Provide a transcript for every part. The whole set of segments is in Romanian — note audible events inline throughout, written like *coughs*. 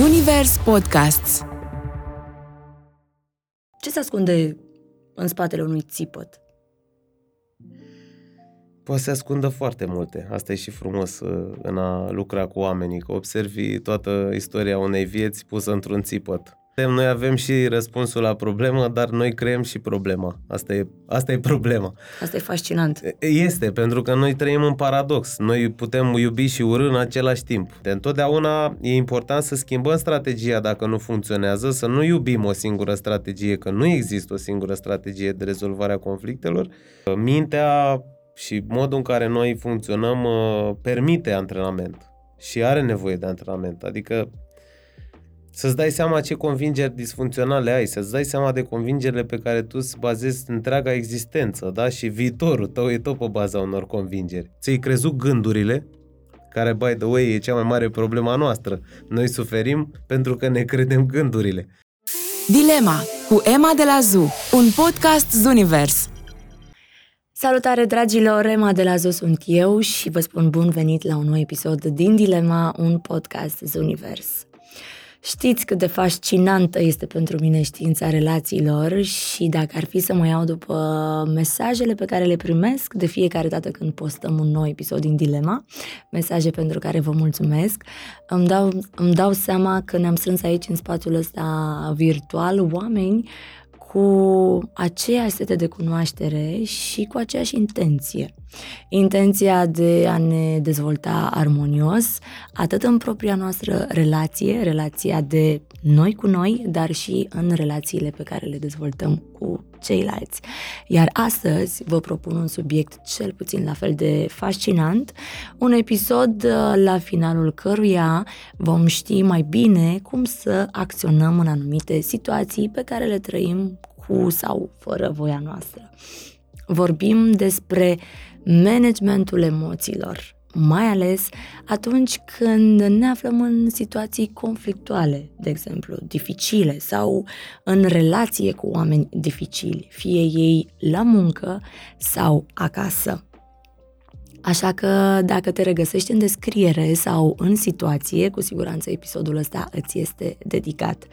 Zunivers Podcasts Ce se ascunde în spatele unui țipăt? Poate să ascundă foarte multe. Asta e și frumos uh, în a lucra cu oamenii, că observi toată istoria unei vieți pusă într-un țipăt. Noi avem și răspunsul la problemă, dar noi creăm și problema. Asta e, asta e problema. Asta e fascinant. Este, pentru că noi trăim în paradox. Noi putem iubi și urâ în același timp. De întotdeauna e important să schimbăm strategia dacă nu funcționează, să nu iubim o singură strategie, că nu există o singură strategie de rezolvare a conflictelor. Mintea și modul în care noi funcționăm uh, permite antrenament și are nevoie de antrenament. Adică să-ți dai seama ce convingeri disfuncționale ai, să-ți dai seama de convingerile pe care tu îți bazezi întreaga existență, da? Și viitorul tău e tot pe baza unor convingeri. Ți-ai crezut gândurile, care, by the way, e cea mai mare problema noastră. Noi suferim pentru că ne credem gândurile. Dilema cu Emma de la ZU, un podcast Zunivers. Salutare, dragilor! Emma de la ZU sunt eu și vă spun bun venit la un nou episod din Dilema, un podcast Zunivers. Știți cât de fascinantă este pentru mine știința relațiilor și dacă ar fi să mă iau după mesajele pe care le primesc de fiecare dată când postăm un nou episod din Dilema, mesaje pentru care vă mulțumesc, îmi dau, îmi dau seama că ne-am strâns aici în spațiul ăsta virtual oameni cu aceeași sete de cunoaștere și cu aceeași intenție. Intenția de a ne dezvolta armonios, atât în propria noastră relație, relația de noi cu noi, dar și în relațiile pe care le dezvoltăm cu ceilalți. Iar astăzi vă propun un subiect cel puțin la fel de fascinant, un episod uh, la finalul căruia vom ști mai bine cum să acționăm în anumite situații pe care le trăim cu sau fără voia noastră. Vorbim despre managementul emoțiilor, mai ales atunci când ne aflăm în situații conflictuale, de exemplu, dificile sau în relație cu oameni dificili, fie ei la muncă sau acasă. Așa că dacă te regăsești în descriere sau în situație, cu siguranță episodul ăsta îți este dedicat.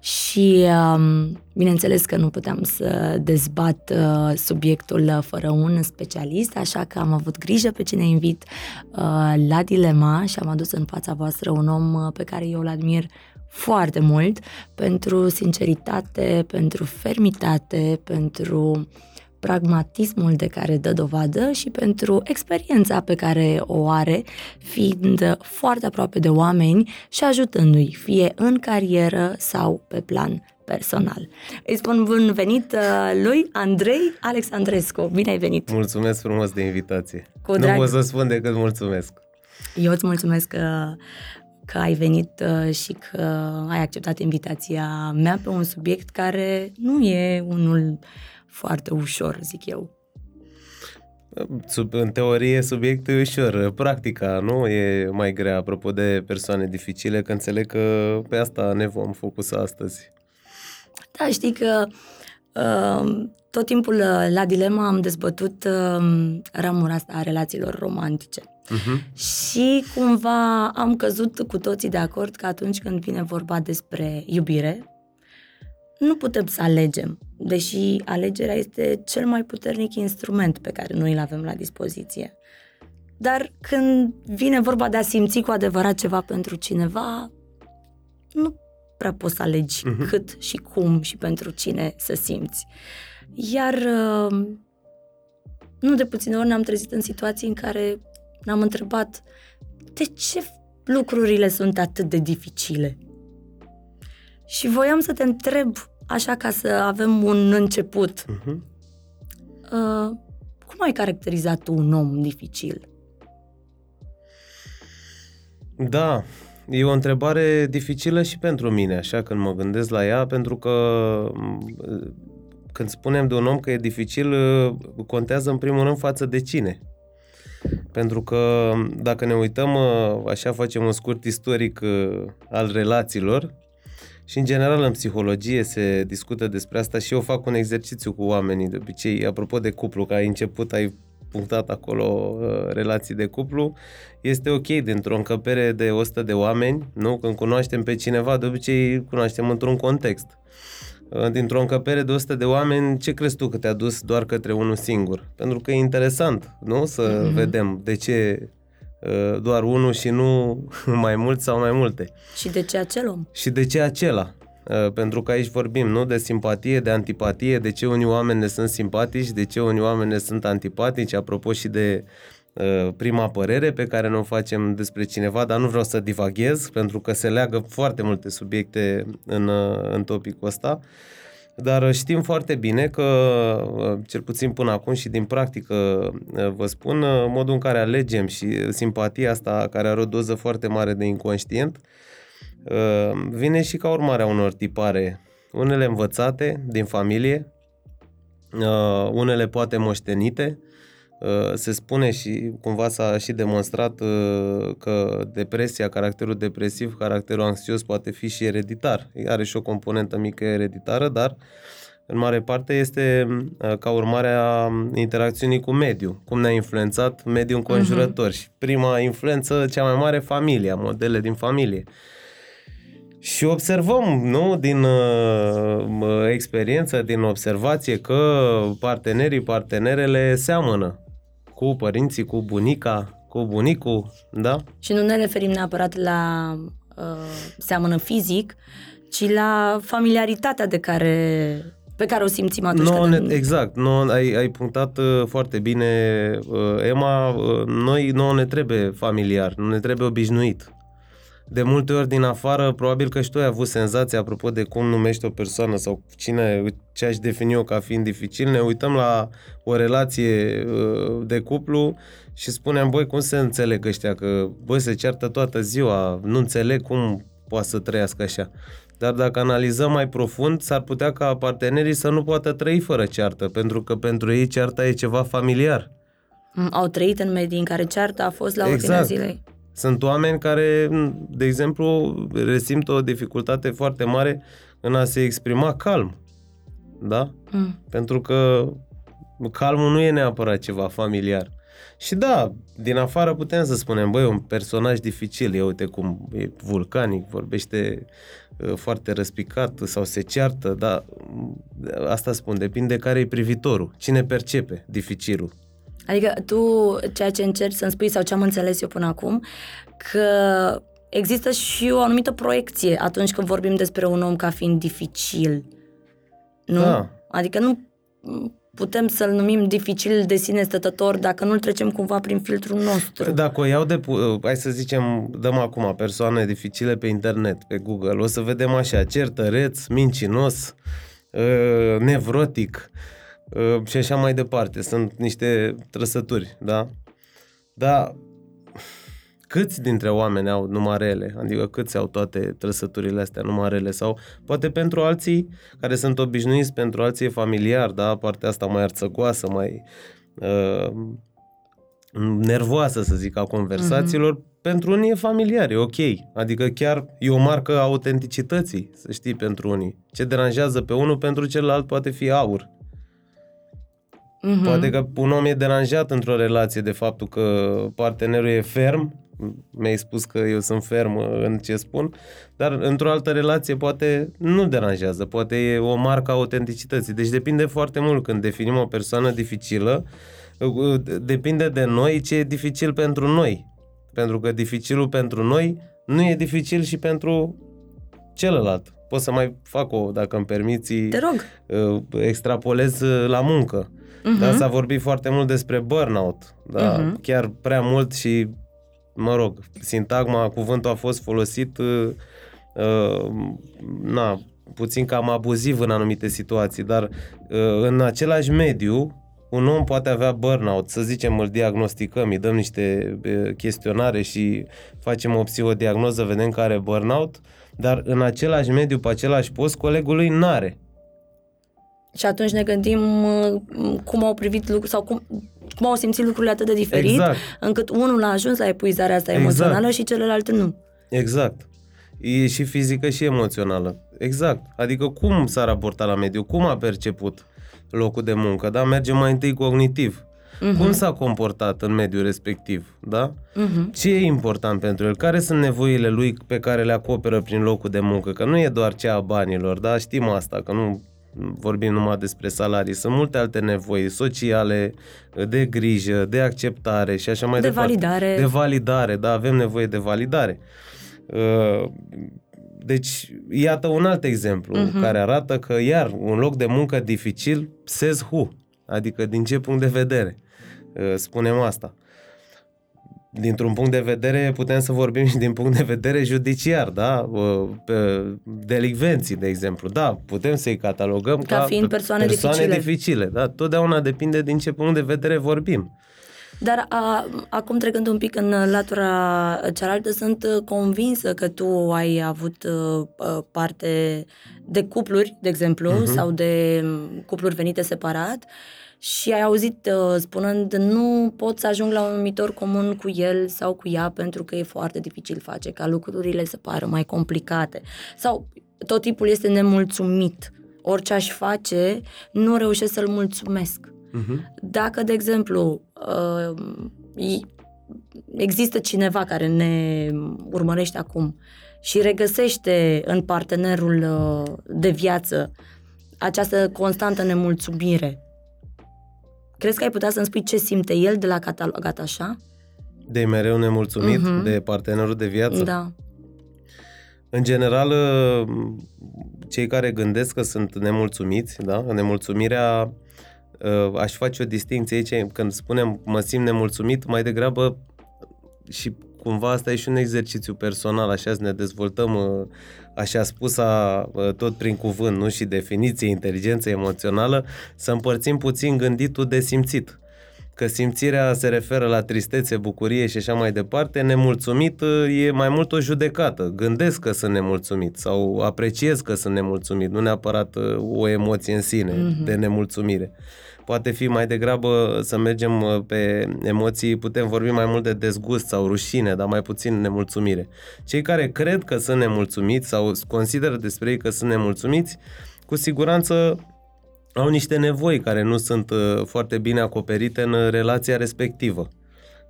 Și um, bineînțeles că nu puteam să dezbat uh, subiectul fără un specialist, așa că am avut grijă pe cine invit uh, la dilema și am adus în fața voastră un om uh, pe care eu îl admir foarte mult pentru sinceritate, pentru fermitate, pentru uh, pragmatismul de care dă dovadă și pentru experiența pe care o are, fiind foarte aproape de oameni și ajutându-i, fie în carieră sau pe plan personal. Îi spun bun venit uh, lui Andrei Alexandrescu. Bine ai venit! Mulțumesc frumos de invitație. Cu drag... Nu pot să spun decât mulțumesc. Eu îți mulțumesc că, că ai venit uh, și că ai acceptat invitația mea pe un subiect care nu e unul foarte ușor, zic eu. Sub, în teorie subiectul e ușor, practica nu e mai grea apropo de persoane dificile, că înțeleg că pe asta ne vom focusa astăzi. Da, știi că uh, tot timpul uh, la dilema am dezbătut uh, ramura asta a relațiilor romantice. Uh-huh. Și cumva am căzut cu toții de acord că atunci când vine vorba despre iubire, nu putem să alegem, deși alegerea este cel mai puternic instrument pe care noi îl avem la dispoziție. Dar când vine vorba de a simți cu adevărat ceva pentru cineva, nu prea poți să alegi uh-huh. cât și cum și pentru cine să simți. Iar uh, nu de puține ori ne-am trezit în situații în care ne-am întrebat de ce lucrurile sunt atât de dificile? Și voiam să te întreb așa ca să avem un început. Uh-huh. Uh, cum ai caracterizat tu un om dificil? Da, e o întrebare dificilă și pentru mine, așa, când mă gândesc la ea, pentru că când spunem de un om că e dificil, contează în primul rând față de cine. Pentru că dacă ne uităm, așa facem un scurt istoric al relațiilor, și în general în psihologie se discută despre asta și eu fac un exercițiu cu oamenii de obicei, apropo de cuplu, că ai început, ai punctat acolo uh, relații de cuplu, este ok dintr-o încăpere de 100 de oameni, nu? Când cunoaștem pe cineva, de obicei cunoaștem într-un context. Uh, dintr-o încăpere de 100 de oameni, ce crezi tu că te-a dus doar către unul singur? Pentru că e interesant, nu? Să mm-hmm. vedem de ce uh, doar unul și nu *laughs* mai mulți sau mai multe. Și de ce acel om? Și de ce acela? Uh, pentru că aici vorbim, nu? De simpatie, de antipatie, de ce unii oameni ne sunt simpatici, de ce unii oameni ne sunt antipatici, apropo și de uh, prima părere pe care ne o facem despre cineva, dar nu vreau să divaghez, pentru că se leagă foarte multe subiecte în, uh, în topicul ăsta. Dar știm foarte bine că, cel puțin până acum și din practică vă spun, modul în care alegem și simpatia asta care are o doză foarte mare de inconștient, Ehm, vine și ca urmare a unor tipare, unele învățate din familie, ehm, unele poate moștenite, ehm, se spune și cumva s-a și demonstrat că depresia, caracterul depresiv, caracterul anxios poate fi și ereditar. Are și o componentă mică ereditară, dar în mare parte este ca urmare a interacțiunii cu mediul, cum ne-a influențat mediul înconjurător. Uh-huh. Și prima influență, cea mai mare, familia, modele din familie. Și observăm, nu, din uh, experiență, din observație, că partenerii, partenerele seamănă cu părinții, cu bunica, cu bunicul, da? Și nu ne referim neapărat la uh, seamănă fizic, ci la familiaritatea de care pe care o simțim atunci no, când... Ne, exact, no, ai, ai punctat uh, foarte bine, uh, Emma, uh, noi nu ne trebuie familiar, nu ne trebuie obișnuit de multe ori din afară, probabil că și tu ai avut senzația, apropo de cum numești o persoană sau cine, ce aș defini eu ca fiind dificil, ne uităm la o relație uh, de cuplu și spuneam, băi, cum se înțeleg ăștia, că băi, se ceartă toată ziua, nu înțeleg cum poate să trăiască așa. Dar dacă analizăm mai profund, s-ar putea ca partenerii să nu poată trăi fără ceartă, pentru că pentru ei cearta e ceva familiar. Mm, au trăit în medii în care cearta a fost la exact. ordinea zilei. Sunt oameni care, de exemplu, resimt o dificultate foarte mare în a se exprima calm. Da? Mm. Pentru că calmul nu e neapărat ceva familiar. Și da, din afară putem să spunem, băi, un personaj dificil, e uite cum e vulcanic, vorbește uh, foarte răspicat sau se ceartă, dar asta spun, depinde care e privitorul, cine percepe dificilul. Adică tu, ceea ce încerci să-mi spui sau ce am înțeles eu până acum, că există și o anumită proiecție atunci când vorbim despre un om ca fiind dificil. Nu? Da. Adică nu putem să-l numim dificil de sine stătător dacă nu-l trecem cumva prin filtrul nostru. Dacă o iau de, hai să zicem, dăm acum persoane dificile pe internet, pe Google, o să vedem așa, certăreț, mincinos, ă, nevrotic, uh, și așa mai departe. Sunt niște trăsături, da? Dar câți dintre oameni au numarele? Adică câți au toate trăsăturile astea numarele? Sau poate pentru alții care sunt obișnuiți, pentru alții e familiar, da? Partea asta mai arțăgoasă, mai uh, nervoasă, să zic, a conversațiilor, mm-hmm. pentru unii e familiar, e ok. Adică chiar e o marcă a autenticității, să știi, pentru unii. Ce deranjează pe unul, pentru celălalt poate fi aur. Mm-hmm. Poate că un om e deranjat într-o relație de faptul că partenerul e ferm, mi-ai spus că eu sunt ferm în ce spun, dar într-o altă relație poate nu deranjează, poate e o marcă a autenticității. Deci depinde foarte mult când definim o persoană dificilă, depinde de noi ce e dificil pentru noi. Pentru că dificilul pentru noi nu e dificil și pentru celălalt. Pot să mai fac o, dacă îmi permiți, Te rog. extrapolez la muncă. Uh-huh. Da, s-a vorbit foarte mult despre burnout, da, uh-huh. chiar prea mult și, mă rog, sintagma, cuvântul a fost folosit, uh, uh, na, puțin cam abuziv în anumite situații, dar uh, în același mediu, un om poate avea burnout, să zicem, îl diagnosticăm, îi dăm niște uh, chestionare și facem o psihodiagnoză, vedem că are burnout, dar în același mediu, pe același post, colegul lui n-are. Și atunci ne gândim uh, cum au privit lucruri sau cum, cum au simțit lucrurile atât de diferit, exact. încât unul a ajuns la epuizarea asta exact. emoțională și celălalt nu. Exact. E și fizică și emoțională. Exact. Adică cum s-a raportat la mediu, cum a perceput locul de muncă, da? Mergem mai întâi cognitiv. uh-huh. cum s-a comportat în mediul respectiv, da? Uh-huh. Ce e important pentru el? Care sunt nevoile lui pe care le acoperă prin locul de muncă? Că nu e doar cea a banilor, da? Știm asta, că nu vorbim numai despre salarii, sunt multe alte nevoi sociale, de grijă, de acceptare și așa mai de departe. validare. De validare, da, avem nevoie de validare. Uh, deci, iată un alt exemplu uh-huh. care arată că, iar, un loc de muncă dificil, says who? Adică, din ce punct de vedere? Uh, spunem asta dintr-un punct de vedere, putem să vorbim și din punct de vedere judiciar, da? Pe delicvenții, de exemplu. Da, putem să-i catalogăm ca, ca fiind persoane, persoane dificile. dificile. Da, totdeauna depinde din ce punct de vedere vorbim. Dar a, acum trecând un pic în latura cealaltă, sunt convinsă că tu ai avut uh, parte de cupluri, de exemplu, uh-huh. sau de cupluri venite separat și ai auzit uh, spunând nu pot să ajung la un numitor comun cu el sau cu ea pentru că e foarte dificil face ca lucrurile să pară mai complicate. Sau tot tipul este nemulțumit. Orice aș face, nu reușesc să-l mulțumesc. Uh-huh. Dacă, de exemplu, uh, există cineva care ne urmărește acum și regăsește în partenerul uh, de viață această constantă nemulțumire, Crezi că ai putea să-mi spui ce simte el de la catalogat așa? De mereu nemulțumit uh-huh. de partenerul de viață? Da. În general, ă, cei care gândesc că sunt nemulțumiți, da? nemulțumirea, ă, aș face o distinție aici, când spunem mă simt nemulțumit, mai degrabă și cumva asta e și un exercițiu personal, așa să ne dezvoltăm ă, așa a tot prin cuvânt, nu și definiție, inteligență emoțională, să împărțim puțin gânditul de simțit. Că simțirea se referă la tristețe, bucurie și așa mai departe, nemulțumit e mai mult o judecată. Gândesc că sunt nemulțumit sau apreciez că sunt nemulțumit, nu neapărat o emoție în sine mm-hmm. de nemulțumire poate fi mai degrabă să mergem uh, pe emoții, putem vorbi mai mult de dezgust sau rușine, dar mai puțin nemulțumire. Cei care cred că sunt nemulțumiți sau consideră despre ei că sunt nemulțumiți, cu siguranță au niște nevoi care nu sunt uh, foarte bine acoperite în relația respectivă.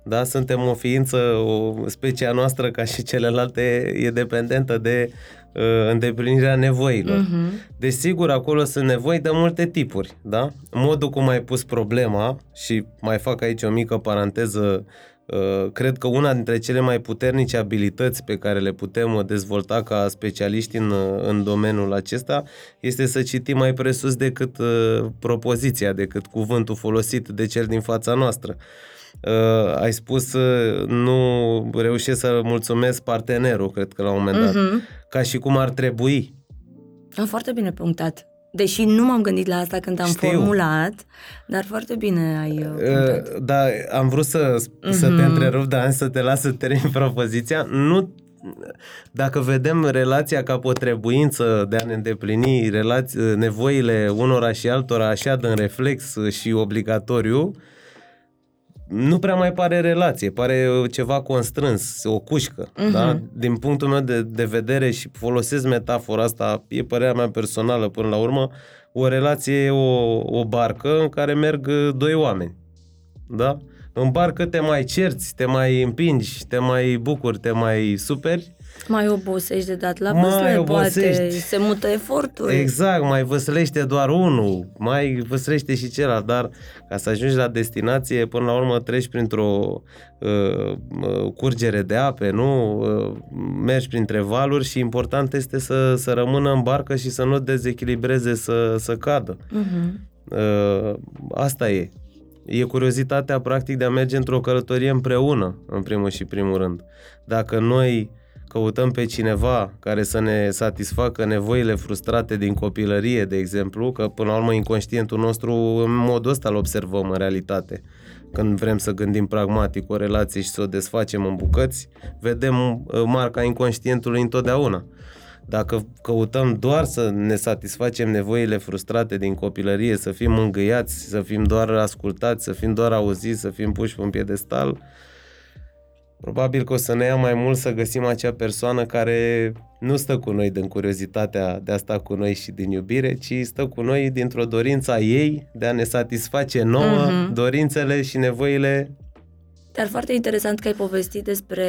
Da, suntem o ființă, o specia noastră ca și celelalte e dependentă de uh, îndeplinirea nevoilor. Uh-huh. Desigur, acolo sunt nevoi de multe tipuri, da? Modul cum ai pus problema și mai fac aici o mică paranteză Uh, cred că una dintre cele mai puternice abilități pe care le putem dezvolta ca specialiști în, în domeniul acesta este să citim mai presus decât uh, propoziția, decât cuvântul folosit de cel din fața noastră. Uh, ai spus uh, nu reușesc să mulțumesc partenerul, cred că la un moment dat, uh-huh. ca și cum ar trebui. Am foarte bine punctat. Deși nu m-am gândit la asta când am Știu. formulat, dar foarte bine ai uh, punctat. Uh, da, am vrut să, uh-huh. să te mhm. întrerup, dar să te las să termin *laughs* propoziția. Nu dacă vedem relația ca o trebuință de a ne îndeplini relați, nevoile unora și altora așa de în reflex și obligatoriu, uh, nu prea mai pare relație, pare ceva constrâns, o cușcă. Uh-huh. Da? Din punctul meu de, de vedere și folosesc metafora asta, e părerea mea personală până la urmă, o relație e o, o barcă în care merg doi oameni. Da? În barcă te mai cerți, te mai împingi, te mai bucuri, te mai superi mai obosești de dat la văsle, poate se mută efortul. Exact, mai văslește doar unul, mai văslește și celălalt, dar ca să ajungi la destinație, până la urmă treci printr-o uh, uh, curgere de ape, nu? Uh, mergi printre valuri și important este să, să rămână în barcă și să nu dezechilibreze, să, să cadă. Uh-huh. Uh, asta e. E curiozitatea, practic, de a merge într-o călătorie împreună, în primul și primul rând. Dacă noi căutăm pe cineva care să ne satisfacă nevoile frustrate din copilărie, de exemplu, că până la urmă inconștientul nostru în modul ăsta îl observăm în realitate. Când vrem să gândim pragmatic o relație și să o desfacem în bucăți, vedem uh, marca inconștientului întotdeauna. Dacă căutăm doar să ne satisfacem nevoile frustrate din copilărie, să fim îngâiați, să fim doar ascultați, să fim doar auziți, să fim puși pe un piedestal, Probabil că o să ne ia mai mult să găsim acea persoană care nu stă cu noi din curiozitatea de a sta cu noi și din iubire, ci stă cu noi dintr-o dorință a ei de a ne satisface nouă uh-huh. dorințele și nevoile. Dar foarte interesant că ai povestit despre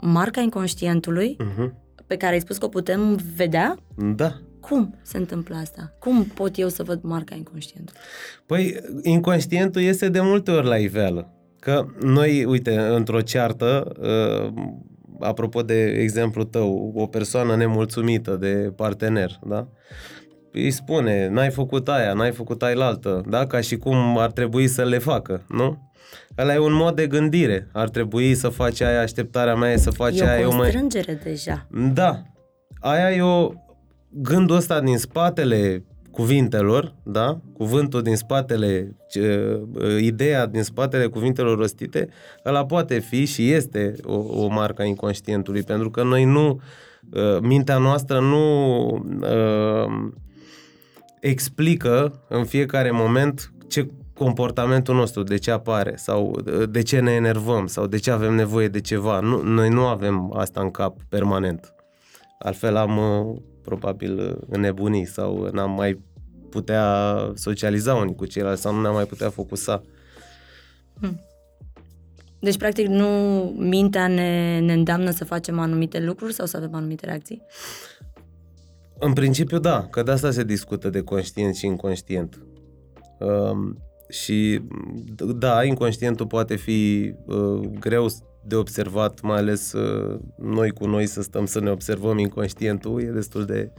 marca inconștientului uh-huh. pe care ai spus că o putem vedea. Da. Cum se întâmplă asta? Cum pot eu să văd marca inconștientului? Păi, inconștientul este de multe ori la iveală. Că noi, uite, într-o ceartă, uh, apropo de exemplu tău, o persoană nemulțumită de partener, da? Îi spune, n-ai făcut aia, n-ai făcut aia altă, da? Ca și cum ar trebui să le facă, nu? Ăla e un mod de gândire. Ar trebui să faci aia, așteptarea mea e să faci e aia. E o constrângere mai... deja. Da. Aia e o... Gândul ăsta din spatele cuvintelor, da? Cuvântul din spatele, ce, ideea din spatele cuvintelor rostite, ăla poate fi și este o, o marca inconștientului, pentru că noi nu, ă, mintea noastră nu uh, explică în fiecare moment ce comportamentul nostru, de ce apare sau de ce ne enervăm sau de ce avem nevoie de ceva. Nu, noi nu avem asta în cap permanent. Altfel am uh, probabil înnebunit sau n-am mai putea socializa unii cu ceilalți sau nu ne-am mai putea focusa. Hmm. Deci, practic, nu mintea ne, ne îndeamnă să facem anumite lucruri sau să avem anumite reacții? În principiu, da, că de asta se discută de conștient și inconștient. Um, și da, inconștientul poate fi uh, greu de observat, mai ales uh, noi cu noi să stăm să ne observăm inconștientul, e destul de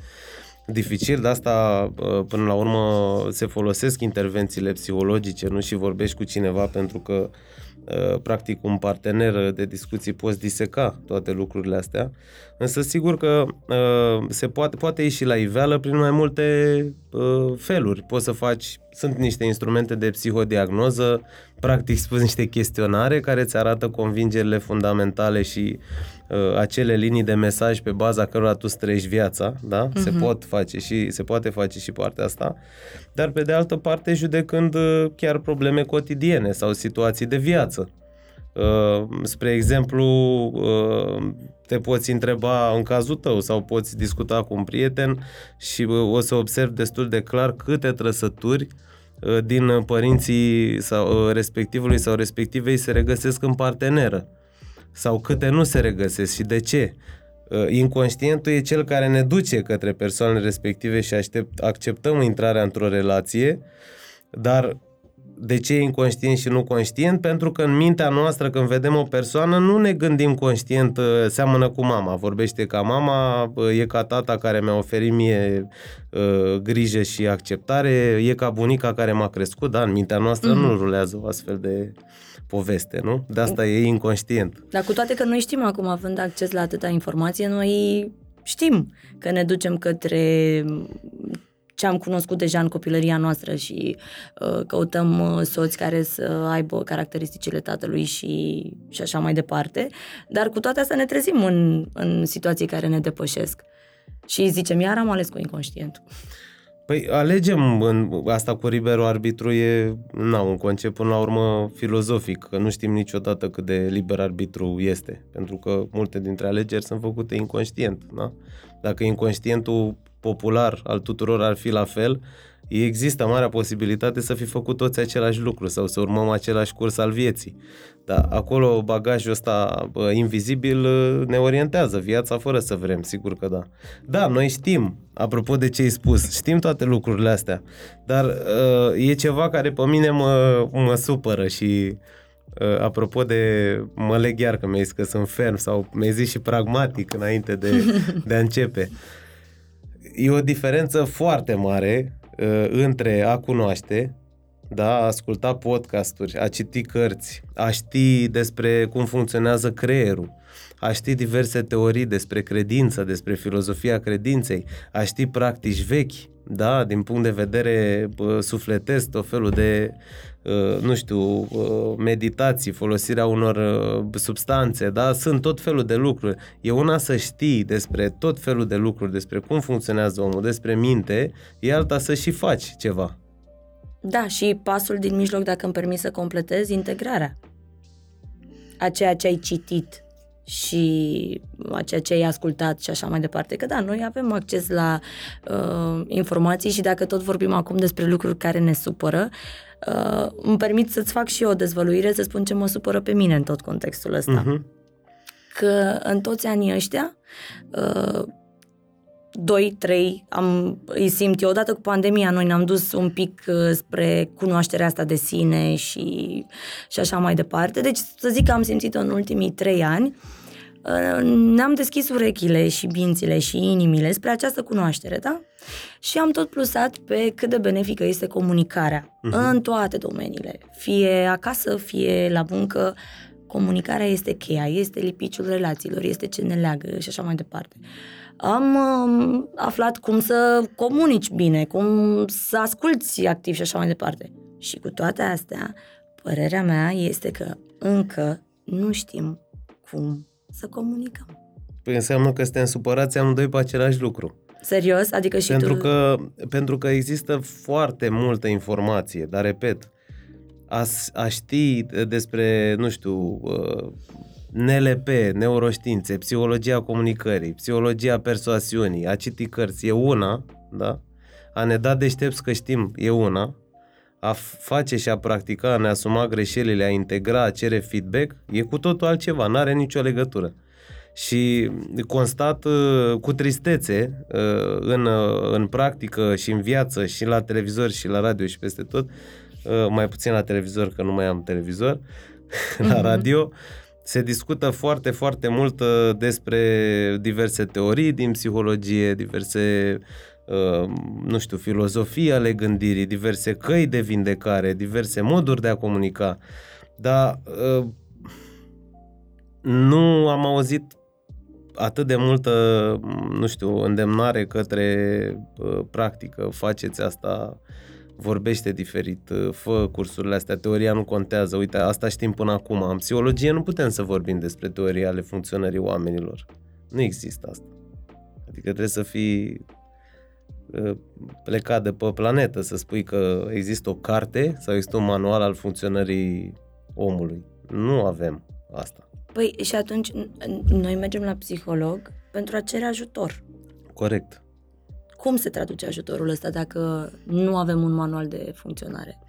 dificil, de asta uh, până la urmă se folosesc intervențiile psihologice, nu și vorbești cu cineva pentru că uh, practic un partener de discuții poți diseca toate lucrurile astea, însă sigur că uh, se poate, poate ieși la iveală prin mai multe feluri. Poți să faci, sunt niște instrumente de psihodiagnoză, practic spus niște chestionare care îți arată convingerile fundamentale și uh, acele linii de mesaj pe baza cărora tu trăiești viața, da? Uh-huh. Se pot face și se poate face și partea asta, dar pe de altă parte judecând uh, chiar probleme cotidiene sau situații de viață. Uh, spre exemplu, uh, te poți întreba în cazul tău sau poți discuta cu un prieten și uh, o să observi destul de clar câte trăsături uh, Uh, din părinții sau uh, respectivului sau respectivei se regăsesc în parteneră sau câte nu se regăsesc și de ce. Uh, inconștientul e cel care ne duce către persoanele respective și aștept, acceptăm intrarea într-o relație, dar de ce e inconștient și nu conștient? Pentru că în mintea noastră, când vedem o persoană, nu ne gândim conștient, uh, seamănă cu mama, vorbește ca mama, uh, e ca tata care mi-a oferit mie uh, grijă și acceptare, e ca bunica care m-a crescut, da, în mintea noastră mm-hmm. nu rulează o astfel de poveste, nu? De asta e inconștient. Dar cu toate că noi știm acum, având acces la atâta informație, noi știm că ne ducem către ce am cunoscut deja în copilăria noastră și uh, căutăm uh, soți care să aibă caracteristicile tatălui și, și așa mai departe. Dar cu toate astea ne trezim în, în situații care ne depășesc. Și zicem, iar am ales cu inconștientul. Păi alegem în asta cu liberul arbitru e na, un concept până la urmă filozofic, că nu știm niciodată cât de liber arbitru este, pentru că multe dintre alegeri sunt făcute inconștient. Da? Dacă inconștientul popular al tuturor ar fi la fel, există marea posibilitate să fi făcut toți același lucru sau să urmăm același curs al vieții. Dar acolo bagajul ăsta bă, invizibil ne orientează viața fără să vrem, sigur că da. Da, noi știm, apropo de ce ai spus, știm toate lucrurile astea, dar uh, e ceva care pe mine mă, mă supără și uh, apropo de mă leg iar că mi-ai zis că sunt ferm sau mi-ai zis și pragmatic înainte de, *laughs* de a începe. E o diferență foarte mare uh, între a cunoaște, da, a asculta podcasturi, a citi cărți, a ști despre cum funcționează creierul, a ști diverse teorii despre credință, despre filozofia credinței, a ști practici vechi, da, din punct de vedere uh, sufletesc, tot felul de Uh, nu știu, uh, meditații, folosirea unor uh, substanțe, da? Sunt tot felul de lucruri. E una să știi despre tot felul de lucruri, despre cum funcționează omul, despre minte, e alta să și faci ceva. Da, și pasul din mijloc, dacă îmi permis să completez, integrarea. a ceea ce ai citit și a ceea ce ai ascultat și așa mai departe. Că da, noi avem acces la uh, informații și dacă tot vorbim acum despre lucruri care ne supără, uh, îmi permit să-ți fac și eu o dezvăluire, să spun ce mă supără pe mine în tot contextul ăsta. Mhm. Că în toți anii ăștia, uh, 2, 3, am, îi simt eu. Odată cu pandemia, noi ne-am dus un pic uh, spre cunoașterea asta de sine și, și așa mai departe. Deci, să zic că am simțit-o în ultimii 3 ani. Uh, ne-am deschis urechile și mințile și inimile spre această cunoaștere, da? Și am tot plusat pe cât de benefică este comunicarea Mhm. în toate domeniile. Fie acasă, fie la muncă, comunicarea este cheia, este lipiciul relațiilor, este ce ne leagă și așa mai departe. Am um, aflat cum să comunici bine, cum să asculți activ și așa mai departe. Și cu toate astea, părerea mea este că încă nu știm cum să comunicăm. Păi înseamnă că suntem supărați amândoi pe același lucru. Serios? Adică și Pentru tu... că, pentru că există foarte multă informație, dar repet, a, s- a ști despre, nu știu, uh, NLP, neuroștiințe, psihologia comunicării, psihologia persoasiunii, a citi cărți e una, da? A ne da deștepți că știm e una, a f- face și a practica, a ne asuma greșelile, a integra, a cere feedback, e cu totul altceva, nu are nicio legătură. Și constat uh, cu tristețe uh, în, uh, în practică și în viață și la televizor și la radio și peste tot, uh, mai puțin la televizor că nu mai am televizor, *laughs* la radio, se discută foarte, foarte mult uh, despre diverse teorii din psihologie, diverse, uh, nu știu, filozofii ale gândirii, diverse căi de vindecare, diverse moduri de a comunica. Dar uh, nu am auzit atât de multă, nu știu, îndemnare către uh, practică, faceți asta, vorbește diferit, uh, fă cursurile astea, teoria nu contează, uite, asta știm până acum. În psihologie nu putem să vorbim despre teoria ale funcționării oamenilor. Nu există asta. Adică trebuie să fii uh, plecat de pe planetă, să spui că există o carte sau există un manual al funcționării omului. Nu avem asta. Păi și atunci n- noi mergem la psiholog pentru a cere ajutor. Corect. Cum se traduce ajutorul ăsta dacă nu avem un manual de funcționare?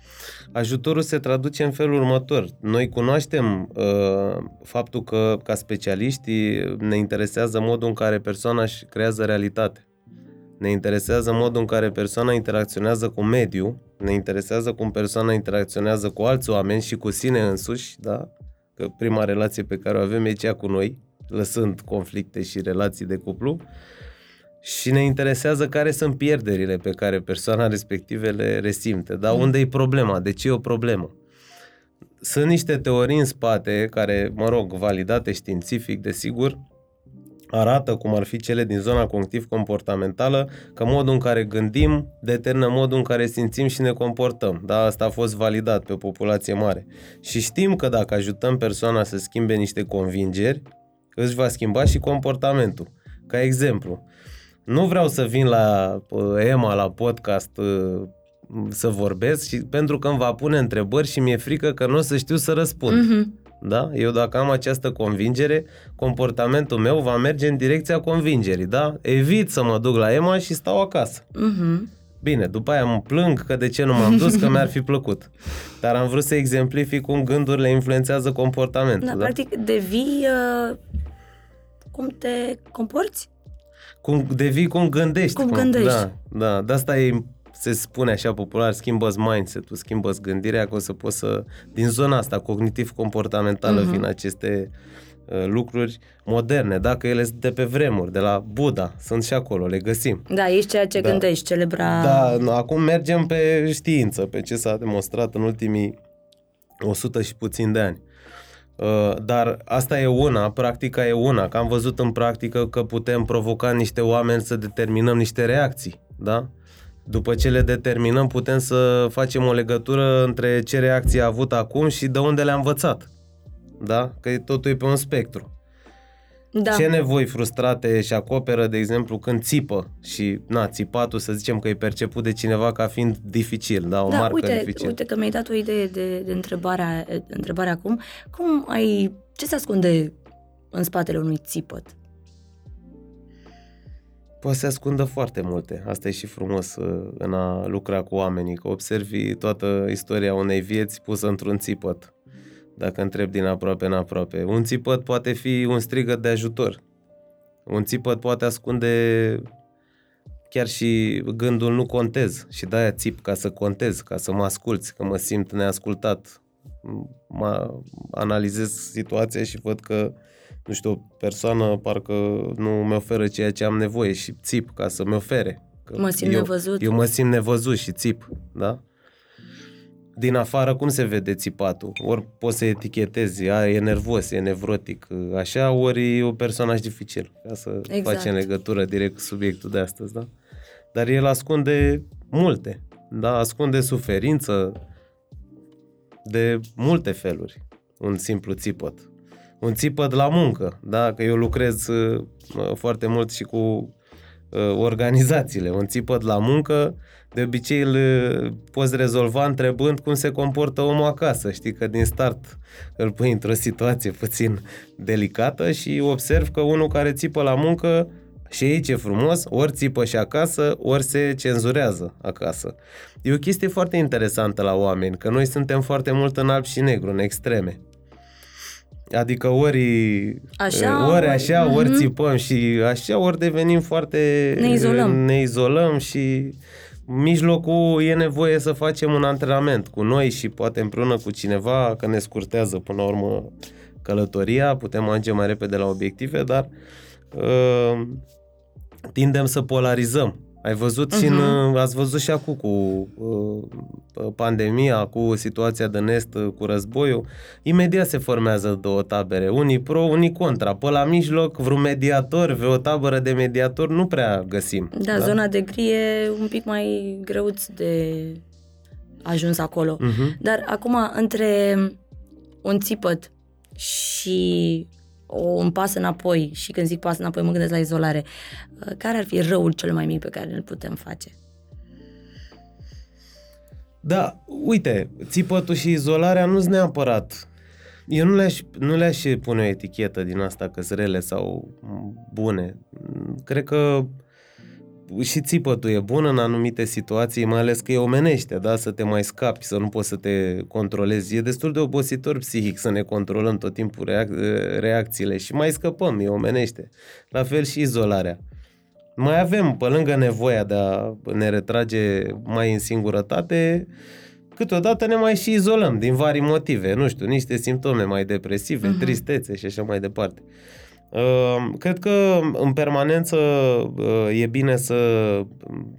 Ajutorul se traduce în felul următor. Noi cunoaștem uh, faptul că, ca specialiști, ne interesează modul în care persoana își creează realitate. Ne interesează modul în care persoana interacționează cu mediul, ne interesează cum persoana interacționează cu alți oameni și cu sine însuși, da? Că prima relație pe care o avem e cea cu noi, lăsând conflicte și relații de cuplu. Și ne interesează care sunt pierderile pe care persoana respective le resimte. Dar unde e problema? De ce e o problemă? Sunt niște teorii în spate care, mă rog, validate științific, desigur, arată cum ar fi cele din zona cognitiv-comportamentală, că modul în care gândim determină modul în care simțim și ne comportăm. Da, asta a fost validat pe o populație mare. Și știm că dacă ajutăm persoana să schimbe niște convingeri, își va schimba și comportamentul. Ca exemplu, nu vreau să vin la uh, Emma la podcast uh, să vorbesc și pentru că îmi va pune întrebări și mi-e frică că nu o să știu să răspund. Mhm. Da? Eu dacă am această convingere, comportamentul meu va merge în direcția convingerii, da? Evit să mă duc la Emma și stau acasă. Mhm. Bine, după aia mă plâng că de ce nu m-am dus, că mi-ar fi plăcut. Dar am vrut să exemplific cum gândurile influențează comportamentul. Da, Da, practic devii uh, cum te comporți? Cum devii cum gândești. Cum gândești. Da, da. De asta e, se spune așa popular, schimbă-ți mindset-ul, schimbă-ți gândirea, că o să poți să... Din zona asta, cognitiv-comportamentală, Mhm. vin aceste uh, lucruri moderne, dacă ele sunt de pe vremuri, de la Buddha, sunt și acolo, le găsim. Da, ești ceea ce Da. gândești, celebra... Da, nu, acum mergem pe știință, pe ce s-a demonstrat în ultimii 100 și puțin de ani. Uh, Dar asta e una, practica e una, că am văzut în practică că putem provoca niște oameni să determinăm niște reacții, da? După ce le determinăm, putem să facem o legătură între ce reacție a avut acum și de unde le-a învățat. Da? Că totul e pe un spectru. da. Ce nevoi frustrate și acoperă, de exemplu, când țipă și, na, țipatul să zicem că e perceput de cineva ca fiind dificil, da, o da, marcă uite, dificilă. uite că mi-ai dat o idee de, de întrebare, de întrebare acum. Cum ai Ce se ascunde în spatele unui țipăt? Poate să ascundă foarte multe. Asta e și frumos uh, în a lucra cu oamenii, că observi toată istoria unei vieți pusă într-un țipăt. Dacă întreb din aproape în aproape. Un țipăt poate fi un strigăt de ajutor. Un țipăt poate ascunde chiar și gândul nu contez și de-aia țip ca să contez, ca să mă asculți, că mă simt neascultat. Mă analizez situația și văd că nu știu, o persoană parcă nu mi oferă ceea ce am nevoie și țip ca să mi ofere. Că mă simt eu, nevăzut. Eu mă simt nevăzut și țip, da? Din afară cum se vede țipatul? Ori poți să etichetezi, a, e nervos, e nevrotic, așa, ori e un personaj dificil, ca să exact. facem legătură direct cu subiectul de astăzi, da? Dar el ascunde multe, da? Ascunde suferință de multe feluri, un simplu țipăt un țipăt la muncă, da? Că eu lucrez uh, foarte mult și cu uh, organizațiile. Un țipăt la muncă, de obicei îl uh, poți rezolva întrebând cum se comportă omul acasă. Știi că din start îl pui într-o situație puțin delicată și observ că unul care țipă la muncă și aici e frumos, ori țipă și acasă, ori se cenzurează acasă. E o chestie foarte interesantă la oameni, că noi suntem foarte mult în alb și negru, în extreme. Adică ori așa, ori, așa, uh-huh. ori mhm. țipăm și așa, ori devenim foarte... Ne izolăm. Ne izolăm și mijlocul e nevoie să facem un antrenament cu noi și poate împreună cu cineva, că ne scurtează până la urmă călătoria, putem ajunge mai repede la obiective, dar uh, tindem să polarizăm ai văzut uh-huh. și în, mhm. ați văzut și acum cu uh, pandemia, cu situația de nest, uh, cu războiul. Imediat se formează două tabere, unii pro, unii contra. Pe la mijloc, vreun mediator, vreo tabără de mediator, nu prea găsim. Da, da? zona de gri e un pic mai greuț de ajuns acolo. Uh-huh. Dar acum, între un țipăt și o, un pas înapoi și când zic pas înapoi mă gândesc la izolare. Uh, care ar fi răul cel mai mic pe care îl putem face? Da, uite, țipătul și izolarea nu sunt neapărat. Eu nu le-aș, nu le-aș pune o etichetă din asta că sunt rele sau bune. Cred că și țipătul e bun în anumite situații, mai ales că e omenește, da? să te mai scapi, să nu poți să te controlezi. E destul de obositor psihic să ne controlăm tot timpul reac- reacțiile și mai scăpăm, e omenește. La fel și izolarea. Mai avem, pe lângă nevoia de a ne retrage mai în singurătate, câteodată ne mai și izolăm din vari motive, nu știu, niște simptome mai depresive, uh-huh. tristețe și așa mai departe. Ehm, cred că în permanență eh, e bine să,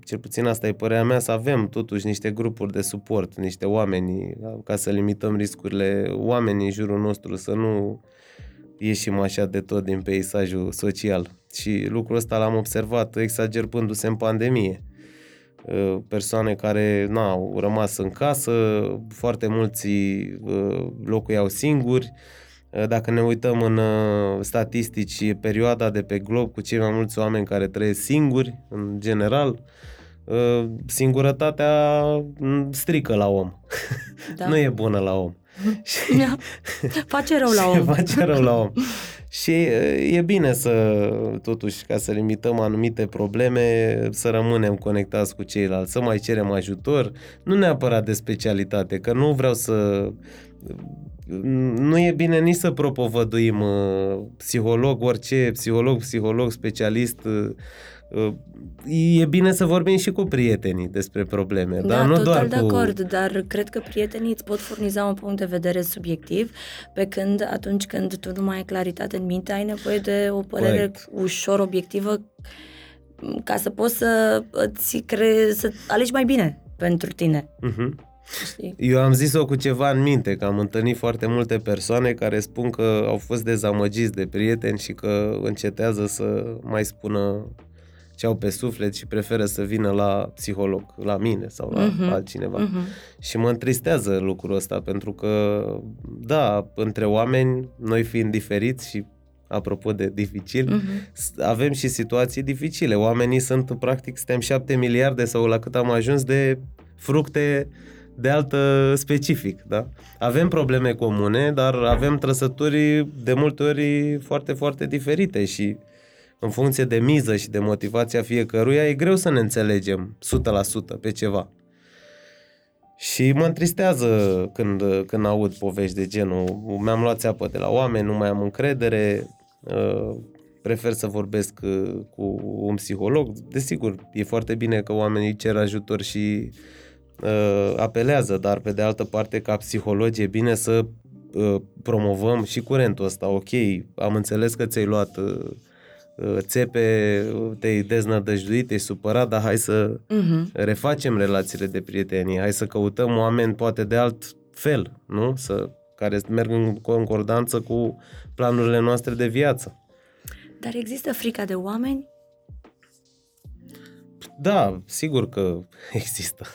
cel puțin asta e părerea mea, să avem totuși niște grupuri de suport, niște oameni, ca să limităm riscurile oamenii în jurul nostru, să nu ieșim așa de tot din peisajul social. Și lucrul ăsta l-am observat exagerându-se în pandemie. Eh, persoane care na, au rămas în casă, foarte mulți eh, locuiau singuri, Eh, dacă ne uităm în uh, statistici, e perioada de pe glob cu cei mai mulți oameni care trăiesc singuri, în general. Uh, singurătatea mm, strică la om. *laughs* Da. nu e bună la om. *laughs* Da. Face rău la *laughs* om. Face rău la om. Și e bine să, totuși, ca să limităm anumite probleme, să rămânem conectați cu ceilalți, să mai cerem ajutor, nu neapărat de specialitate, că nu vreau să nu e bine nici să propovăduim uh, psiholog, orice psiholog, psiholog, specialist. Uh, uh, e bine să vorbim și cu prietenii despre probleme, da, dar nu total doar de cu... acord, dar cred că prietenii îți pot furniza un punct de vedere subiectiv, pe când atunci când tu nu mai ai claritate în minte, ai nevoie de o părere Correct. ușor obiectivă ca să poți să îți cre... să alegi mai bine pentru tine. Uh-huh. Știi? Eu am zis-o cu ceva în minte, că am întâlnit foarte multe persoane care spun că au fost dezamăgiți de prieteni și că încetează să mai spună ce au pe suflet și preferă să vină la psiholog, la mine sau la uh-huh. altcineva. Uh-huh. Și mă întristează lucrul ăsta, pentru că, da, între oameni, noi fiind diferiți și apropo de dificil, uh-huh. avem și situații dificile. Oamenii sunt, practic, suntem șapte miliarde sau la cât am ajuns de fructe de altă specific, da? Avem probleme comune, dar avem trăsături de multe ori foarte, foarte diferite și în funcție de miză și de motivația fiecăruia, e greu să ne înțelegem 100% pe ceva. Și mă întristează când, când aud povești de genul mi-am luat țeapă de la oameni, nu mai am încredere, uh, prefer să vorbesc uh, cu un psiholog. Desigur, e foarte bine că oamenii cer ajutor și uh, apelează, dar pe de altă parte, ca psihologi, e bine să promovăm și curentul ăsta. Ok, am înțeles că ți-ai luat Uh, țepe, te-ai deznădăjduit, te-ai supărat, dar hai să uh-huh. refacem relațiile de prietenie, hai să căutăm oameni poate de alt fel, nu? Să, care merg în concordanță cu planurile noastre de viață. Dar există frica de oameni? Da, sigur că *laughs* există.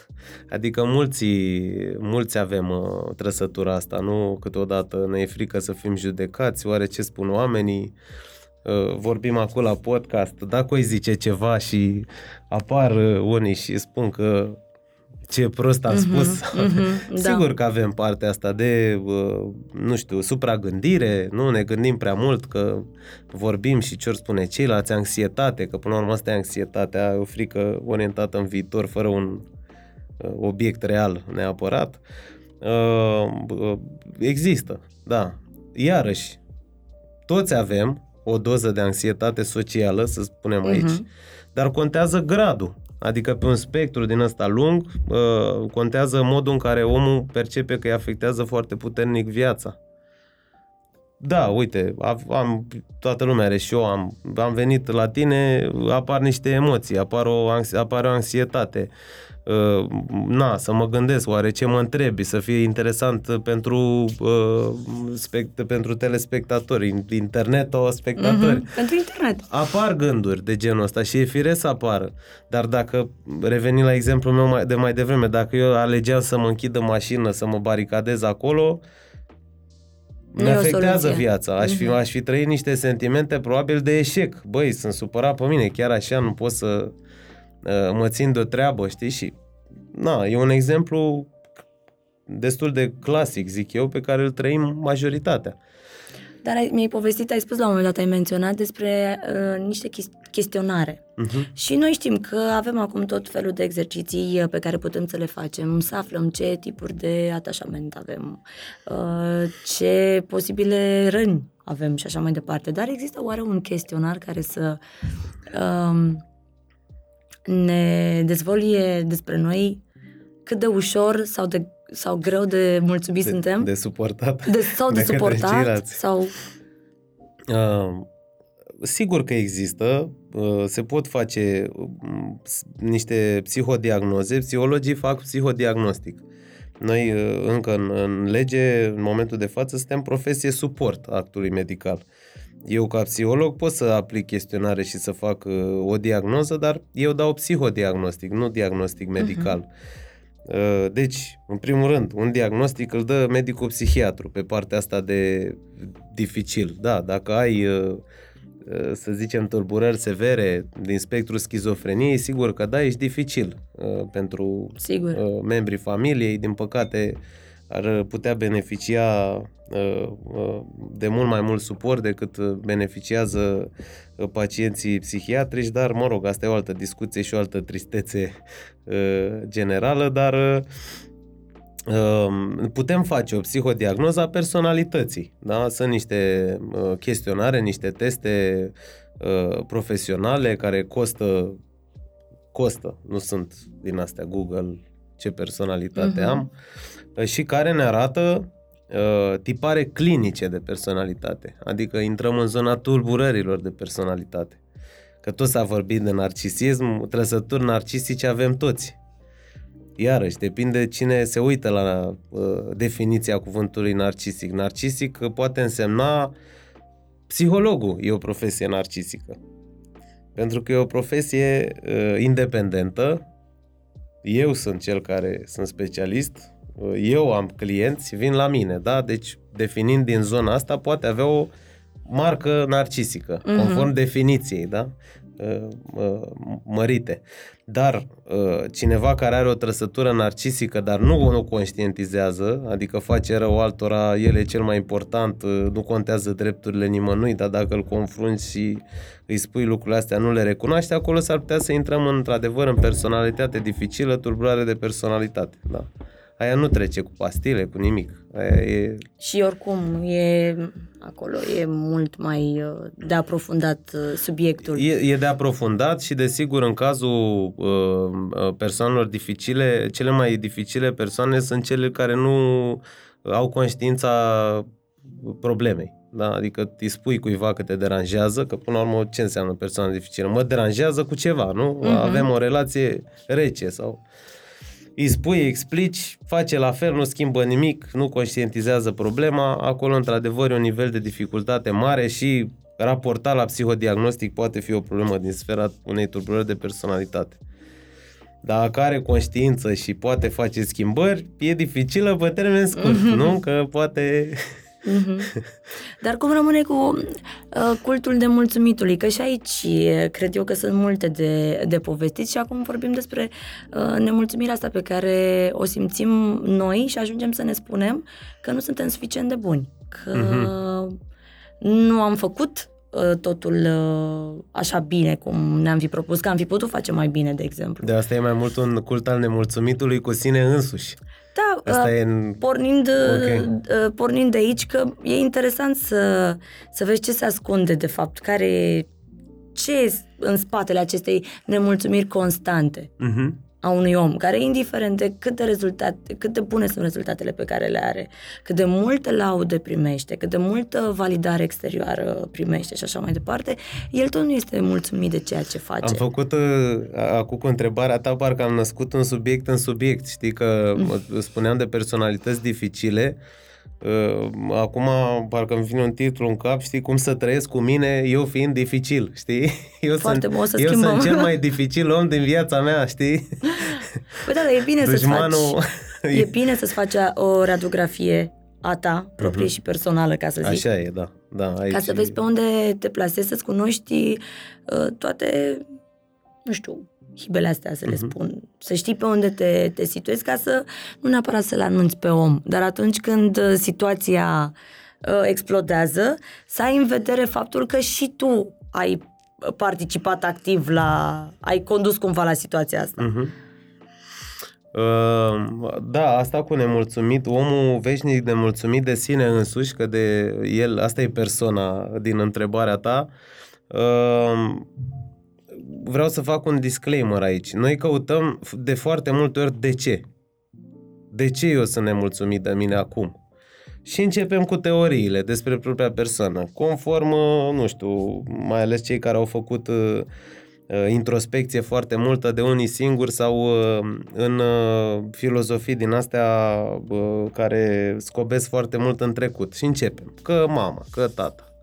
Adică mulți, mulți avem uh, trăsătura asta, nu? Câteodată ne e frică să fim judecați, oare ce spun oamenii? Uh, Uh, vorbim acum la podcast, dacă îi zice ceva și apar uh, unii și spun că ce prost am uh-huh, spus. Uh-huh, *laughs* Sigur da. că avem partea asta de, uh, nu știu, supragândire, nu ne gândim prea mult că vorbim și ce-or spune ceilalți, anxietate, că până la urmă asta e anxietatea, o frică orientată în viitor fără un obiect real neapărat. Există, da. Iarăși, toți avem, o doză de anxietate socială, să spunem aici, uh-huh. dar contează gradul. Adică pe un spectru din ăsta lung, uh, contează modul în care omul percepe că îi afectează foarte puternic viața. Da, uite, am, toată lumea are și eu, am, am venit la tine, apar niște emoții, apar o, apare o anxietate. Uh, na, să mă gândesc, oare ce mă întrebi, să fie interesant pentru, uh, spect, pentru telespectatori, internet o spectatori. Mm-hmm, pentru internet. Apar gânduri de genul ăsta și e firesc să apară. Dar dacă, reveni la exemplul meu mai, de mai devreme, dacă eu alegeam să mă închid în mașină, să mă baricadez acolo, ne afectează viața. Aș fi, mm-hmm. aș fi trăit niște sentimente probabil de eșec. Băi, sunt supărat pe mine, chiar așa nu pot să Uh, mă țin de o treabă, știi? Și, na, e un exemplu destul de clasic, zic eu, pe care îl trăim majoritatea. Dar ai, mi-ai povestit, ai spus la un moment dat, ai menționat despre uh, niște chestionare. Uh-huh. Și noi știm că avem acum tot felul de exerciții uh, pe care putem să le facem, să aflăm ce tipuri de atașament avem, uh, ce posibile răni avem și așa mai departe. Dar există oare un chestionar care să uh, ne dezvolie despre noi cât de ușor sau de sau greu de mulțumit de, suntem. De suportat. De, sau de, de suportat. Sau... Uh, sigur că există. Uh, se pot face uh, niște psihodiagnoze. Psihologii fac psihodiagnostic. Noi uh, încă în, în lege, în momentul de față, suntem profesie suport actului medical. Uh, eu, ca psiholog, pot să aplic chestionare și să fac uh, o diagnoză, dar eu dau psihodiagnostic, nu diagnostic medical. Uh-huh. Uh, deci, în primul rând, un diagnostic îl dă medicul psihiatru pe partea asta de dificil. Da, dacă ai, uh, uh, să zicem, tulburări severe din spectrul schizofreniei, sigur că da, ești dificil uh, pentru sigur. membrii familiei. Din păcate, ar putea beneficia uh, uh, de mult mai mult suport decât beneficiază uh, pacienții psihiatrici, dar, mă rog, asta e o altă discuție și o altă tristețe generală, dar putem face o psihodiagnoză a personalității. Da? Sunt niște chestionare, niște teste profesionale care costă costă, nu sunt din astea Google ce personalitate uh-huh. am și care ne arată uh, tipare clinice de personalitate. Adică intrăm în zona tulburărilor de personalitate. Că tot s-a vorbit de narcisism, trăsături narcisice avem toți. Iarăși, depinde cine se uită la uh, definiția cuvântului narcisic. Narcisic poate însemna psihologul, e o profesie narcisică. Pentru că e o profesie uh, independentă. Eu sunt cel care sunt specialist, eu am clienți, vin la mine, da? Deci, definind din zona asta, poate avea o marcă narcisică, uh-huh. conform definiției, da? uh, uh, mărite. Dar uh, cineva care are o trăsătură narcisică, dar nu o conștientizează, adică face rău altora, el e cel mai important, uh, nu contează drepturile nimănui, dar dacă îl confrunți și îi spui lucrurile astea, nu le recunoaște, acolo s-ar putea să intrăm într-adevăr în personalitate dificilă, tulburare de personalitate. Da. Aia nu trece cu pastile, cu nimic. Aia e... Și oricum, e acolo e mult mai uh, de aprofundat uh, subiectul. E, e de aprofundat și, desigur, în cazul uh, uh, persoanelor dificile, cele mai dificile persoane sunt cele care nu au conștiința problemei. Da? Adică îi spui cuiva că te deranjează, că până la urmă ce înseamnă persoană dificilă? Mă deranjează cu ceva, nu? Uh-huh. Avem o relație rece sau îi spui, îi explici, face la fel, nu schimbă nimic, nu conștientizează problema, acolo într-adevăr e un nivel de dificultate mare și raportat la psihodiagnostic poate fi o problemă din sfera unei tulburări de personalitate. Dacă are conștiință și poate face schimbări, e dificilă pe termen scurt, mm-hmm. nu? Că poate Mm-hmm. Dar cum rămâne cu uh, cultul de mulțumitului? Că și aici cred eu că sunt multe de, de povestit și acum vorbim despre uh, nemulțumirea asta pe care o simțim noi și ajungem să ne spunem că nu suntem suficient de buni, că mm-hmm. nu am făcut uh, totul uh, așa bine cum ne-am fi propus, că am fi putut face mai bine, de exemplu. De asta e mai mult un cult al nemulțumitului cu sine însuși. Da, Asta uh, e în... pornind, okay. uh, pornind de aici că e interesant să, să vezi ce se ascunde de fapt, care ce e în spatele acestei nemulțumiri constante. Uh-huh a unui om, care indiferent de cât de rezultate, cât de bune sunt rezultatele pe care le are, cât de multe laude primește, cât de multă validare exterioară primește și așa mai departe, el tot nu este mulțumit de ceea ce face. Am făcut uh, acum cu întrebarea ta, parcă am născut un subiect în subiect, știi că mm. spuneam de personalități dificile, Uh, acum parcă îmi vine un titlu în cap, știi, cum să trăiesc cu mine, eu fiind dificil, știi? *laughs* Eu Foarte sunt, bun, să eu schimbăm. sunt cel mai dificil om din viața mea, știi? *laughs* Păi da, dar e bine să-ți faci, *laughs* e bine să-ți faci o radiografie a ta, proprie uh-huh. și personală, ca să zic. Așa e, da. da aici ca să vezi pe unde te plasezi, să-ți cunoști uh, toate, nu știu, hibele astea, să le uh-huh. spun. Să știi pe unde te, te situezi ca să nu neapărat să-l anunți pe om, dar atunci când uh, situația uh, explodează, să ai în vedere faptul că și tu ai participat activ la... ai condus cumva la situația asta. Uh-huh. Uh, da, asta cu nemulțumit, omul veșnic nemulțumit de sine însuși, că de el, asta e persoana din întrebarea ta, uh, vreau să fac un disclaimer aici. Noi căutăm de foarte multe ori de ce. De ce eu sunt nemulțumit de mine acum? Și începem cu teoriile despre propria persoană. Conform, nu știu, mai ales cei care au făcut uh, uh, introspecție foarte multă de unii singuri sau uh, în uh, filozofii din astea uh, care scobesc foarte mult în trecut. Și începem. Că mama, că tata,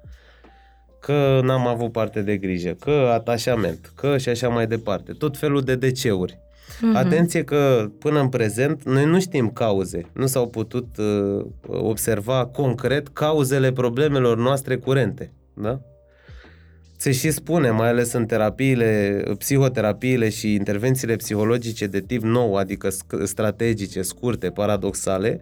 că n-am avut parte de grijă, că atașament, că și așa mai departe. Tot felul de deceuri. Mm-hmm. Atenție că până în prezent noi nu știm cauze. Nu s-au putut uh, observa concret cauzele problemelor noastre curente. Da? Se și spune, mai ales în terapiile, psihoterapiile și intervențiile psihologice de tip nou, adică strategice, scurte, paradoxale,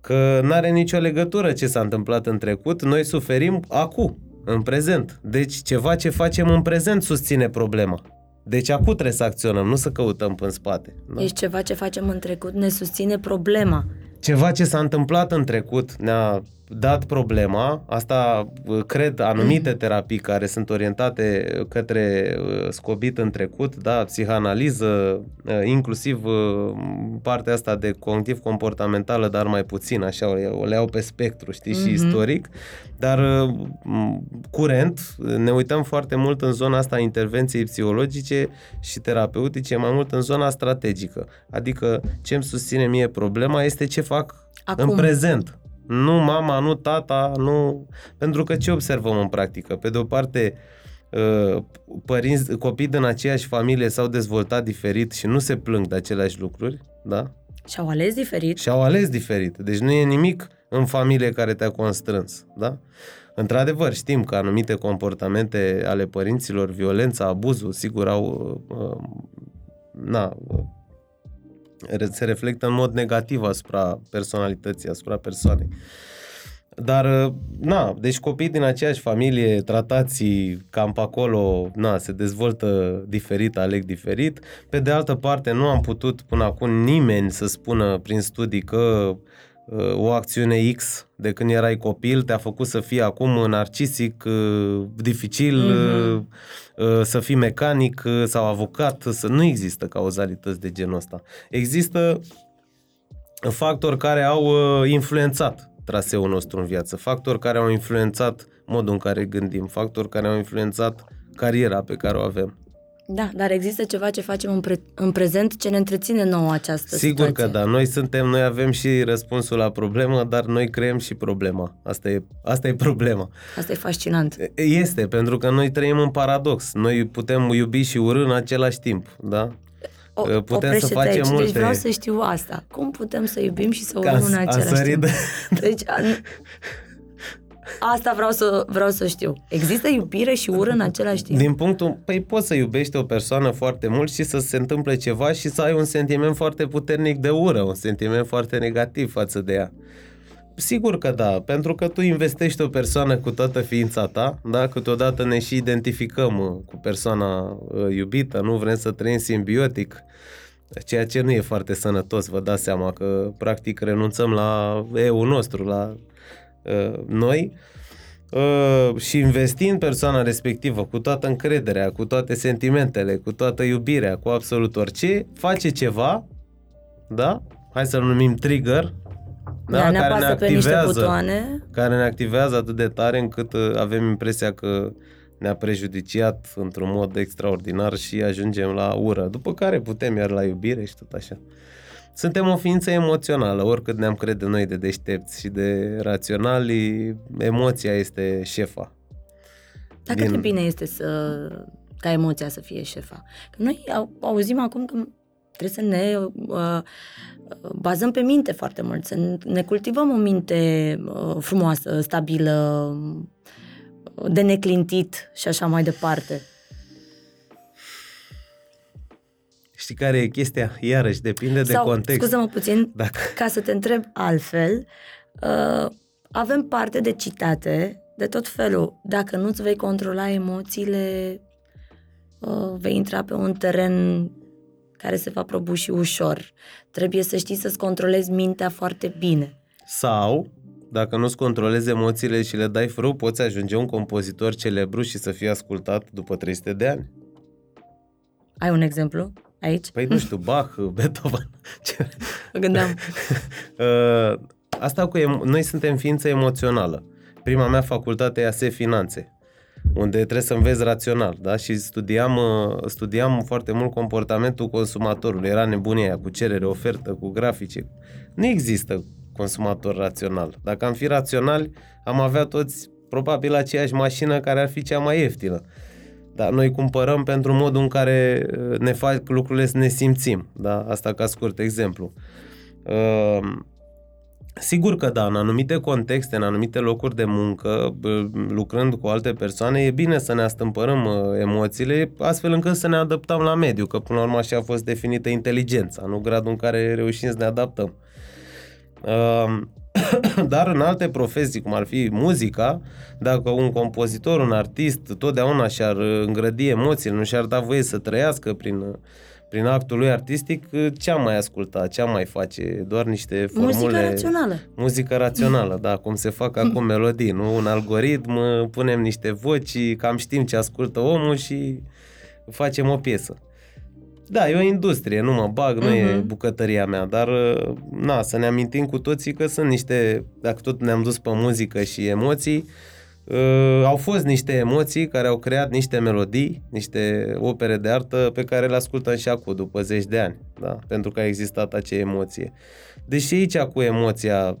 că nu are nicio legătură ce s-a întâmplat în trecut, noi suferim acum în prezent. Deci ceva ce facem în prezent susține problema. Deci acum trebuie să acționăm, nu să căutăm în spate. Da? Deci ceva ce facem în trecut ne susține problema. Ceva ce s-a întâmplat în trecut ne-a dat problema, asta uh, cred anumite mm. terapii care sunt orientate către uh, scobit în trecut, da, psihanaliză, uh, inclusiv partea asta de cognitiv comportamentală, dar mai puțin, așa, o le iau pe spectru, știi, mm-hmm. și istoric, dar curent ne uităm foarte mult în zona asta a intervenției psihologice și terapeutice, mai mult în zona strategică, adică ce îmi susține mie problema este ce fac Acum. în prezent nu mama, nu tata, nu... Pentru că ce observăm în practică? Pe de o parte, uh, părinți, copii din aceeași familie s-au dezvoltat diferit și nu se plâng de aceleași lucruri, da? Și-au ales diferit. Și-au ales diferit. Deci nu e nimic în familie care te-a constrâns, da? Într-adevăr, știm că anumite comportamente ale părinților, violența, abuzul, sigur, au, uh, na, se reflectă în mod negativ asupra personalității, asupra persoanei. Dar, na, deci copii din aceeași familie, tratați cam pe acolo, na, se dezvoltă diferit, aleg diferit. Pe de altă parte, nu am putut până acum nimeni să spună prin studii că uh, o acțiune X de când erai copil te-a făcut să fii acum narcisic, uh, dificil, mm-hmm. să fii mecanic sau avocat. Să... Nu există cauzalități de genul ăsta. Există factori care au influențat traseul nostru în viață, factori care au influențat modul în care gândim, factori care au influențat cariera pe care o avem. Da, dar există ceva ce facem în, pre- în prezent ce ne întreține nouă această Sigur situație. că da, noi suntem, noi avem și răspunsul la problemă, dar noi creăm și problema. Asta e, asta e problema. Asta e fascinant. Este, pentru că noi trăim în paradox. Noi putem iubi și urâ în același timp, da? O, putem să facem aici. multe. Deci vreau să știu asta. Cum putem să iubim și să urâm în același timp? De... Deci, a, *laughs* asta vreau să, vreau să știu. Există iubire și ură în același timp? Din punctul, păi poți să iubești o persoană foarte mult și să se întâmple ceva și să ai un sentiment foarte puternic de ură, un sentiment foarte negativ față de ea. Sigur că da, pentru că tu investești o persoană cu toată ființa ta, da? câteodată ne și identificăm uh, cu persoana uh, iubită, nu vrem să trăim simbiotic, ceea ce nu e foarte sănătos, vă dați seama că practic renunțăm la eu nostru, la uh, noi uh, și investind persoana respectivă cu toată încrederea, cu toate sentimentele, cu toată iubirea, cu absolut orice, face ceva, da? Hai să-l numim trigger, da, da, ne care ne activează, pe butoane. care ne activează atât de tare încât uh, avem impresia că ne-a prejudiciat într-un mod extraordinar și ajungem la ură, după care putem iar la iubire și tot așa. Suntem o ființă emoțională, oricât ne-am crede noi de deștepți și de raționali, emoția este șefa. Dar Din... cât de bine este să ca emoția să fie șefa? Că noi auzim acum că trebuie să ne uh, bazăm pe minte foarte mult, să ne cultivăm o minte uh, frumoasă, stabilă, de neclintit și așa mai departe. Știi care e chestia? Iarăși, depinde Sau, de context. scuză-mă puțin, Dacă... ca să te întreb altfel, uh, avem parte de citate de tot felul. Dacă nu-ți vei controla emoțiile, uh, vei intra pe un teren care se va prăbuși ușor. Trebuie să știi să-ți controlezi mintea foarte bine. Sau, dacă nu-ți controlezi emoțiile și le dai frâu, poți ajunge un compozitor celebru și să fii ascultat după 300 de ani. Ai un exemplu aici? Păi nu știu, Bach, *laughs* Beethoven. Mă gândeam. *laughs* Uh, asta cu em- noi suntem ființă emoțională. Prima mea facultate e ASE Finanțe unde trebuie să înveți rațional, da? Și studiam, uh, studiam foarte mult comportamentul consumatorului. Era nebunia cu cerere, ofertă, cu grafice. Nu există consumator rațional. Dacă am fi raționali, am avea toți probabil aceeași mașină care ar fi cea mai ieftină. Dar noi cumpărăm pentru modul în care uh, ne fac lucrurile să ne simțim. Da? Asta ca scurt exemplu. Uh, Sigur că da, în anumite contexte, în anumite locuri de muncă, lucrând cu alte persoane, e bine să ne astâmpărăm uh, emoțiile, astfel încât să ne adaptăm la mediu, că până la urmă așa a fost definită inteligența, nu gradul în care reușim să ne adaptăm. Um, *coughs* dar în alte profesii, cum ar fi muzica, dacă un compozitor, un artist, totdeauna și-ar îngrădi emoțiile, nu și-ar da voie să trăiască prin prin actul lui artistic, ce am mai ascultat, ce am mai face, doar niște formule... Muzică rațională. Muzică rațională, da, cum se fac acum *laughs* melodii, nu? Un algoritm, punem niște voci, cam știm ce ascultă omul și facem o piesă. Da, e o industrie, nu mă bag, nu uh-huh. e mhm. bucătăria mea, dar na, să ne amintim cu toții că sunt niște, dacă tot ne-am dus pe muzică și emoții, Uh, au fost niște emoții care au creat niște melodii, niște opere de artă pe care le ascultăm și acum, după zeci de ani, da? pentru că a existat acea emoție. Deși aici cu emoția, uh,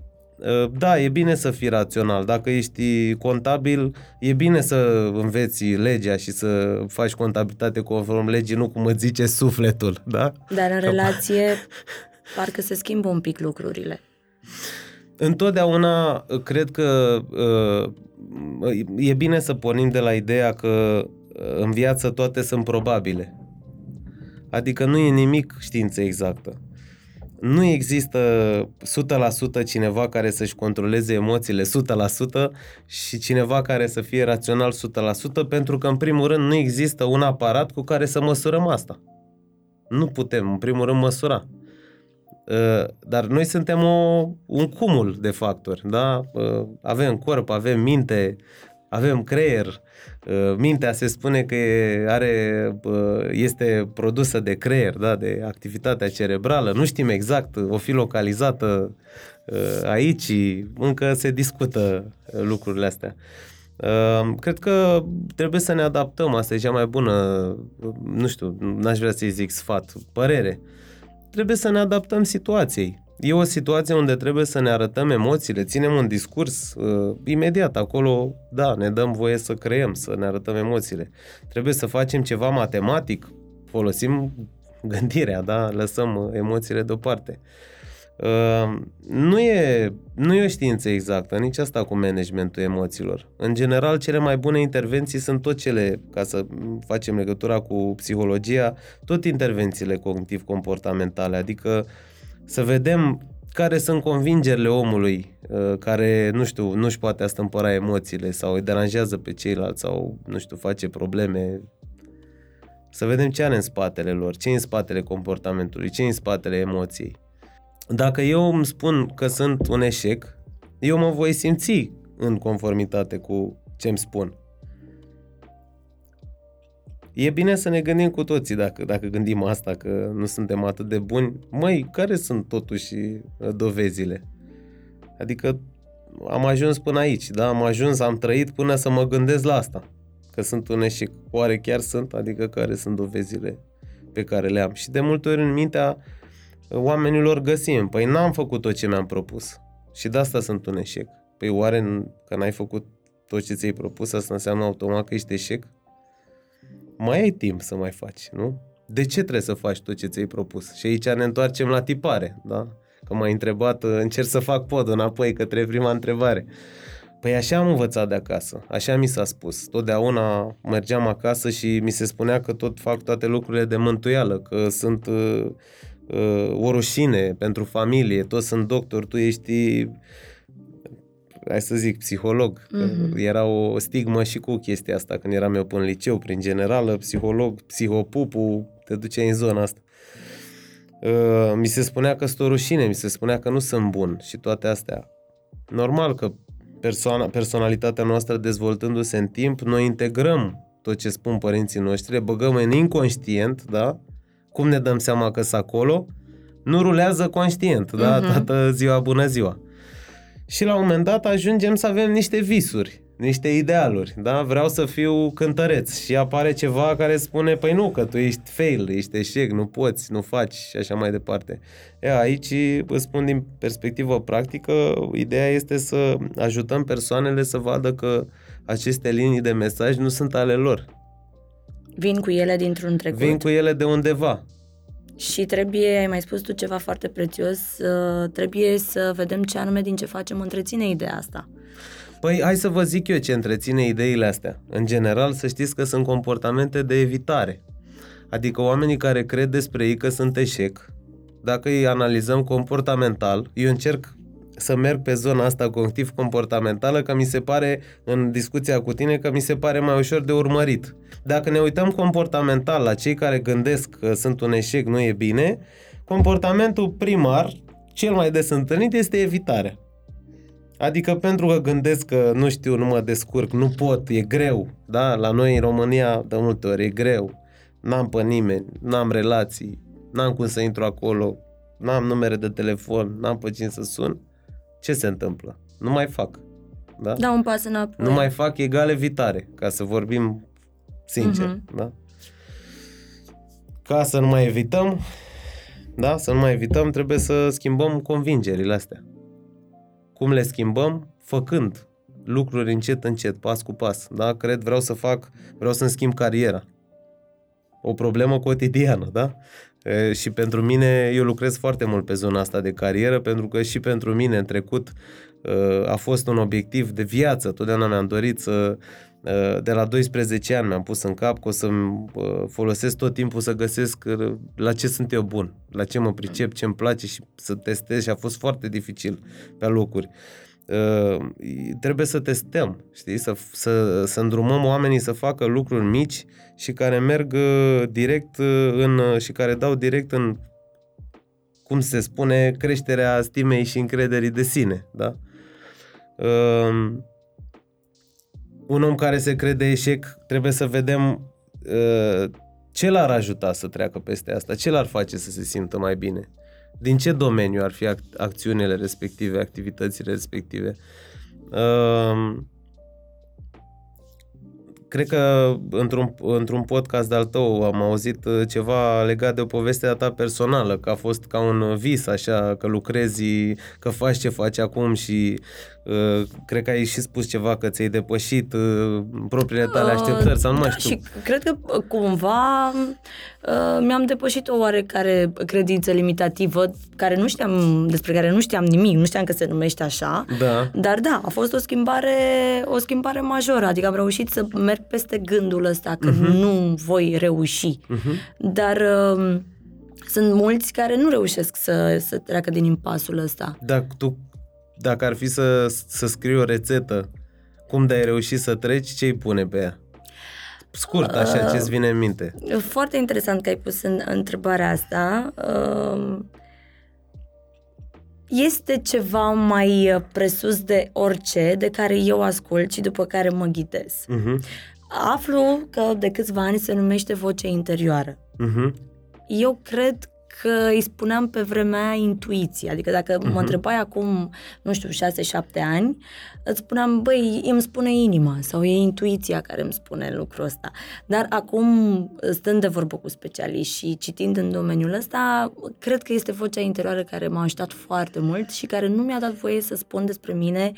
da, e bine să fii rațional. Dacă ești contabil, e bine să înveți legea și să faci contabilitate conform legii, nu cum îți zice sufletul, da? Dar în relație *laughs* parcă se schimbă un pic lucrurile. Întotdeauna uh, cred că uh, e bine să pornim de la ideea că uh, în viață toate sunt probabile. Adică nu e nimic știință exactă. Nu există 100% cineva care să-și controleze emoțiile 100% și cineva care să fie rațional 100% pentru că, în primul rând, nu există un aparat cu care să măsurăm asta. Nu putem, în primul rând, măsura. Uh, dar noi suntem o, un cumul de factori, da? Uh, avem corp, avem minte, avem creier. Uh, mintea se spune că are, este produsă de creier, da? de activitatea cerebrală. Nu știm exact, o fi localizată aici, încă se discută lucrurile astea. Cred că trebuie să ne adaptăm, asta e cea mai bună, nu știu, n-aș vrea să-i zic sfat, părere. Uh, trebuie să ne adaptăm situației. E o situație unde trebuie să ne arătăm emoțiile, ținem un discurs uh, imediat acolo, da, ne dăm voie să creăm, să ne arătăm emoțiile. Trebuie să facem ceva matematic, folosim gândirea, da, lăsăm uh, emoțiile deoparte. Uh, nu, e, nu e o știință exactă, nici asta cu managementul emoțiilor. În general, cele mai bune intervenții sunt tot cele, ca să facem legătura cu psihologia, tot intervențiile cognitiv-comportamentale, adică să vedem care sunt convingerile omului uh, care, nu știu, nu-și poate astâmpăra emoțiile sau îi deranjează pe ceilalți sau, nu știu, face probleme. Să vedem ce are în spatele lor, ce e în spatele comportamentului, ce e în spatele emoției dacă eu îmi spun că sunt un eșec, eu mă voi simți în conformitate cu ce îmi spun. E bine să ne gândim cu toții, dacă, dacă gândim asta, că nu suntem atât de buni. Măi, care sunt totuși uh, dovezile? Adică am ajuns până aici, da? Am ajuns, am trăit până să mă gândesc la asta. Că sunt un eșec. Oare chiar sunt? Adică care sunt dovezile pe care le am? Și de multe ori în mintea oamenilor găsim. Păi n-am făcut tot ce mi-am propus. Și de asta sunt un eșec. Păi oare că n-ai făcut tot ce ți-ai propus, asta înseamnă automat că ești eșec? Mai ai timp să mai faci, nu? De ce trebuie să faci tot ce ți-ai propus? Și aici ne întoarcem la tipare, da? Că m-ai întrebat, încerc să fac podul înapoi către prima întrebare. Păi așa am învățat de acasă, așa mi s-a spus. Totdeauna mergeam acasă și mi se spunea că tot fac toate lucrurile de mântuială, că sunt uh, uh, o rușine pentru familie, toți sunt doctori, tu ești hai să zic, psiholog. Mm-hmm. Era o stigmă și cu chestia asta când eram eu până liceu, prin generală, psiholog, psihopupu, te duceai în zona asta. Uh, mi se spunea că sunt o rușine, mi se spunea că nu sunt bun și toate astea. Normal că persoana, personalitatea noastră dezvoltându-se în timp, noi integrăm tot ce spun părinții noștri, le băgăm în inconștient, da? cum ne dăm seama că sunt acolo, nu rulează conștient, uh-huh. da? Mhm. Toată ziua, bună ziua. Și la un moment dat ajungem să avem niște visuri, niște idealuri, da? Vreau să fiu cântăreț și apare ceva care spune, păi nu, că tu ești fail, ești eșec, nu poți, nu faci și așa mai departe. E, aici vă spun din perspectivă practică, ideea este să ajutăm persoanele să vadă că aceste linii de mesaj nu sunt ale lor, Vin cu ele dintr-un trecut. Vin cu ele de undeva. Și trebuie, ai mai spus tu ceva foarte prețios, uh, trebuie să vedem ce anume din ce facem întreține ideea asta. Păi hai să vă zic eu ce întreține ideile astea. În general să știți că sunt comportamente de evitare. Adică oamenii care cred despre ei că sunt eșec, dacă îi analizăm comportamental, eu încerc să merg pe zona asta cognitiv-comportamentală, că mi se pare, în discuția cu tine, că mi se pare mai ușor de urmărit. Dacă ne uităm comportamental la cei care gândesc că sunt un eșec, nu e bine, comportamentul primar, cel mai des întâlnit, este evitarea. Adică pentru că gândesc că nu știu, nu mă descurc, nu pot, e greu, da? La noi în România de multe ori e greu, n-am pe nimeni, n-am relații, n-am cum să intru acolo, n-am numere de telefon, n-am pe cine să sun, ce se întâmplă? Nu mai fac. Da? Da, un pas înapoi. Nu mai fac egal evitare, ca să vorbim sincer. Uh-huh. Da? Ca să nu mai evităm, da, să nu mai evităm, trebuie să schimbăm convingerile astea. Cum le schimbăm? Făcând lucruri încet, încet, pas cu pas. Da? Cred, vreau să fac, vreau să-mi schimb cariera. o problemă cotidiană, da? E, și pentru mine, eu lucrez foarte mult pe zona asta de carieră, pentru că și pentru mine în trecut a fost un obiectiv de viață. Totdeauna mi-am dorit să de la 12 ani mi-am pus în cap că o să folosesc tot timpul să găsesc la ce sunt eu bun, la ce mă pricep, ce îmi place și să testez și a fost foarte dificil pe locuri. Uh, trebuie să testăm, știi, să, să, să îndrumăm oamenii să facă lucruri mici și care merg uh, direct uh, în, și care dau direct în, cum se spune, creșterea stimei și încrederii de sine, da? Uh, un om care se crede eșec, trebuie să vedem uh, ce l-ar ajuta să treacă peste asta, ce l-ar face să se simtă mai bine din ce domeniu ar fi ac- acțiunile respective, activitățile respective. Uh, cred că într-un, într-un podcast de-al tău am auzit uh, ceva legat de o poveste a ta personală, că a fost ca un vis, așa, că lucrezi, că faci ce faci acum și uh, cred că ai și spus ceva, că ți-ai depășit uh, propriile tale uh, așteptări sau nu mai da, știu. Și cred că uh, cumva uh, mi-am depășit o oarecare credință limitativă care nu știam, despre care nu știam nimic, nu știam că se numește așa, da. dar da, a fost o schimbare, o schimbare majoră, adică am reușit să merg peste gândul ăsta că uh-huh. nu voi reuși. Uh-huh. Dar uh, sunt mulți care nu reușesc să, să treacă din impasul ăsta. Dacă tu, dacă ar fi să, să scrii o rețetă, cum de ai reușit să treci, ce îi pune pe ea? Scurt, așa, uh, ce-ți vine în minte? Foarte interesant că ai pus în, întrebarea asta. Uh, este ceva mai presus de orice de care eu ascult și după care mă ghidez. Uh-huh aflu că de câțiva ani se numește voce interioară. Uh-huh. Eu cred că îi spuneam pe vremea aia intuiție. Adică dacă uh-huh. mă mhm. întrebai acum, nu știu, 6-7 ani, îți spuneam, băi, îmi spune inima sau e intuiția care îmi spune lucrul ăsta. Dar acum, stând de vorbă cu specialiști și citind în domeniul ăsta, cred că este vocea interioară care m-a ajutat foarte mult și care nu mi-a dat voie să spun despre mine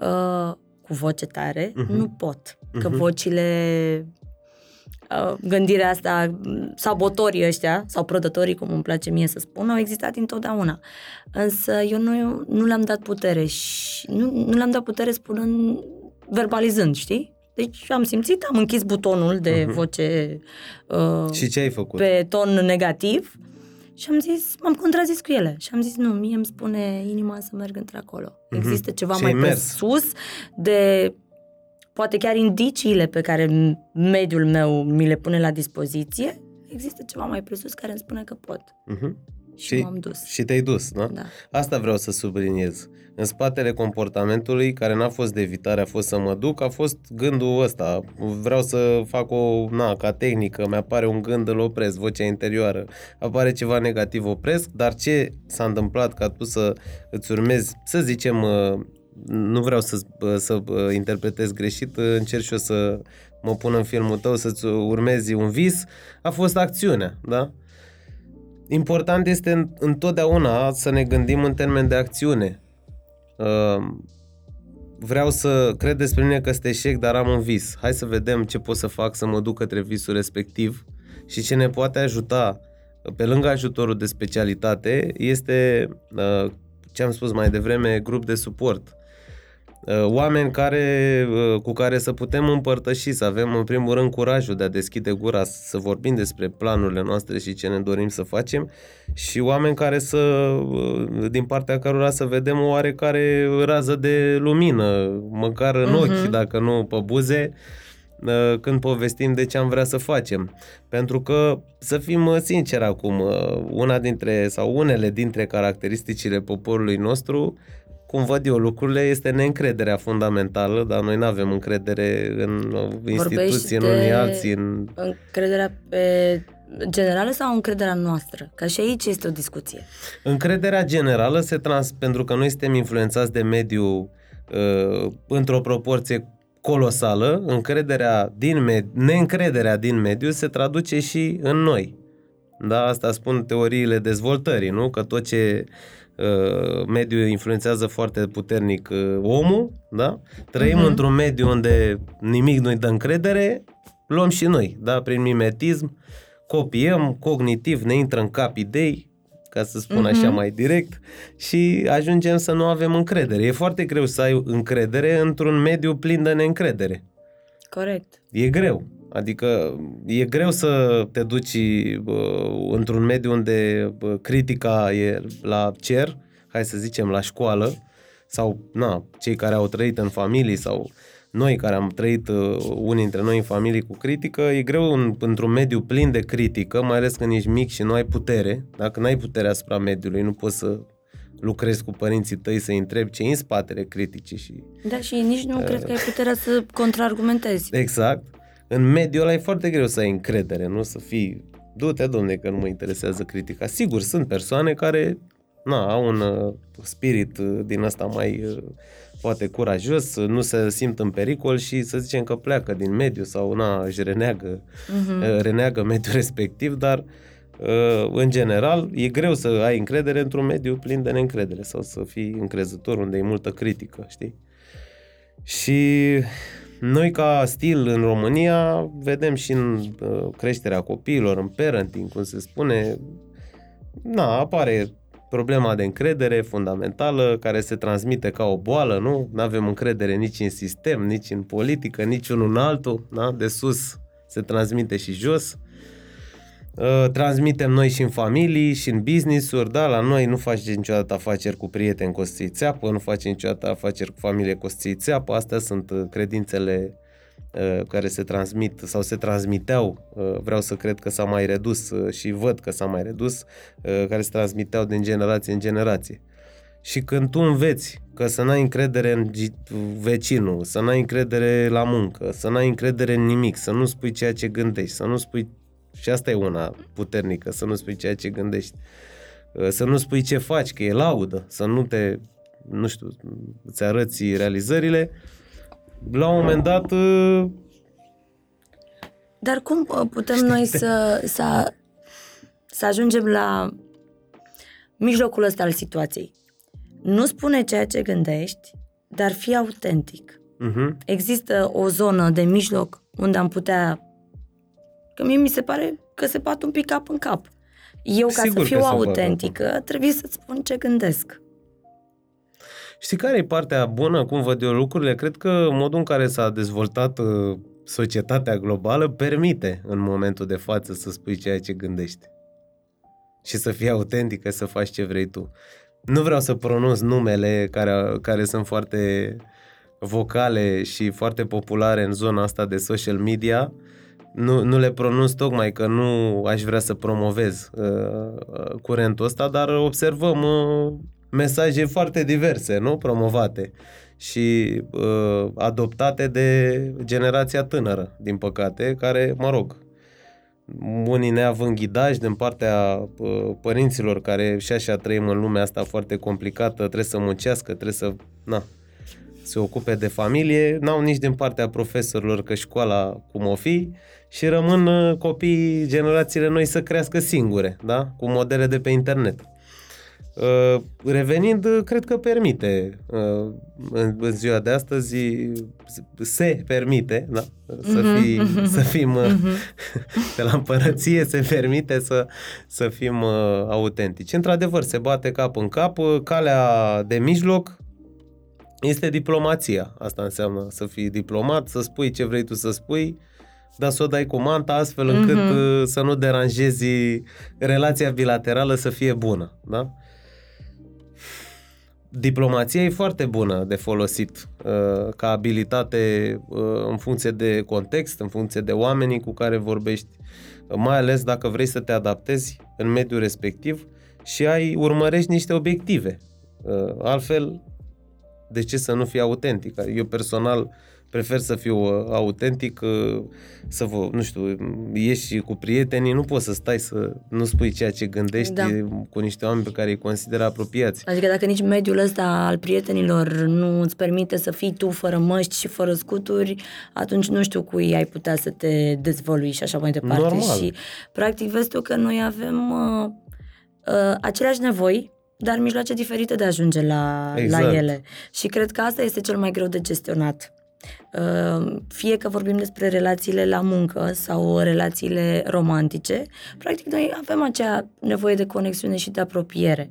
uh, cu voce tare, uh-huh. nu pot. Că uh-huh. vocile uh, gândirea asta, sabotorii ăștia, sau prădătorii, cum îmi place mie să spun, au existat întotdeauna. Însă eu nu, nu le-am dat putere și nu, nu le-am dat putere spunând, verbalizând, știi? Deci am simțit, am închis butonul de uh-huh. voce uh, și ce ai făcut? pe ton negativ și am zis, m-am contrazis cu ele și am zis, nu, mie îmi spune inima să merg într-acolo. Uh-huh. Există ceva și mai pe sus de poate chiar indiciile pe care mediul meu mi le pune la dispoziție, există ceva mai presus care îmi spune că pot. Uh-huh. Și, și m-am dus. Și te-ai dus, da? Da. Asta vreau să subliniez. În spatele comportamentului, care n-a fost de evitare, a fost să mă duc, a fost gândul ăsta. Vreau să fac o, na, ca tehnică, mi-apare un gând, îl opresc, vocea interioară. Apare ceva negativ, opresc, dar ce s-a întâmplat ca tu să îți urmezi, să zicem, nu vreau să, să interpretez greșit, încerc și eu să mă pun în filmul tău, să-ți urmezi un vis, a fost acțiunea, da? Important este întotdeauna să ne gândim în termen de acțiune. Vreau să cred despre mine că este eșec, dar am un vis. Hai să vedem ce pot să fac să mă duc către visul respectiv și ce ne poate ajuta pe lângă ajutorul de specialitate este, ce am spus mai devreme, grup de suport Uh, oameni care, uh, cu care să putem împărtăși, să avem în primul rând curajul de a deschide gura, să vorbim despre planurile noastre și ce ne dorim să facem și oameni care să, uh, din partea cărora să vedem o oarecare rază de lumină, măcar în uh-huh. ochi, dacă nu pe buze, când povestim de ce am vrea să facem. Pentru că, să fim sinceri acum, una dintre sau unele dintre caracteristicile poporului nostru cum văd eu lucrurile, este neîncrederea fundamentală, dar noi nu avem încredere în instituții, în unii alții. În... Încrederea pe generală sau încrederea noastră? Că și aici este o discuție. Încrederea generală se trans... pentru că noi suntem influențați de mediu uh, într-o proporție colosală, încrederea din med... neîncrederea din mediu se traduce și în noi. Da, asta spun teoriile dezvoltării, nu? Că tot ce Uh, mediul influențează foarte puternic uh, omul, da? Trăim uh-huh. într-un mediu unde nimic nu-i dă încredere, luăm și noi, da? Prin mimetism, copiem cognitiv, ne intră în cap idei, ca să spun așa Mhm. mai direct, și ajungem să nu avem încredere. E foarte greu să ai încredere într-un mediu plin de neîncredere. Corect. E greu. Adică e greu să te duci bă, într-un mediu unde bă, critica e la cer, hai să zicem la școală, sau na, cei care au trăit în familii sau noi care am trăit uh, unii dintre noi în familii cu critică, e greu în, într-un mediu plin de critică, mai ales când ești mic și nu ai putere. Dacă nu ai putere asupra mediului, nu poți să lucrezi cu părinții tăi, să-i întrebi ce în spatele criticii și Da, și nici nu cred că ai puterea să contraargumentezi. Exact. În mediul ăla e foarte greu să ai încredere, nu? Să fii, du-te, domne, că nu mă interesează critica. Sigur, sunt persoane care na, au un uh, spirit uh, din ăsta mai uh, poate curajos, uh, nu se simt în pericol și să zicem că pleacă din mediu sau na, își reneagă, uh, reneagă *laughs* mediul respectiv, dar uh, în general e greu să ai încredere într-un mediu plin de neîncredere sau să fii încrezător unde e multă critică, știi? Și noi ca stil în România vedem și în uh, creșterea copiilor, în parenting, cum se spune, na, apare problema de încredere fundamentală care se transmite ca o boală, nu? Nu avem încredere nici în sistem, nici în politică, nici unul în altul, da? De sus se transmite și jos. Uh, transmitem noi și în familii și în business-uri, da, la noi nu faci niciodată afaceri cu prieteni cu să țeapă, nu faci niciodată afaceri cu familie cu să țeapă, astea sunt uh, credințele uh, care se transmit sau se transmiteau, uh, vreau să cred că s-a mai redus uh, și văd că s-a mai redus, uh, care se transmiteau din generație în generație. Și când tu înveți că să n-ai încredere în gi- vecinul, să n-ai încredere la muncă, să n-ai încredere în nimic, să nu spui ceea ce gândești, să nu spui și asta e una puternică, să nu spui ceea ce gândești. Uh, Să nu spui ce faci, că e laudă, să nu te, nu știu, îți arăți realizările. La un moment dat, uh, Dar cum uh, putem noi să, să, să ajungem la mijlocul ăsta al situației? Nu spune ceea ce gândești, dar fii autentic. uh-huh, Există o zonă de mijloc unde am putea... Că mie mi se pare că se poate un pic cap în cap. Eu, ca Sigur să că fiu se poate. autentică, trebuie să-ți spun ce gândesc. Știi care e partea bună, cum văd eu lucrurile? Cred că modul în care s-a dezvoltat uh, societatea globală permite în momentul de față să spui ceea ce gândești. Și să fii autentică, să faci ce vrei tu. Nu vreau să pronunț numele care, care sunt foarte vocale și foarte populare în zona asta de social media. Nu, nu le pronunț tocmai că nu aș vrea să promovez uh, uh, curentul ăsta, dar observăm uh, mesaje foarte diverse, nu? Promovate și uh, adoptate de generația tânără, din păcate, care, mă rog, unii neavând ghidaj din partea uh, părinților care și așa trăim în lumea asta foarte complicată, trebuie să muncească, trebuie să na, se ocupe de familie, n-au nici din partea profesorilor că școala cum o fi și rămân uh, copiii, generațiile noi să crească singure, da? cu modele de pe internet. Uh, revenind, uh, cred că permite uh, în, în ziua de astăzi se permite da? să, fi, să fim uh, *laughs* de la împărăție se permite să, să fim uh, autentici. Într-adevăr, se bate cap în cap. Uh, Calea de mijloc este diplomația. Asta înseamnă să fii diplomat, să spui ce vrei tu să spui, dar să o dai cu manta astfel încât uh, să nu deranjezi relația bilaterală să fie bună. Da? Diplomația e foarte bună de folosit uh, ca abilitate uh, în funcție de context, în funcție de oamenii cu care vorbești, uh, mai ales dacă vrei să te adaptezi în mediul respectiv și ai urmărești niște obiective. Uh, altfel, de ce să nu fii autentic? Eu personal prefer să fiu uh, autentic, uh, să vă, nu știu, ieși cu prietenii, nu poți să stai să nu spui ceea ce gândești Da. cu niște oameni pe care îi consideră apropiați. Adică dacă nici mediul ăsta al prietenilor nu îți permite să fii tu fără măști și fără scuturi, atunci nu știu cui ai putea să te dezvălui și așa mai departe. Normal. Și practic vezi tu că noi avem uh, uh, aceleași nevoi, dar mijloace diferite de a ajunge la, Exact. la ele. Și cred că asta este cel mai greu de gestionat. Uh, fie că vorbim despre relațiile la muncă sau relațiile romantice, practic noi avem acea nevoie de conexiune și de apropiere.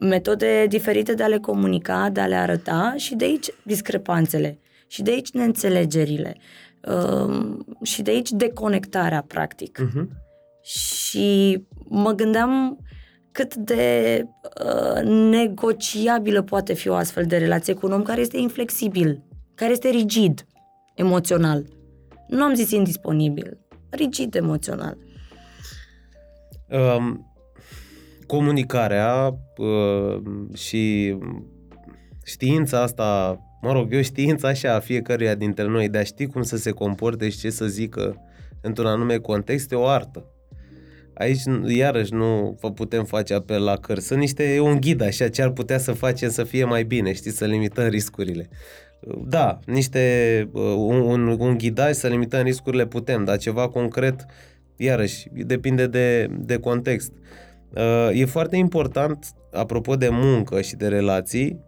Metode diferite de a le comunica, de a le arăta și de aici discrepanțele și de aici neînțelegerile uh, și de aici deconectarea, practic. Uh-huh. Și mă gândeam cât de uh, negociabilă poate fi o astfel de relație cu un om care este inflexibil, care este rigid emoțional. Nu am zis indisponibil, rigid emoțional. Um, comunicarea uh, și știința asta, mă rog, eu știința așa a fiecăruia dintre noi de a ști cum să se comporte și ce să zică într-un anume context e o artă. Aici, iarăși, nu vă putem face apel la cărți. Sunt niște, e un ghid așa, ce ar putea să facem să fie mai bine, știi, să limităm riscurile. Da, niște, uh, un, un, un ghidaj să limităm riscurile putem, dar ceva concret, iarăși, depinde de, de context. Uh, e foarte important, apropo de muncă și de relații,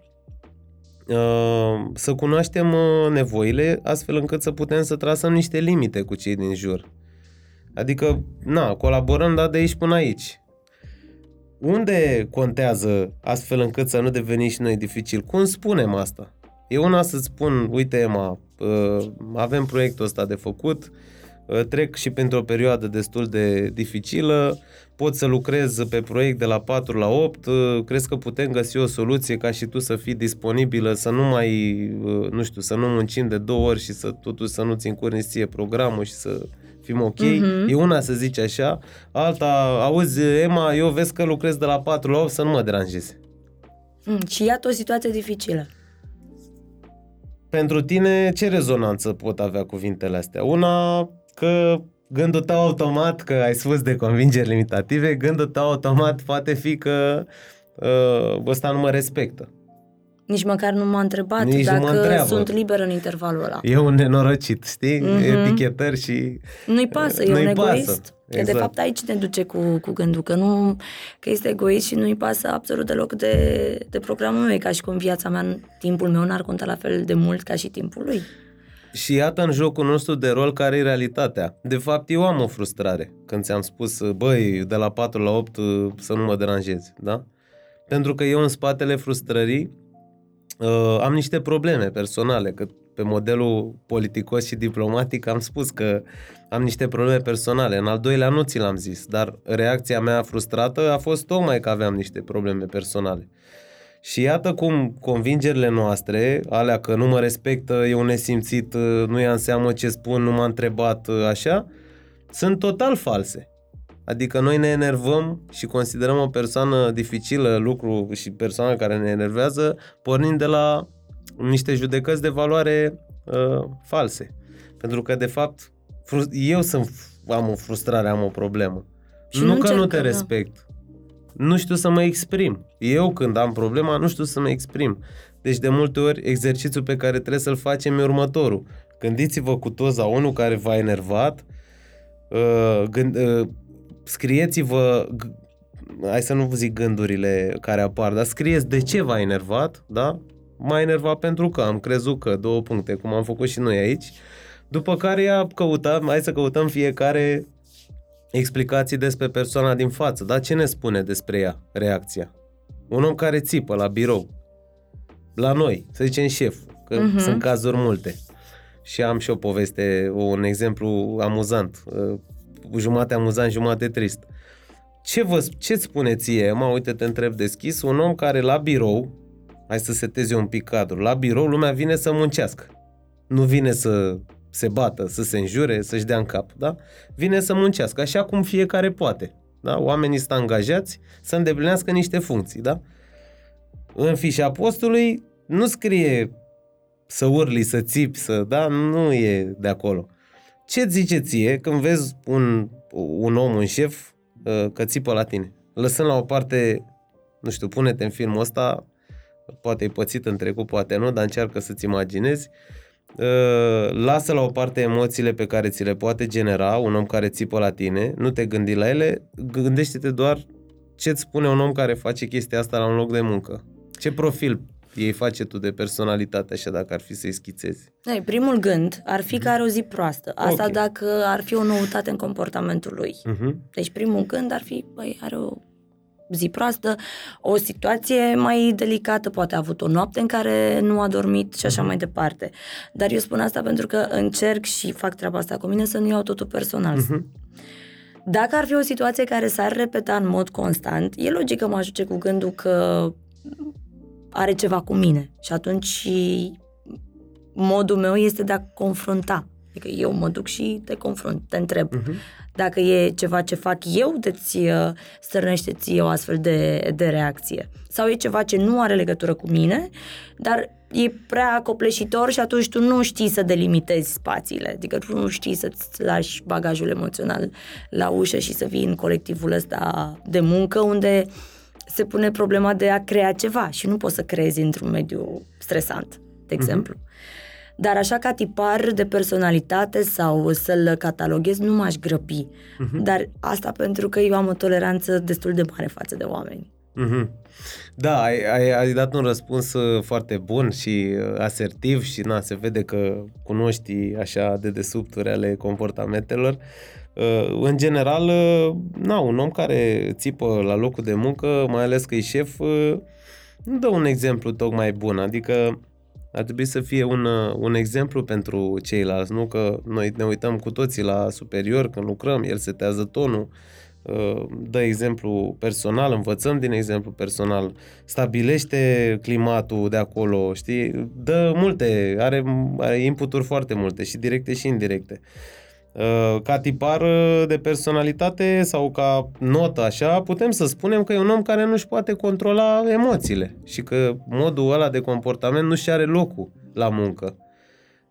uh, să cunoaștem nevoile astfel încât să putem să trasăm niște limite cu cei din jur. Adică, na, colaborăm, dar de aici până aici. Unde contează astfel încât să nu devenim și noi dificil? Cum spunem asta? E una să spun, uite Emma, uh, avem proiectul ăsta de făcut, uh, trec și pentru o perioadă destul de dificilă, pot să lucrez pe proiect de la 4 la 8, uh, crezi că putem găsi o soluție ca și tu să fii disponibilă, să nu mai, nu știu, să nu muncim de două ori și să totuși să nu-ți încurni ție programul și să fim ok. Uh-huh. E una să zici așa, alta, auzi, Emma, eu vezi că lucrez de la 4 la 8 să nu mă deranjeze. Mm, și iată o situație dificilă. Pentru tine, ce rezonanță pot avea cuvintele astea? Una, că gândul tău automat, că ai spus de convingeri limitative, gândul tău automat poate fi că uh, ăsta nu mă respectă. Nici măcar nu m-a întrebat Nici dacă sunt liber în intervalul ăla. E un nenorocit, știi? Mm-hmm. Etichetări și... Nu-i pasă, e un egoist. Pasă. Exact. de fapt aici ne duce cu, cu gândul că nu că este egoist și nu-i pasă absolut deloc de, de programul meu, ca și cum viața mea, timpul meu n-ar conta la fel de mult ca și timpul lui. Și iată în jocul nostru de rol care e realitatea. De fapt, eu am o frustrare când ți-am spus, băi, de la 4 la 8 să nu mă deranjezi, da? Pentru că eu în spatele frustrării uh, am niște probleme personale, că pe modelul politicos și diplomatic am spus că am niște probleme personale. În al doilea nu ți l-am zis, dar reacția mea frustrată a fost tocmai că aveam niște probleme personale. Și iată cum convingerile noastre, alea că nu mă respectă, e un nesimțit, nu ia în seamă ce spun, nu m-a întrebat, așa, sunt total false. Adică noi ne enervăm și considerăm o persoană dificilă, lucru și persoană care ne enervează, pornind de la niște judecăți de valoare uh, false. Pentru că, de fapt, eu sunt, am o frustrare, am o problemă. Și nu, nu că nu te da. respect. Nu știu să mă exprim. Eu, când am problema, nu știu să mă exprim. Deci, de multe ori, exercițiul pe care trebuie să-l facem e următorul. Gândiți-vă cu toți la unul care v-a enervat, uh, gând, uh, scrieți-vă, hai să nu vă zic gândurile care apar, dar scrieți de ce v-a enervat, da? M-a enervat pentru că am crezut că, două puncte, cum am făcut și noi aici, după care ia căutăm, hai să căutăm fiecare explicații despre persoana din față, da? Ce ne spune despre ea, reacția? Un om care țipă la birou, la noi, să zicem șef, că uh-huh. sunt cazuri multe. Și am și o poveste, un exemplu amuzant jumate amuzant, jumate trist. Ce vă, ce spune ție, mă, uite, te întreb deschis, un om care la birou, hai să seteze un pic cadru, la birou lumea vine să muncească. Nu vine să se bată, să se înjure, să-și dea în cap, da? Vine să muncească, așa cum fiecare poate. Da? Oamenii sunt angajați să îndeplinească niște funcții, da? În fișa postului nu scrie să urli, să țipi, să, da? Nu e de acolo. Ce zice ție când vezi un, un om, un șef, uh, că țipă la tine? Lăsând la o parte, nu știu, pune-te în filmul ăsta, poate ai pățit în trecut, poate nu, dar încearcă să-ți imaginezi, uh, lasă la o parte emoțiile pe care ți le poate genera un om care țipă la tine, nu te gândi la ele, gândește-te doar ce-ți spune un om care face chestia asta la un loc de muncă. Ce profil ei face tu de personalitate, așa, dacă ar fi să-i schițezi? Ei, primul gând ar fi că are o zi proastă. Asta Mhm. Ok. dacă ar fi o noutate în comportamentul lui. Uh-huh. Deci primul gând ar fi, băi, are o zi proastă, o situație mai delicată, poate a avut o noapte în care nu a dormit și așa mai departe. Dar eu spun asta pentru că încerc și fac treaba asta cu mine să nu iau totul personal. Dacă ar fi o situație care s-ar repeta în mod constant, e logic că mă ajunge cu gândul că are ceva cu mine și atunci modul meu este de a confrunta. Adică eu mă duc și te confrunt, te întreb. Uh-huh. Dacă e ceva ce fac eu, de-ți uh, stârnește ție o astfel de, de reacție. Sau e ceva ce nu are legătură cu mine, dar e prea copleșitor și atunci tu nu știi să delimitezi spațiile. Adică tu nu știi să-ți lași bagajul emoțional la ușă și să vii în colectivul ăsta de muncă unde se pune problema de a crea ceva și nu poți să creezi într-un mediu stresant, de exemplu. Dar așa ca tipar de personalitate sau să-l cataloghez, nu m-aș grăbi. Dar asta pentru că eu am o toleranță destul de mare față de oameni. Mhm. Da, ai, ai, ai dat un răspuns uh, foarte bun și uh, asertiv și na, se vede că cunoști așa de desubturi ale comportamentelor. Uh, În general, uh, na, un om care țipă la locul de muncă, mai ales că e șef, uh, nu dă un exemplu tocmai bun, adică ar trebui să fie un, uh, un exemplu pentru ceilalți, nu că noi ne uităm cu toții la superior când lucrăm, el setează tonul, uh, dă exemplu personal, învățăm din exemplu personal, stabilește climatul de acolo, știi, dă multe, are, are inputuri foarte multe și directe și indirecte. Uh, Ca tipar uh, de personalitate sau ca notă așa, putem să spunem că e un om care nu-și poate controla emoțiile și că modul ăla de comportament nu-și are locul la muncă.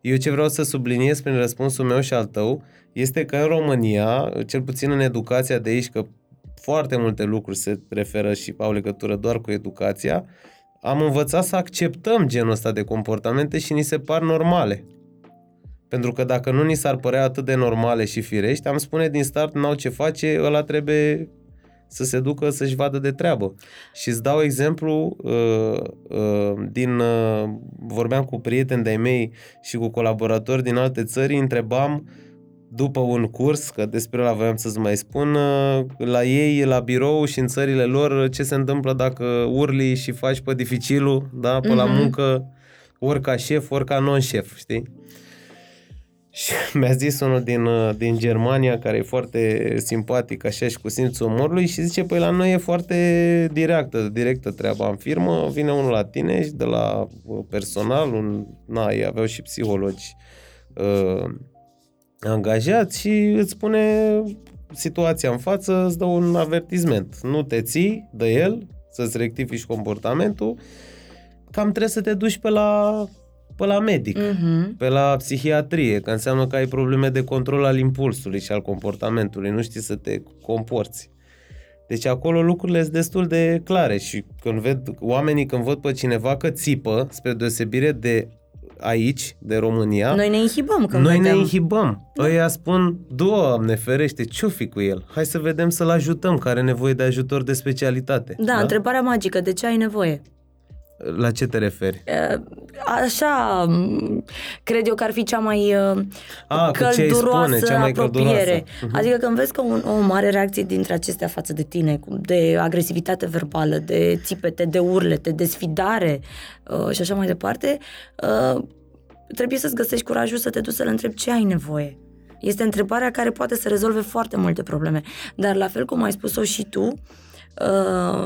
Eu ce vreau să subliniez prin răspunsul meu și al tău este că în România, cel puțin în educația de aici, că foarte multe lucruri se referă și au legătură doar cu educația, am învățat să acceptăm genul ăsta de comportamente și ni se par normale. Pentru că dacă nu ni s-ar părea atât de normale și firești, am spune din start, n-au ce face, ăla trebuie să se ducă să-și vadă de treabă. Și îți dau exemplu uh, uh, din... Uh, vorbeam cu prieteni de-ai mei și cu colaboratori din alte țări, îi întrebam după un curs, că despre ăla voiam să-ți mai spun, uh, la ei, la birou și în țările lor, ce se întâmplă dacă urli și faci pe dificilul, da, pe la Mhm. muncă, ori ca șef, ori ca non-șef, știi? Și *laughs* mi-a zis unul din, uh, din Germania, care e foarte simpatic, așa și cu simțul umorului, și zice, păi la noi e foarte directă, directă treaba în firmă, vine unul la tine și de la uh, personal, un, na, ei aveau și psihologi uh, angajați și îți spune situația în față, îți dă un avertisment. Nu te ții de el, să-ți rectifici comportamentul, cam trebuie să te duci pe la, pe la medic Mhm. pe la psihiatrie, că înseamnă că ai probleme de control al impulsului și al comportamentului, nu știi să te comporți. Deci acolo lucrurile sunt destul de clare și când ved, oamenii când văd pe cineva că țipă, spre deosebire de aici, de România, Noi ne inhibăm când noi ne vedem. inhibăm. Da. Ăia spun, Doamne ferește, ce-o fi cu el? Hai să vedem să-l ajutăm, care are nevoie de ajutor de specialitate. Da, întrebarea magică, de ce ai nevoie? La ce te referi? E, Așa, m, cred eu că ar fi cea mai uh, A, cu ce îi călduroasă spune, cea mai apropiere. călduroasă. Mhm. Adică când vezi că un om are reacții dintre acestea față de tine, cum de agresivitate verbală, de țipete, de urlete, de sfidare uh, și așa mai departe, uh, trebuie să-ți găsești curajul să te duci să-l întrebi ce ai nevoie. Este întrebarea care poate să rezolve foarte multe probleme. Dar la fel cum ai spus-o și tu, uh,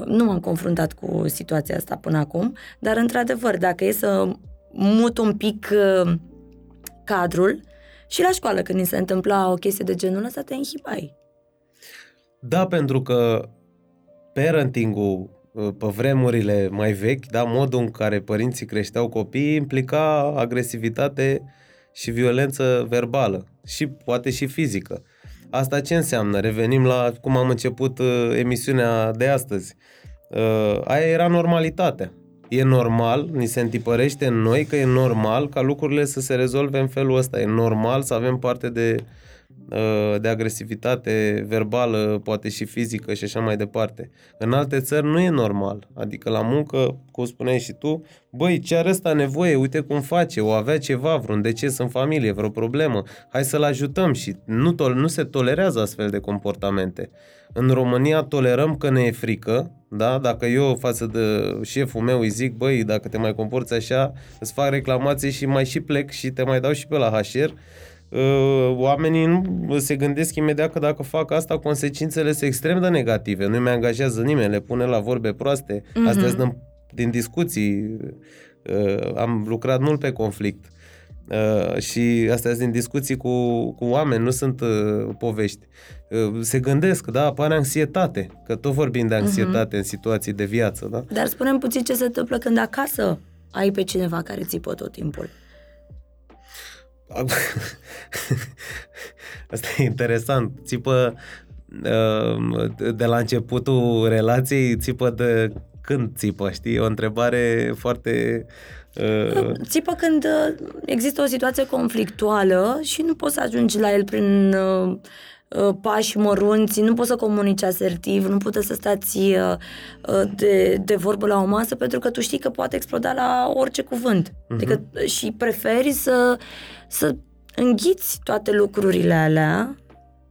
nu m-am confruntat cu situația asta până acum, dar într-adevăr, dacă e să mut un pic uh, cadrul, și la școală când ni se întâmpla o chestie de genul ăsta, te inhibai. Da, pentru că parenting-ul uh, pe vremurile mai vechi, da, modul în care părinții creșteau copiii implica agresivitate și violență verbală și poate și fizică. Asta ce înseamnă? Revenim la cum am început uh, emisiunea de astăzi. Uh, aia era normalitatea. E normal, ni se întipărește în noi că e normal ca lucrurile să se rezolve în felul ăsta. E normal să avem parte de uh, de agresivitate verbală, poate și fizică și așa mai departe. În alte țări nu e normal. Adică la muncă, cum spuneai și tu, băi, ce are ăsta nevoie, uite cum face, o avea ceva, vreun deces în familie, vreo problemă, hai să-l ajutăm și nu, to- nu se tolerează astfel de comportamente. În România tolerăm că ne e frică, da? Dacă eu față de șeful meu îi zic, băi, dacă te mai comporți așa, îți fac reclamații și mai și plec și te mai dau și pe la HR, uh, oamenii nu se gândesc imediat că dacă fac asta, consecințele sunt extrem de negative. Nu-i mai angajează nimeni, le pune la vorbe proaste. Mm-hmm. Astea sunt din discuții. Uh, am lucrat mult pe conflict. Uh, și astea sunt din discuții cu, cu oameni, nu sunt uh, povești. Uh, se gândesc, da, apare anxietate, că tot vorbim de anxietate uh-huh. în situații de viață, da? Dar spunem puțin ce se întâmplă când acasă ai pe cineva care țipă tot timpul. *laughs* Asta e interesant. Țipă uh, de la începutul relației, țipă de când țipă, știi? O întrebare foarte... Uh... Țipă când uh, există o situație conflictuală și nu poți să ajungi la el prin uh, pași mărunți, nu poți să comunici asertiv, nu puteți să stați de, de vorbă la o masă pentru că tu știi că poate exploda la orice cuvânt. Uh-huh. Adică și preferi să, să înghiți toate lucrurile alea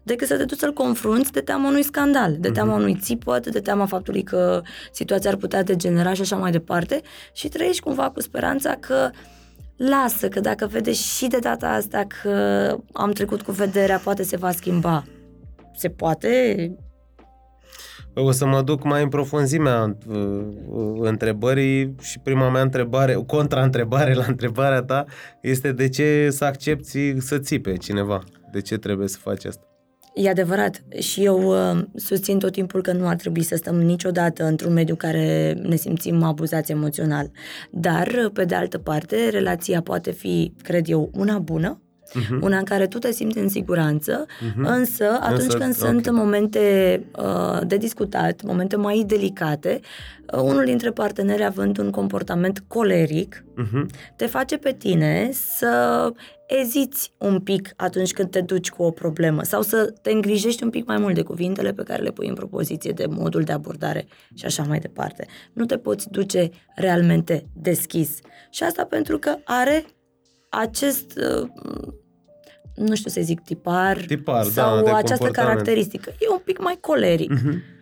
decât să te duci să-l confrunți de teama unui scandal, de teama uh-huh. unui țipăt, de teama faptului că situația ar putea degenera și așa mai departe și trăiești cumva cu speranța că lasă, că dacă vede și de data asta că am trecut cu vederea, poate se va schimba. Se poate? O să mă duc mai în profunzimea uh, întrebării și prima mea întrebare, contra-întrebare la întrebarea ta este de ce să accepti să țipe cineva? De ce trebuie să faci asta? E adevărat și eu uh, susțin tot timpul că nu ar trebui să stăm niciodată într-un mediu care ne simțim abuzați emoțional. Dar, pe de altă parte, relația poate fi, cred eu, una bună, uh-huh. una în care tu te simți în siguranță, uh-huh. însă atunci însă, când okay. sunt momente uh, de discutat, momente mai delicate, uh, unul dintre parteneri având un comportament coleric, uh-huh. te face pe tine să eziți un pic atunci când te duci cu o problemă sau să te îngrijești un pic mai mult de cuvintele pe care le pui în propoziție, de modul de abordare și așa mai departe. Nu te poți duce realmente deschis. Și asta pentru că are acest uh, nu știu să zic, tipar, tipar sau da, această caracteristică. E un pic mai coleric. Mm-hmm.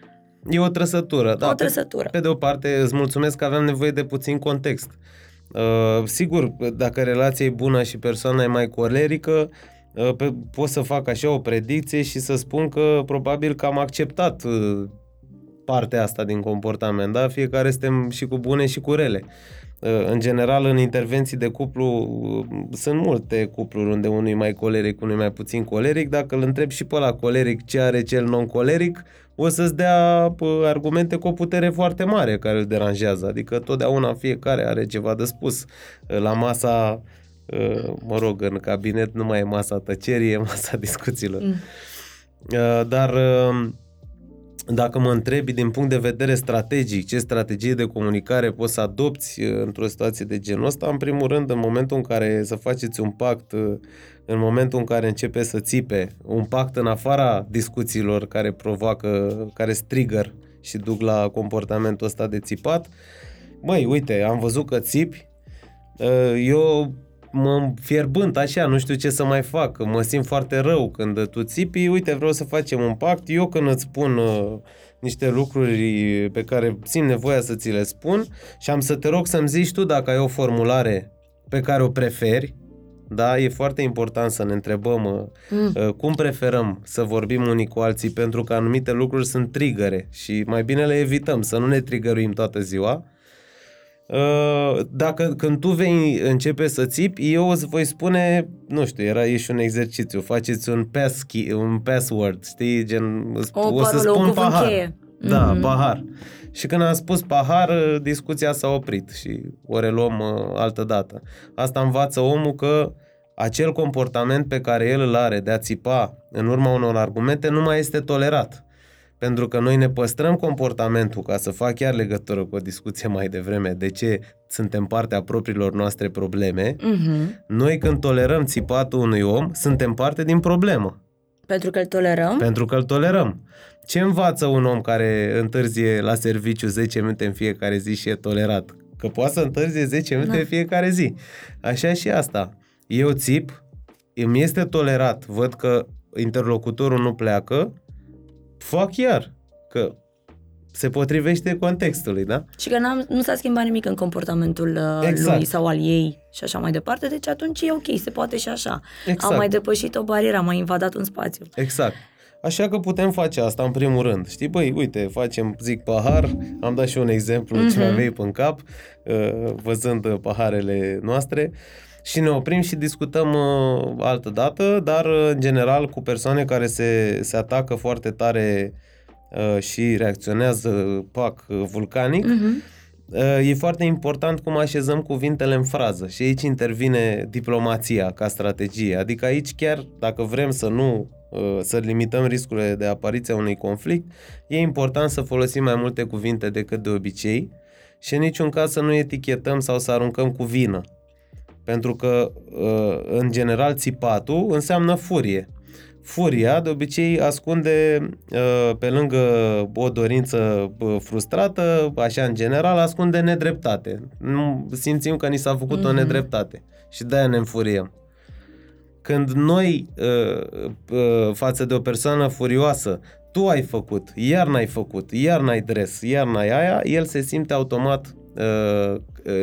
E o trăsătură. Da, o trăsătură. Pe, pe de o parte, îți mulțumesc că avem nevoie de puțin context. Uh, sigur, dacă relația e bună și persoana e mai colerică, uh, pe, pot să fac așa o predicție și să spun că probabil că am acceptat uh, partea asta din comportament, da? Fiecare suntem și cu bune și cu rele. Uh, în general, în intervenții de cuplu, uh, sunt multe cupluri unde unul e mai coleric, unul e mai puțin coleric. Dacă îl întreb și pe la coleric ce are cel non-coleric, o să-ți dea argumente cu o putere foarte mare care îl deranjează. Adică totdeauna fiecare are ceva de spus. Uh, la masa, mă rog, în cabinet nu mai e masa tăcerii, e masa discuțiilor. Mm. Dar dacă mă întrebi din punct de vedere strategic ce strategie de comunicare poți să adopți uh, într-o situație de genul ăsta, în primul rând, în momentul în care să faceți un pact, uh, în momentul în care începe să țipe, un pact în afara discuțiilor care provoacă, care strigger și duc la comportamentul ăsta de țipat, măi, uite, am văzut că țipi, uh, eu mă fierbânt așa, nu știu ce să mai fac, mă simt foarte rău când tu țipi, uite, vreau să facem un pact, eu când îți spun uh, niște lucruri pe care simt nevoia să ți le spun și am să te rog să-mi zici tu dacă ai o formulare pe care o preferi, da, e foarte important să ne întrebăm uh, mm. uh, cum preferăm să vorbim unii cu alții pentru că anumite lucruri sunt trigăre și mai bine le evităm, să nu ne trigăruim toată ziua Uh, dacă când tu vei începe să țipi, eu îți voi spune, nu știu, era e și un exercițiu, faceți un, pass key, un password, știi, gen, o, o să spun pahar. Cheie. Da, mm-hmm. pahar. Și când am spus pahar, uh, discuția s-a oprit și o reluăm uh, altă dată. Asta învață omul că acel comportament pe care el îl are de a țipa în urma unor argumente nu mai este tolerat pentru că noi ne păstrăm comportamentul, ca să fac chiar legătură cu o discuție mai devreme, de ce suntem partea propriilor noastre probleme, uh-huh. noi când tolerăm țipatul unui om, suntem parte din problemă. Pentru că îl tolerăm? Pentru că îl tolerăm. Ce învață un om care întârzie la serviciu 10 minute în fiecare zi și e tolerat? Că poate să întârzie 10 minute da. în fiecare zi. Așa și asta. Eu țip, îmi este tolerat, văd că interlocutorul nu pleacă, fac iar. Că se potrivește contextului, da? Și că n-am, nu s-a schimbat nimic în comportamentul uh, exact. lui sau al ei și așa mai departe, deci atunci e ok, se poate și așa. Exact. Am mai depășit o barieră, am mai invadat un spațiu. Exact. Așa că putem face asta în primul rând. Știi, băi, uite, facem, zic, pahar, am dat și un exemplu mm-hmm. ce mhm. aveai în cap, uh, văzând paharele noastre și ne oprim și discutăm uh, altă dată, dar în general cu persoane care se, se atacă foarte tare Uh, și reacționează, pac, vulcanic, uh-huh. e foarte important cum așezăm cuvintele în frază și aici intervine diplomația ca strategie. Adică aici chiar dacă vrem să nu uh, să limităm riscurile de apariția unui conflict, e important să folosim mai multe cuvinte decât de obicei și în niciun caz să nu etichetăm sau să aruncăm cu vină. Pentru că, în general, țipatul înseamnă furie. Furia, de obicei, ascunde uh, pe lângă o dorință frustrată, așa în general, ascunde nedreptate. Nu simțim că ni s-a făcut mm-hmm. o mhm. nedreptate și de-aia ne înfuriem. Când noi, uh, uh, față de o persoană furioasă, tu ai făcut, iar n-ai făcut, iar n-ai dres, iar n-ai aia, el se simte automat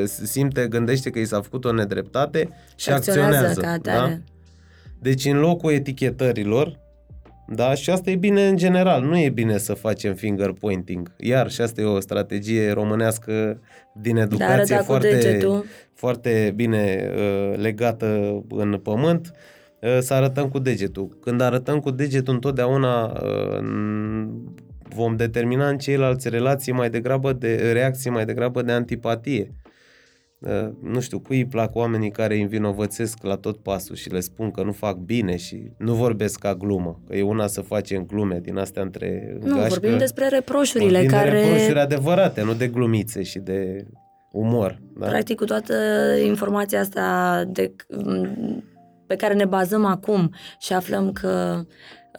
simte, gândește că i s-a făcut o nedreptate și acționează. Ca da? Deci în locul etichetărilor, da, și asta e bine în general, nu e bine să facem finger pointing. Iar și asta e o strategie românească din educație foarte, foarte bine uh, legată în pământ, uh, să arătăm cu degetul. Când arătăm cu degetul, întotdeauna uh, vom determina în ceilalți relații mai degrabă de reacții mai degrabă de antipatie. Ă, nu știu, cui îi plac oamenii care îi învinovățesc la tot pasul și le spun că nu fac bine și nu vorbesc ca glumă, că e una să facem glume din astea între Nu, gașcă, vorbim despre reproșurile vorbim care... de reproșuri adevărate, nu de glumițe și de umor. Da? Practic, cu toată informația asta de, pe care ne bazăm acum și aflăm că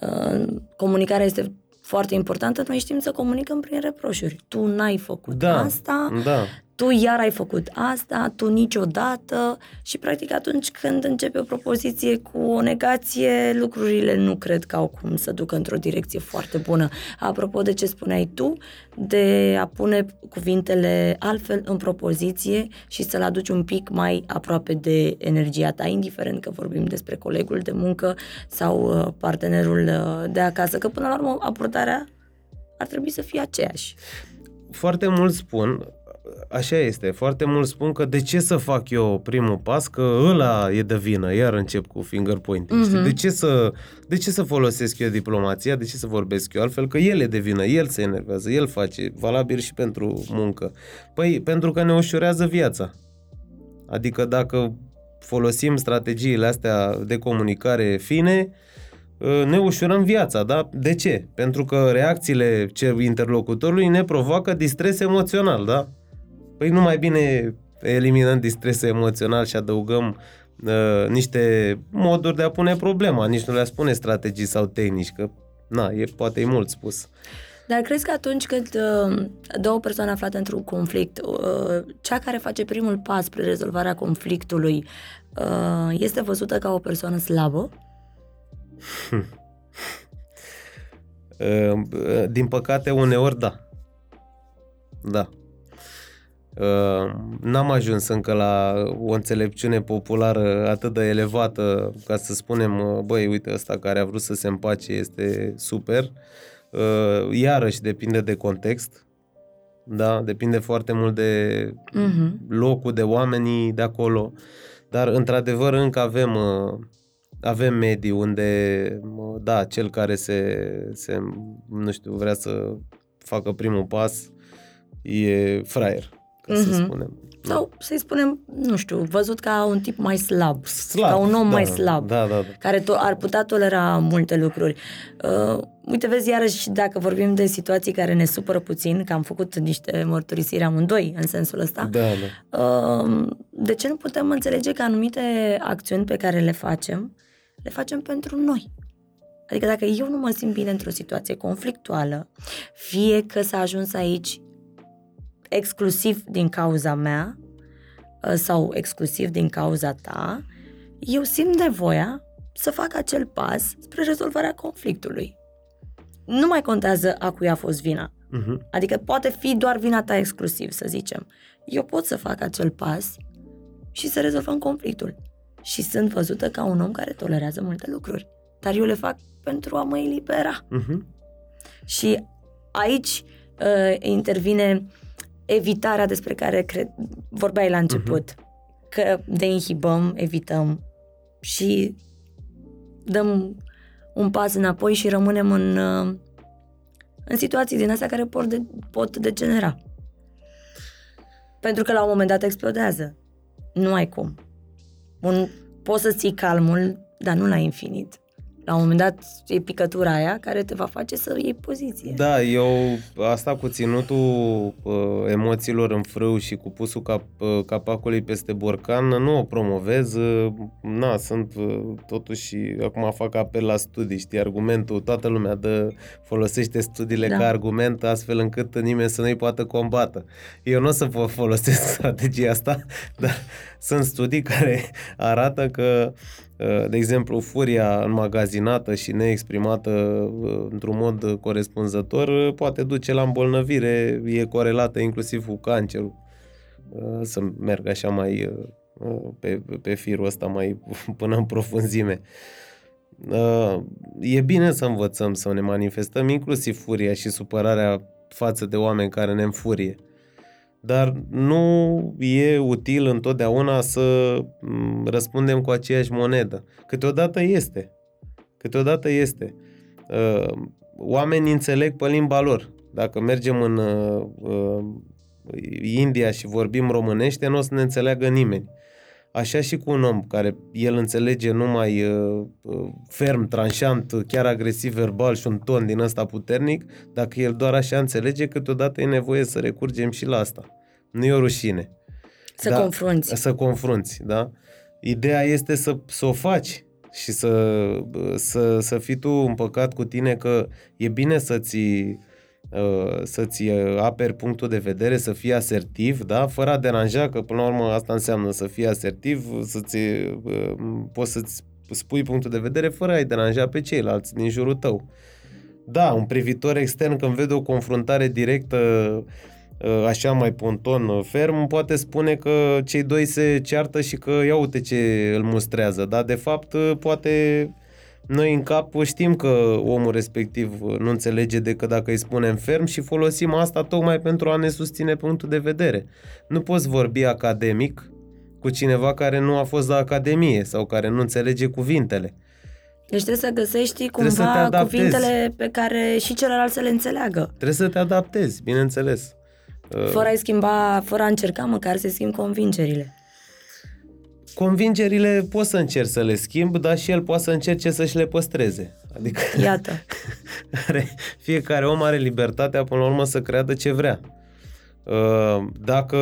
uh, comunicarea este foarte importantă, noi știm să comunicăm prin reproșuri. Tu n-ai făcut da, asta, da tu iar ai făcut asta, tu niciodată și practic atunci când începe o propoziție cu o negație, lucrurile nu cred că au cum să ducă într-o direcție foarte bună. Apropo de ce spuneai tu, de a pune cuvintele altfel în propoziție și să-l aduci un pic mai aproape de energia ta, indiferent că vorbim despre colegul de muncă sau uh, partenerul uh, de acasă, că până la urmă abordarea ar trebui să fie aceeași. Foarte mult spun, așa este. Foarte mult spun că de ce să fac eu primul pas, că ăla e de vină, iar încep cu finger pointing. Mm-hmm. De, ce să, de ce să folosesc eu diplomația, de ce să vorbesc eu altfel, că el e de vină, el se enervează, el face, valabil și pentru muncă. Păi, pentru că ne ușurează viața. Adică dacă folosim strategiile astea de comunicare fine, ne ușurăm viața, da? De ce? Pentru că reacțiile interlocutorului ne provoacă distres emoțional, da? Păi nu mai bine eliminăm distresul emoțional și adăugăm uh, niște moduri de a pune problema, nici nu le-a spune strategii sau tehnici, că na, e, poate e mult spus. Dar crezi că atunci când uh, două persoane aflate într-un conflict, uh, cea care face primul pas spre rezolvarea conflictului uh, este văzută ca o persoană slabă? *laughs* Uh, din păcate, uneori da. Da. Uh, n-am ajuns încă la o înțelepciune populară atât de elevată ca să spunem, uh, băi, uite, ăsta care a vrut să se împace este super. Uh, iarăși depinde de context, da, depinde foarte mult de uh-huh. locul, de oamenii de acolo, dar într-adevăr încă avem avem medii unde, da, cel care se, se, nu știu, vrea să facă primul pas e fraier ca mm-hmm. să mhm. spunem. Sau să-i spunem, nu știu, văzut ca un tip mai slab, slab ca un om da, mai slab, da, da, da. care to- ar putea tolera multe lucruri. Uh, uite, vezi, iarăși, dacă vorbim de situații care ne supără puțin, că am făcut niște mărturisiri amândoi în sensul ăsta, da, da. Uh, de ce nu putem înțelege că anumite acțiuni pe care le facem, le facem pentru noi? Adică dacă eu nu mă simt bine într-o situație conflictuală, fie că s-a ajuns aici exclusiv din cauza mea ă, sau exclusiv din cauza ta, eu simt nevoia să fac acel pas spre rezolvarea conflictului. Nu mai contează a cui a fost vina. Uh-huh. Adică poate fi doar vina ta exclusiv, să zicem. Eu pot să fac acel pas și să rezolvăm conflictul. Și sunt văzută ca un om care tolerează multe lucruri. Dar eu le fac pentru a mă elibera. Uh-huh. Și aici uh, intervine evitarea despre care cred, vorbeai la început. Uh-huh. Că de inhibăm, evităm și dăm un pas înapoi și rămânem în, uh, în situații din astea care pot, de, pot degenera. Pentru că la un moment dat explodează. Nu ai cum. Un, poți să ții calmul, dar nu la infinit la un moment dat e picătura aia care te va face să iei poziție. Da, eu asta cu ținutul uh, emoțiilor în frâu și cu pusul cap, uh, capacului peste borcan nu o promovez. Uh, na, sunt uh, totuși, acum fac apel la studii, știi, argumentul, toată lumea dă, folosește studiile da. ca argument astfel încât nimeni să nu-i poată combată. Eu nu o să folosesc *laughs* strategia asta, dar sunt studii care arată că de exemplu, furia înmagazinată și neexprimată uh, într-un mod corespunzător uh, poate duce la îmbolnăvire, e corelată inclusiv cu cancerul. Uh, să merg așa mai pe, pe firul ăsta mai *laughs* până în profunzime. E bine să învățăm să ne manifestăm inclusiv furia și supărarea față de oameni care ne înfurie dar nu e util întotdeauna să mm, răspundem cu aceeași monedă. Câteodată este. Câteodată este. Uh, oamenii înțeleg pe limba lor. Dacă mergem în uh, uh, India și vorbim românește, nu o să ne înțeleagă nimeni. Așa și cu un om care el înțelege numai uh, ferm, tranșant, chiar agresiv verbal și un ton din ăsta puternic, dacă el doar așa înțelege, câteodată e nevoie să recurgem și la asta. Nu e o rușine. Să da? confrunți. Să confrunți, da? Ideea este să, să o faci și să, să, să fii tu împăcat cu tine că e bine să-ți uh, să-ți aperi punctul de vedere, să fii asertiv, da? fără a deranja, că până la urmă asta înseamnă să fii asertiv, să-ți, uh, poți să-ți spui punctul de vedere fără a-i deranja pe ceilalți din jurul tău. Da, un privitor extern când vede o confruntare directă Uh, așa mai ponton, uh, ferm, poate spune că cei doi se ceartă și că ia uite ce îl mustrează, dar de fapt uh, poate noi în cap știm că omul respectiv nu înțelege decât dacă îi spunem ferm și folosim asta tocmai pentru a ne susține punctul de vedere. Nu poți vorbi academic cu cineva care nu a fost la academie sau care nu înțelege cuvintele. Deci trebuie să găsești cumva să cuvintele pe care și celălalt să le înțeleagă. Trebuie să te adaptezi, bineînțeles. Fără a schimba, fără a încerca măcar să schimbi convingerile. Convingerile poți să încerci să le schimb, dar și el poate să încerce să-și le păstreze. Adică Iată. *laughs* are, fiecare om are libertatea până la urmă să creadă ce vrea. Uh, dacă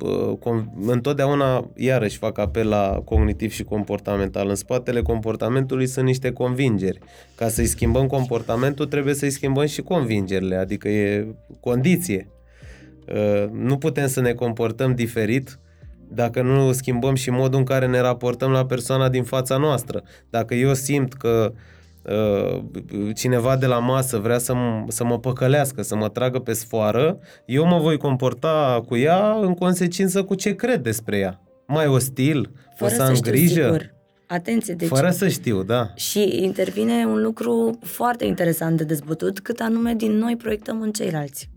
uh, întotdeauna iarăși fac apel la cognitiv și comportamental, în spatele comportamentului sunt niște convingeri. Ca să-i schimbăm comportamentul trebuie să-i schimbăm și convingerile, adică e condiție. Uh, nu putem să ne comportăm diferit dacă nu schimbăm și modul în care ne raportăm la persoana din fața noastră. Dacă eu simt că uh, cineva de la masă vrea să, m- să mă păcălească, să mă tragă pe sfoară, eu mă voi comporta cu ea în consecință cu ce cred despre ea. Mai ostil, Fără o să am știu, grijă. Sigur. Atenție, deci... Fără să știu, da. Și intervine un lucru foarte interesant de dezbătut, cât anume din noi proiectăm în ceilalți.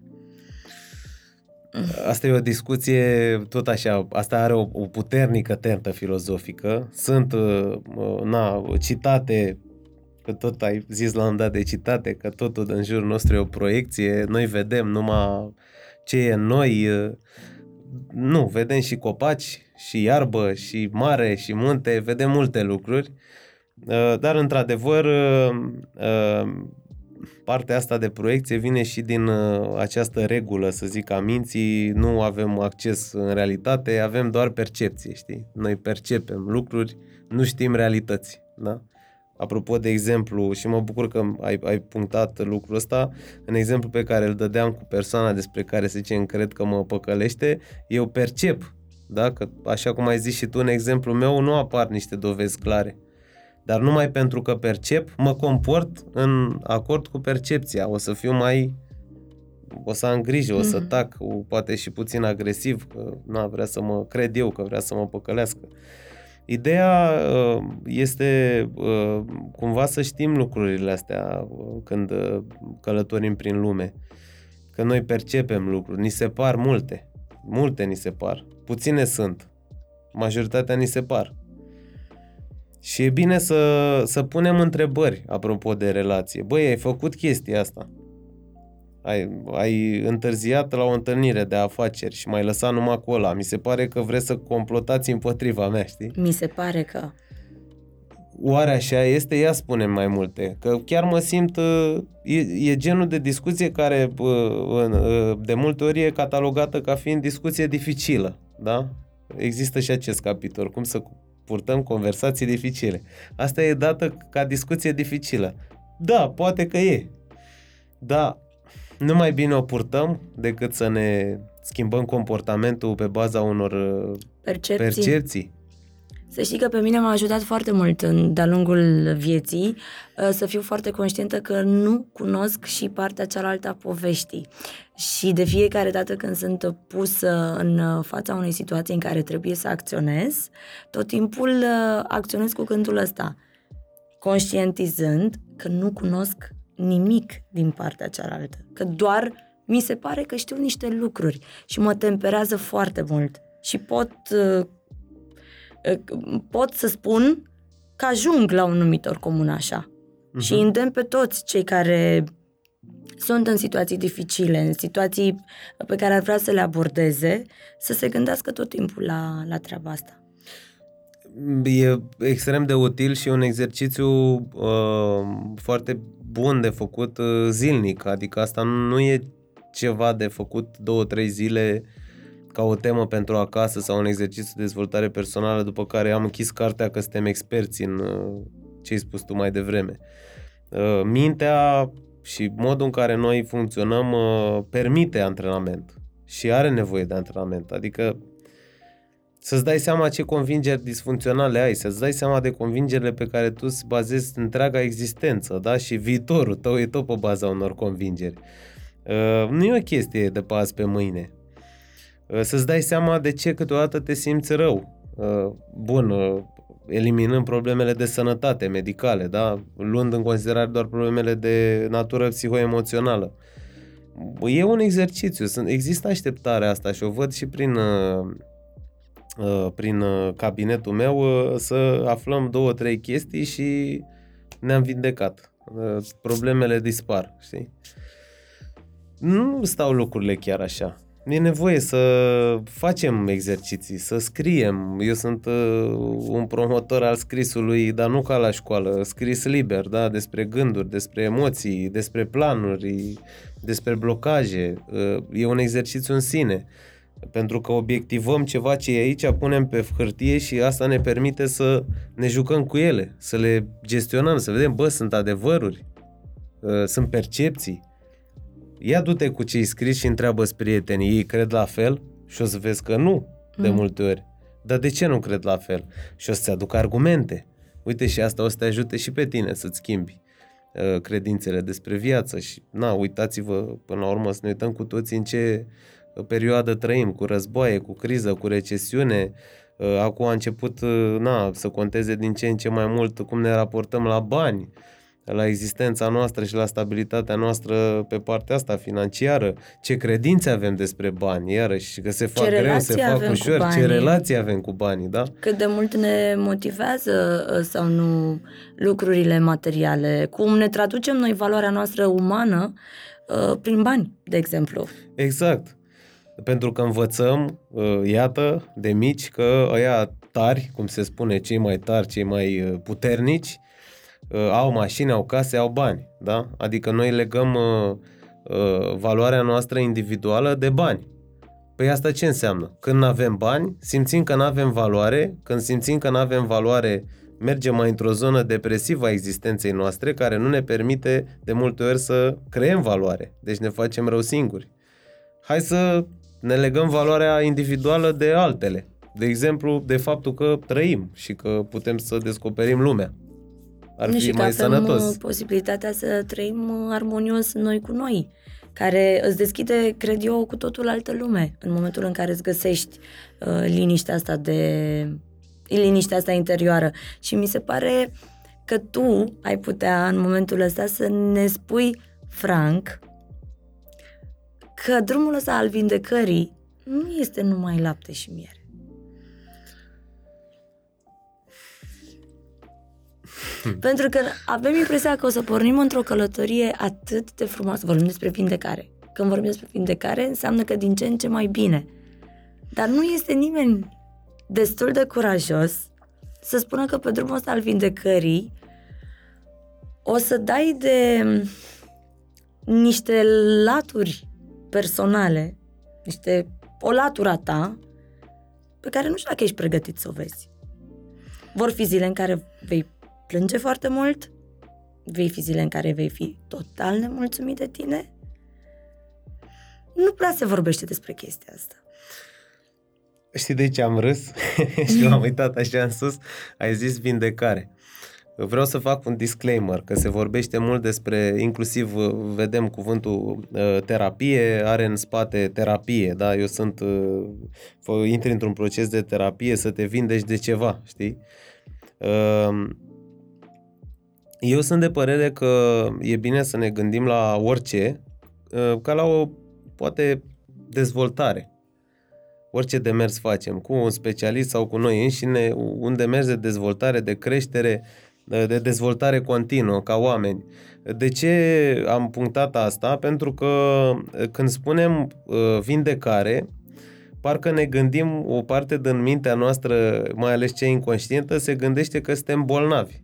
*laughs* Asta e o discuție tot așa, asta are o, o puternică tentă filozofică. Sunt uh, na, citate, că tot ai zis la un dat de citate, că totul în jurul nostru e o proiecție, noi vedem numai ce e în noi, uh, nu, vedem și copaci, și iarbă, și mare, și munte, vedem multe lucruri, uh, dar într-adevăr partea asta de proiecție vine și din uh, această regulă, să zic, a minții, nu avem acces în realitate, avem doar percepție, știi? Noi percepem lucruri, nu știm realități, da? Apropo de exemplu, și mă bucur că ai, ai punctat lucrul ăsta, în exemplu pe care îl dădeam cu persoana despre care se zice cred că mă păcălește, eu percep, da? că așa cum ai zis și tu în exemplu meu, nu apar niște dovezi clare. Dar numai pentru că percep, mă comport în acord cu percepția. O să fiu mai o să am grijă, o să mhm. tac, poate și puțin agresiv, că nu vrea să mă cred eu, că vrea să mă păcălească. Ideea uh, este uh, cumva să știm lucrurile astea uh, când călătorim prin lume. Că noi percepem lucruri, ni se par multe. Multe ni se par. Puține sunt. Majoritatea ni se par. Și e bine să, să punem întrebări apropo de relație. Băi, ai făcut chestia asta ai, ai întârziat la o întâlnire de afaceri și mai lăsat numai cu ăla. Mi se pare că vreți să complotați împotriva mea, știi? Mi se pare că... Oare așa este? Ia spune mai multe. Că chiar mă simt... E, e genul de discuție care de multe ori e catalogată ca fiind discuție dificilă. Da? Există și acest capitol. Cum să purtăm conversații dificile. Asta e dată ca discuție dificilă. Da, poate că e. Da, nu mai bine o purtăm decât să ne schimbăm comportamentul pe baza unor uh, percepții. percepții. Să știi că pe mine m-a ajutat foarte mult în, de-a lungul vieții uh, să fiu foarte conștientă că nu cunosc și partea cealaltă a poveștii. Și de fiecare dată când sunt pusă în fața unei situații în care trebuie să acționez, tot timpul uh, acționez cu gândul ăsta, conștientizând că nu cunosc nimic din partea cealaltă, că doar mi se pare că știu niște lucruri și mă temperează foarte mult și pot, uh, uh, pot să spun că ajung la un numitor comun așa. Uh-huh. Și îndemn pe toți cei care sunt în situații dificile, în situații pe care ar vrea să le abordeze, să se gândească tot timpul la, la treaba asta. E extrem de util și un exercițiu uh, foarte bun de făcut uh, zilnic, adică asta nu e ceva de făcut două, trei zile ca o temă pentru acasă sau un exercițiu de dezvoltare personală, după care am închis cartea că suntem experți în uh, ce ai spus tu mai devreme. Uh, mintea și modul în care noi funcționăm permite antrenament și are nevoie de antrenament. Adică să-ți dai seama ce convingeri disfuncționale ai, să-ți dai seama de convingerile pe care tu îți bazezi întreaga existență, da? Și viitorul tău e tot pe baza unor convingeri. Uh, nu e o chestie de pe azi pe mâine. Uh, să-ți dai seama de ce câteodată te simți rău. Uh, bun, uh, eliminând problemele de sănătate medicale, da? Luând în considerare doar problemele de natură psihoemoțională. E un exercițiu, există așteptarea asta și o văd și prin uh, Uh, prin uh, cabinetul meu uh, să aflăm două, trei chestii și ne-am vindecat. Problemele dispar, știi? Nu stau lucrurile chiar așa. E nevoie să facem exerciții, să scriem. Eu sunt uh, un promotor al scrisului, dar nu ca la școală, scris liber, da, despre gânduri, despre emoții, despre planuri, despre blocaje. Uh, e un exercițiu în sine. Uh, pentru că obiectivăm ceva ce e aici, punem pe hârtie și asta ne permite să ne jucăm cu ele, să le gestionăm, să vedem, bă, sunt adevăruri, uh, sunt percepții. Ia du-te cu cei scris și întreabă prietenii, ei cred la fel? Și o să vezi că nu, de mm. multe ori. Dar de ce nu cred la fel? Și o să-ți aduc argumente. Uite și asta o să te ajute și pe tine să-ți schimbi uh, credințele despre viață și na, uitați-vă până la urmă să ne uităm cu toții în ce perioadă trăim, cu războaie, cu criză, cu recesiune. Uh, acum a început uh, na, să conteze din ce în ce mai mult cum ne raportăm la bani, la existența noastră și la stabilitatea noastră pe partea asta financiară, ce credințe avem despre bani, iarăși, că se fac ce greu, se fac ușor, ce relații avem cu banii, da? Cât de mult ne motivează uh, sau nu lucrurile materiale, cum ne traducem noi valoarea noastră umană prin bani, de exemplu. Exact. Pentru că învățăm, uh, iată, de mici, că ăia tari, cum se spune, cei mai tari, cei mai uh, puternici, uh, au mașini, au case, au bani, da? Adică noi legăm valoarea noastră individuală de bani. Păi asta ce înseamnă? Când nu avem bani, simțim că nu avem valoare, când simțim că nu avem valoare mergem mai într-o zonă depresivă a existenței noastre, care nu ne permite de multe ori să creăm valoare. Deci ne facem rău singuri. Hai să ne legăm valoarea individuală de altele. De exemplu, de faptul că trăim și că putem să descoperim lumea. Ar fi și mai că avem sănătos. uh, posibilitatea să trăim uh, armonios noi cu noi, care îți deschide, cred eu, cu totul altă lume, în momentul în care îți găsești uh, liniștea asta de liniștea asta interioară. Și mi se pare că tu ai putea în momentul ăsta să ne spui franc că drumul ăsta al vindecării nu este numai lapte și miere. *laughs* Pentru că avem impresia că o să pornim într-o călătorie atât de frumoasă. Vorbim despre vindecare. Când vorbim despre vindecare, înseamnă că din ce în ce mai bine. Dar nu este nimeni destul de curajos să spună că pe drumul ăsta al vindecării o să dai de niște laturi personale, niște o latura ta pe care nu știu dacă ești pregătit să o vezi. Vor fi zile în care vei plânge foarte mult, vei fi zile în care vei fi total nemulțumit de tine. Nu prea se vorbește despre chestia asta. Știi de ce am râs? *laughs* și m-am uitat așa în sus. Ai zis vindecare. Vreau să fac un disclaimer, că se vorbește mult despre, inclusiv vedem cuvântul uh, terapie, are în spate terapie, da? Eu sunt, uh, intri într-un proces de terapie să te vindeci de ceva, știi? Uh, eu sunt de părere că e bine să ne gândim la orice uh, ca la o, poate, dezvoltare orice demers facem, cu un specialist sau cu noi înșine, un demers de dezvoltare, de creștere, de dezvoltare continuă ca oameni. De ce am punctat asta? Pentru că când spunem vindecare, parcă ne gândim, o parte din mintea noastră, mai ales cea inconștientă, se gândește că suntem bolnavi.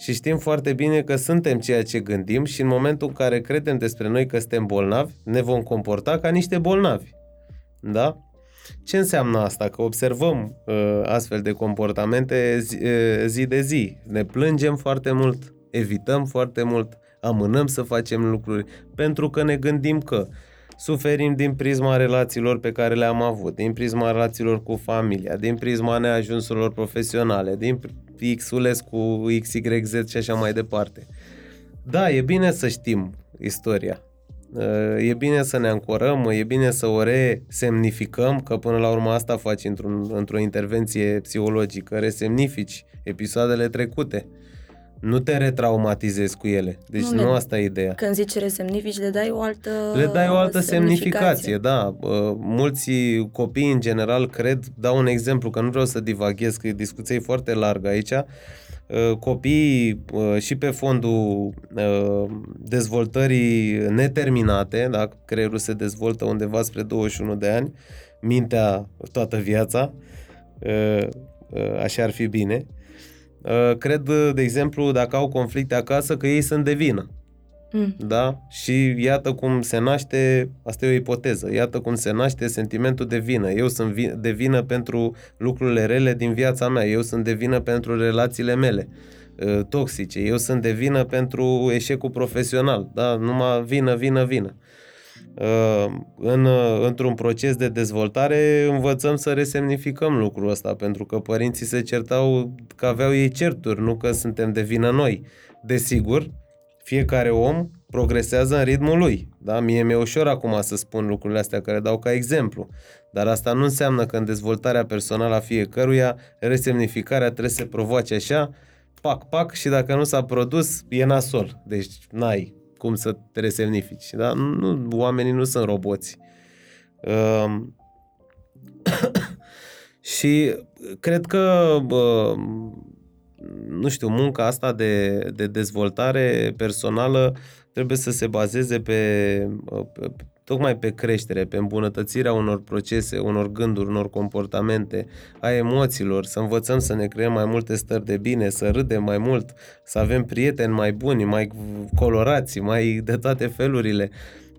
Și știm foarte bine că suntem ceea ce gândim și în momentul în care credem despre noi că suntem bolnavi, ne vom comporta ca niște bolnavi. Da? Ce înseamnă asta? Că observăm uh, astfel de comportamente zi, uh, zi de zi. Ne plângem foarte mult, evităm foarte mult, amânăm să facem lucruri, pentru că ne gândim că suferim din prisma relațiilor pe care le-am avut, din prisma relațiilor cu familia, din prisma neajunsurilor profesionale, din X-ulescu, XYZ și așa mai departe. Da, e bine să știm istoria, Uh, e bine să ne ancorăm, e bine să o resemnificăm, că până la urmă asta faci într-un, într-o intervenție psihologică, resemnifici episoadele trecute. Nu te retraumatizezi cu ele. Deci nu, nu asta e ideea. Când zici resemnifici, le dai o altă Le dai o altă semnificație, da. Uh, mulți copii, în general, cred, dau un exemplu, că nu vreau să divaghez, că discuția e foarte largă aici, Uh, copiii uh, și pe fondul uh, dezvoltării neterminate, da? creierul se dezvoltă undeva spre 21 de ani, mintea toată viața, așa ar fi bine. Cred, de exemplu, dacă au conflicte acasă, că ei sunt de vină. Mm. Da? Și iată cum se naște, asta e o ipoteză, iată cum se naște sentimentul de vină. Eu sunt vi- de vină pentru lucrurile rele din viața mea, eu sunt de vină pentru relațiile mele uh, toxice, eu sunt de vină pentru eșecul profesional, da? Numai vină, vină, vină. Uh, în, uh, într-un proces de dezvoltare învățăm să resemnificăm lucrul ăsta, pentru că părinții se certau că aveau ei certuri, nu că suntem de vină noi. Desigur, fiecare om progresează în ritmul lui. Da? Mie mi-e ușor acum să spun lucrurile astea care dau ca exemplu. Dar asta nu înseamnă că în dezvoltarea personală a fiecăruia resemnificarea trebuie să se provoace așa, pac, pac, și dacă nu s-a produs, e nasol. Deci n-ai cum să te resemnifici. Da? Nu, oamenii nu sunt roboți. Uh, *coughs* și cred că uh, nu știu, munca asta de, de dezvoltare personală trebuie să se bazeze pe, pe tocmai pe creștere, pe îmbunătățirea unor procese, unor gânduri, unor comportamente, a emoțiilor, să învățăm să ne creăm mai multe stări de bine, să râdem mai mult, să avem prieteni mai buni, mai colorați, mai de toate felurile.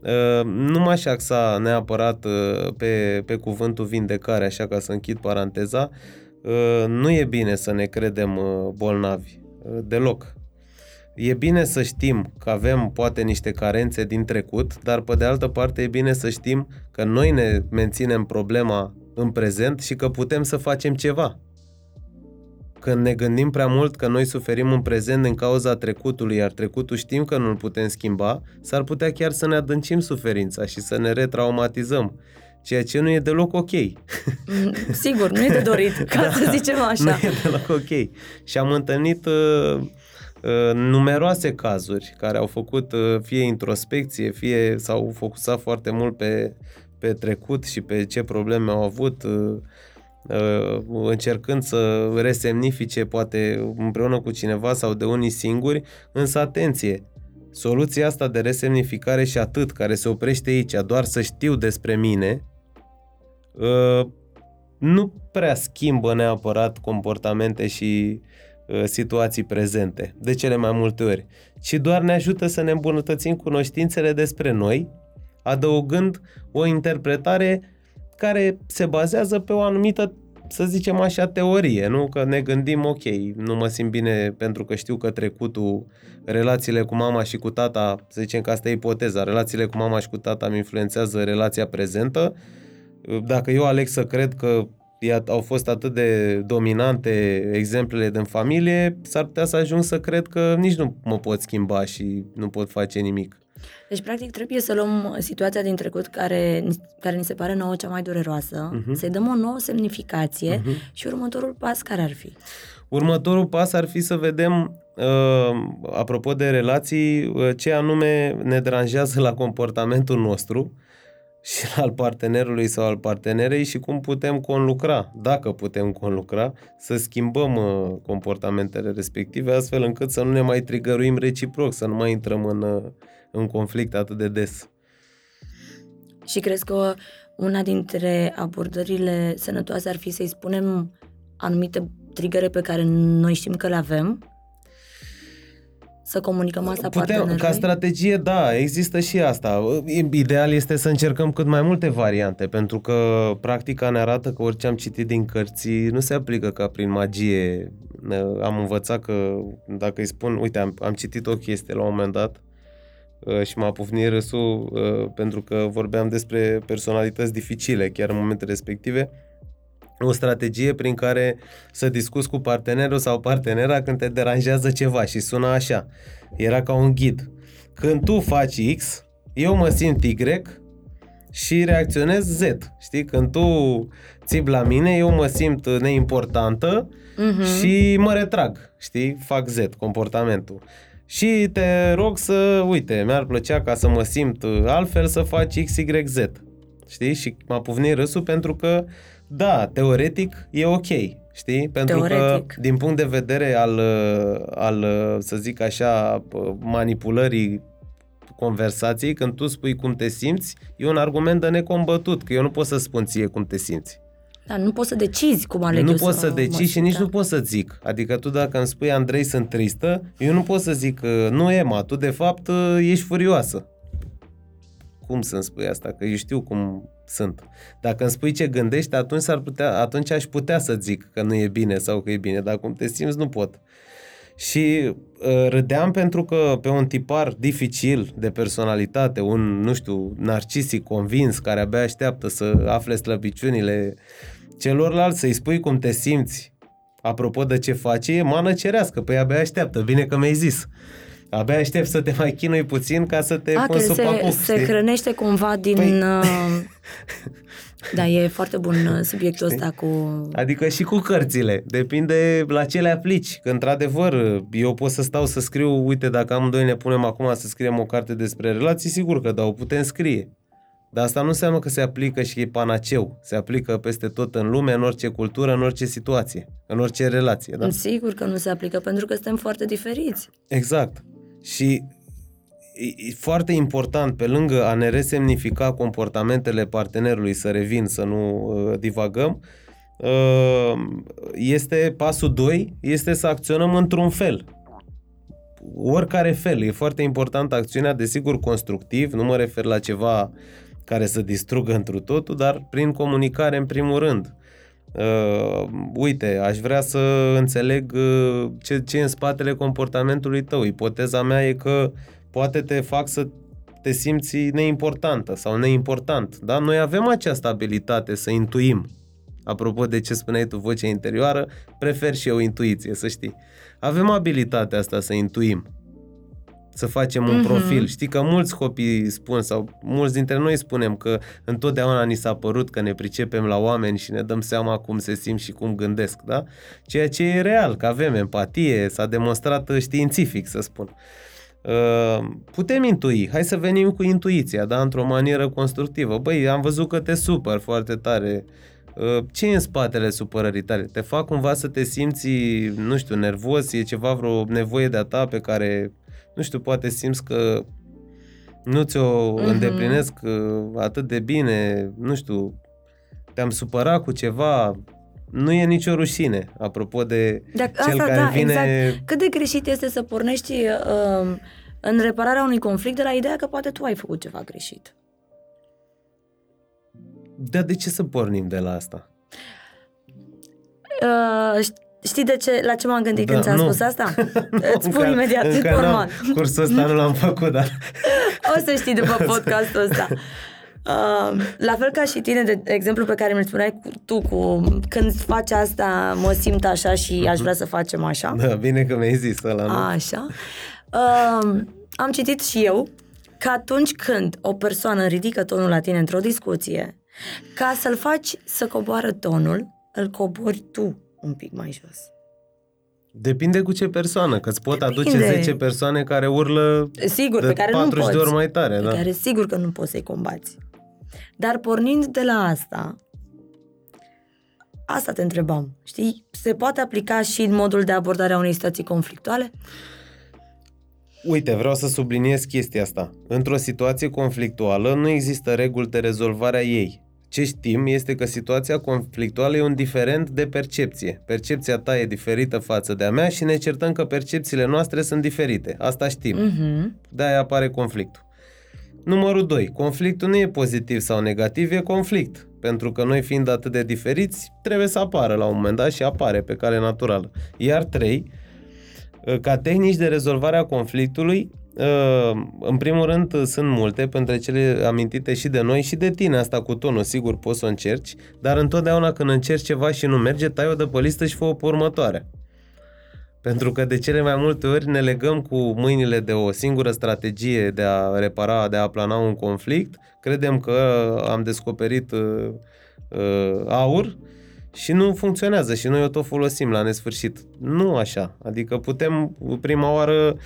Uh, nu m-aș axa neapărat uh, pe, pe cuvântul vindecare, așa ca să închid paranteza, uh, nu e bine să ne credem uh, bolnavi, uh, deloc. E bine să știm că avem poate niște carențe din trecut, dar pe de altă parte e bine să știm că noi ne menținem problema în prezent și că putem să facem ceva. Când ne gândim prea mult că noi suferim în prezent din cauza trecutului, iar trecutul știm că nu-l putem schimba, s-ar putea chiar să ne adâncim suferința și să ne retraumatizăm. Ceea ce nu e deloc ok. Mm, Sigur, nu e de dorit, ca *laughs* Da, să zicem Nu așa. e deloc ok. Și am întâlnit uh, uh, numeroase cazuri care au făcut uh, fie introspecție, fie s-au focusat foarte mult pe, pe trecut și pe ce probleme au avut, uh, uh, încercând să resemnifice poate împreună cu cineva sau de unii singuri, însă atenție, soluția asta de resemnificare și atât, care se oprește aici, doar să știu despre mine, uh, nu prea schimbă neapărat comportamente și uh, situații prezente, de cele mai multe ori, ci doar ne ajută să ne îmbunătățim cunoștințele despre noi, adăugând o interpretare care se bazează pe o anumită, să zicem așa, teorie, nu? Că ne gândim, ok, nu mă simt bine pentru că știu că trecutul, relațiile cu mama și cu tata, să zicem că asta e ipoteza, relațiile cu mama și cu tata îmi influențează relația prezentă, dacă eu aleg să cred că ea- au fost atât de dominante exemplele din familie, s-ar putea să ajung să cred că nici nu mă pot schimba și nu pot face nimic. Deci, practic, trebuie să luăm situația din trecut care, care ni se pare nouă cea mai dureroasă, Mhm. să-i dăm o nouă semnificație și următorul pas care ar fi? Următorul pas ar fi să vedem, uh, apropo de relații, uh, ce anume ne deranjează la comportamentul nostru *laughs* și al partenerului sau al partenerei și cum putem conlucra, dacă putem conlucra, să schimbăm uh, comportamentele respective, astfel încât să nu ne mai trigăruim reciproc, să nu mai intrăm în, uh, în conflict atât de des. Și crezi că una dintre abordările sănătoase ar fi să-i spunem anumite trigere pe care noi știm că le avem? Să comunicăm asta Putem, partenerului? ca strategie, da, există și asta. Ideal este să încercăm cât mai multe variante, pentru că practica ne arată că orice am citit din cărți nu se aplică ca prin magie. Am învățat că dacă îi spun, uite, am, am citit o chestie la un moment dat uh, și m-a pufnit râsul uh, pentru că vorbeam despre personalități dificile chiar în momentele respective o strategie prin care să discuți cu partenerul sau partenera când te deranjează ceva și sună așa. Era ca un ghid. Când tu faci X, eu mă simt Y și reacționez Z. Știi? Când tu țip la mine, eu mă simt neimportantă Mhm. și mă retrag. Știi? Fac Z, comportamentul. Și te rog să, uite, mi-ar plăcea ca să mă simt altfel să faci X, Y, Z. Știi? Și m-a pufnit râsul pentru că da, teoretic e ok, știi? Pentru Teoretic. că din punct de vedere al, al, să zic așa, manipulării conversației, când tu spui cum te simți, e un argument de necombătut, că eu nu pot să spun ție cum te simți. Da, nu poți să decizi cum aleg nu eu poți să mă decizi și simt, nici da. nu poți să zic. Adică tu dacă îmi spui Andrei sunt tristă, eu nu pot să zic uh, nu Emma, tu de fapt uh, ești furioasă. Cum să-mi spui asta? Că eu știu cum sunt. Dacă îmi spui ce gândești, atunci, s-ar putea, atunci aș putea să zic că nu e bine sau că e bine, dar cum te simți nu pot. Și uh, râdeam pentru că pe un tipar dificil de personalitate, un, nu știu, narcisic convins, care abia așteaptă să afle slăbiciunile celorlalți, să-i spui cum te simți apropo de ce faci, e mană cerească, păi abia așteaptă, bine că mi-ai zis. Abia aștept să te mai chinui puțin ca să te A, pun că sub se, papuc, se știi? hrănește cumva din... Păi- uh, *laughs* Da, e foarte bun uh, subiectul Știi? ăsta cu... Adică și cu cărțile. Depinde la ce le aplici. Că, într-adevăr, eu pot să stau să scriu, uite, dacă amândoi ne punem acum să scriem o carte despre relații, sigur că da, o putem scrie. Dar asta nu înseamnă că se aplică și e panaceu. Se aplică peste tot în lume, în orice cultură, în orice situație, în orice relație. Da? Sigur că nu se aplică, pentru că suntem foarte diferiți. Exact. Și e, e foarte important, pe lângă a ne resemnifica comportamentele partenerului, să revin, să nu uh, divagăm, uh, este pasul 2, este să acționăm într-un fel. Oricare fel. E foarte important acțiunea, desigur, constructiv, nu mă refer la ceva care să distrugă întru totul, dar prin comunicare în primul rând. Uh, uite, aș vrea să înțeleg uh, ce, ce e în spatele comportamentului tău. Ipoteza mea e că poate te fac să te simți neimportantă sau neimportant. Da? Noi avem această abilitate să intuim. Apropo de ce spuneai tu, vocea interioară, prefer și eu intuiție, să știi. Avem abilitatea asta să intuim să facem un mm-hmm. profil. Știi că mulți copii spun sau mulți dintre noi spunem că întotdeauna ni s-a părut că ne pricepem la oameni și ne dăm seama cum se simt și cum gândesc, da? Ceea ce e real, că avem empatie, s-a demonstrat științific, să spun. Uh, putem intui, hai să venim cu intuiția, da, într-o manieră constructivă. Băi, am văzut că te supăr foarte tare, uh, ce e în spatele supărării tale? Te fac cumva să te simți, nu știu, nervos, e ceva, vreo nevoie de-a ta pe care nu știu, poate simți că nu ți-o uh-huh. îndeplinesc uh, atât de bine, nu știu, te-am supărat cu ceva, nu e nicio rușine, apropo de Dacă, cel asta, care da, vine... Exact. Cât de greșit este să pornești uh, în repararea unui conflict de la ideea că poate tu ai făcut ceva greșit. Dar de ce să pornim de la asta? Uh, Știi de ce, la ce m-am gândit da, când ți-am nu. spus asta? *laughs* Îți spun încă, imediat, încă normal. Cursul ăsta nu l-am făcut, dar... o să știi după *laughs* podcastul ăsta. Uh, la fel ca și tine, de exemplu pe care mi-l spuneai cu, tu, cu când faci asta, mă simt așa și aș vrea să facem așa. Da, bine că mi-ai zis ăla, nu? Așa. Uh, am citit și eu că atunci când o persoană ridică tonul la tine într-o discuție, ca să-l faci să coboară tonul, îl cobori tu un pic mai jos. Depinde cu ce persoană, că îți pot Depinde. aduce 10 persoane care urlă sigur, de pe care 40 nu poți, de ori mai tare. Pe da. care sigur că nu poți să-i combați. Dar pornind de la asta, asta te întrebam. Știi, se poate aplica și în modul de abordare a unei situații conflictuale? Uite, vreau să subliniez chestia asta. Într-o situație conflictuală nu există reguli de rezolvare a ei. Ce știm este că situația conflictuală e un diferent de percepție. Percepția ta e diferită față de a mea și ne certăm că percepțiile noastre sunt diferite. Asta știm. Uh-huh. De-aia apare conflictul. Numărul 2. Conflictul nu e pozitiv sau negativ, e conflict. Pentru că noi fiind atât de diferiți, trebuie să apară la un moment dat și apare pe cale naturală. Iar 3. Ca tehnici de rezolvare a conflictului, Uh, în primul rând, sunt multe, pentru cele amintite și de noi și de tine, asta cu tonul, sigur poți să o încerci, dar întotdeauna când încerci ceva și nu merge, tai-o de pe listă și fă o pe următoare. Pentru că de cele mai multe ori ne legăm cu mâinile de o singură strategie de a repara, de a plana un conflict, credem că am descoperit uh, uh, aur și nu funcționează și noi o tot folosim la nesfârșit. Nu așa. Adică putem prima oară Uh,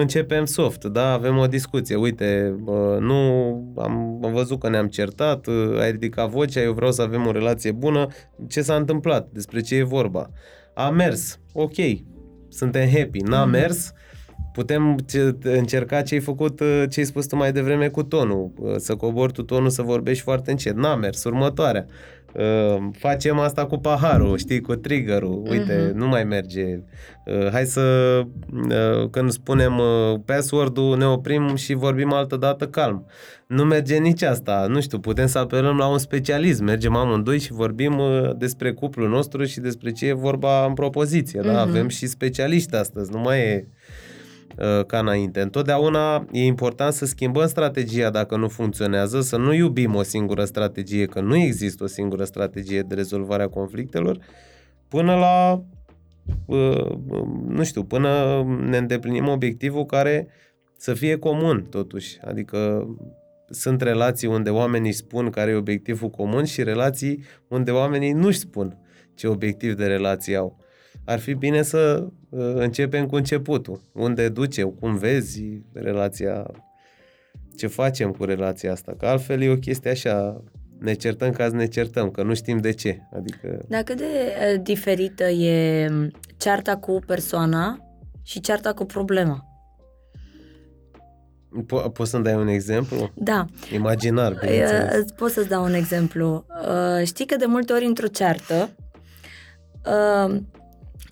începem soft, da, avem o discuție, uite, nu, am, am văzut că ne-am certat, uh, ai ridicat vocea, eu vreau să avem o relație bună, ce s-a întâmplat, despre ce e vorba. A mers, ok, suntem happy, n-a mm. mers, putem încerca ce ai făcut, uh, ce ai spus tu mai devreme cu tonul, să cobori tu tonul, să vorbești foarte încet, n-a mers, următoarea. Uh, facem asta cu paharul, știi, cu triggerul, uite, uh-huh. nu mai merge. Uh, hai să, uh, când spunem uh, password-ul, ne oprim și vorbim altă dată calm. Nu merge nici asta, nu știu, putem să apelăm la un specialist, mergem amândoi și vorbim uh, despre cuplul nostru și despre ce e vorba în propoziție, uh-huh. da? Mhm. Avem și specialiști astăzi, nu mai e Uh, ca înainte. Întotdeauna e important să schimbăm strategia dacă nu funcționează, să nu iubim o singură strategie, că nu există o singură strategie de rezolvare a conflictelor, până la, uh, nu știu, până ne îndeplinim obiectivul care să fie comun, totuși. Adică sunt relații unde oamenii spun care e obiectivul comun și relații unde oamenii nu-și spun ce obiectiv de relație au ar fi bine să uh, începem cu începutul. Unde duce, cum vezi relația, ce facem cu relația asta. Că altfel e o chestie așa, ne certăm ca să ne certăm, că nu știm de ce. Adică... Dar cât de uh, diferită e cearta cu persoana și cearta cu problema? Po- poți să-mi dai un exemplu? Da. Imaginar, bineînțeles. Uh, pot să-ți dau un exemplu. Știi că de multe ori într-o ceartă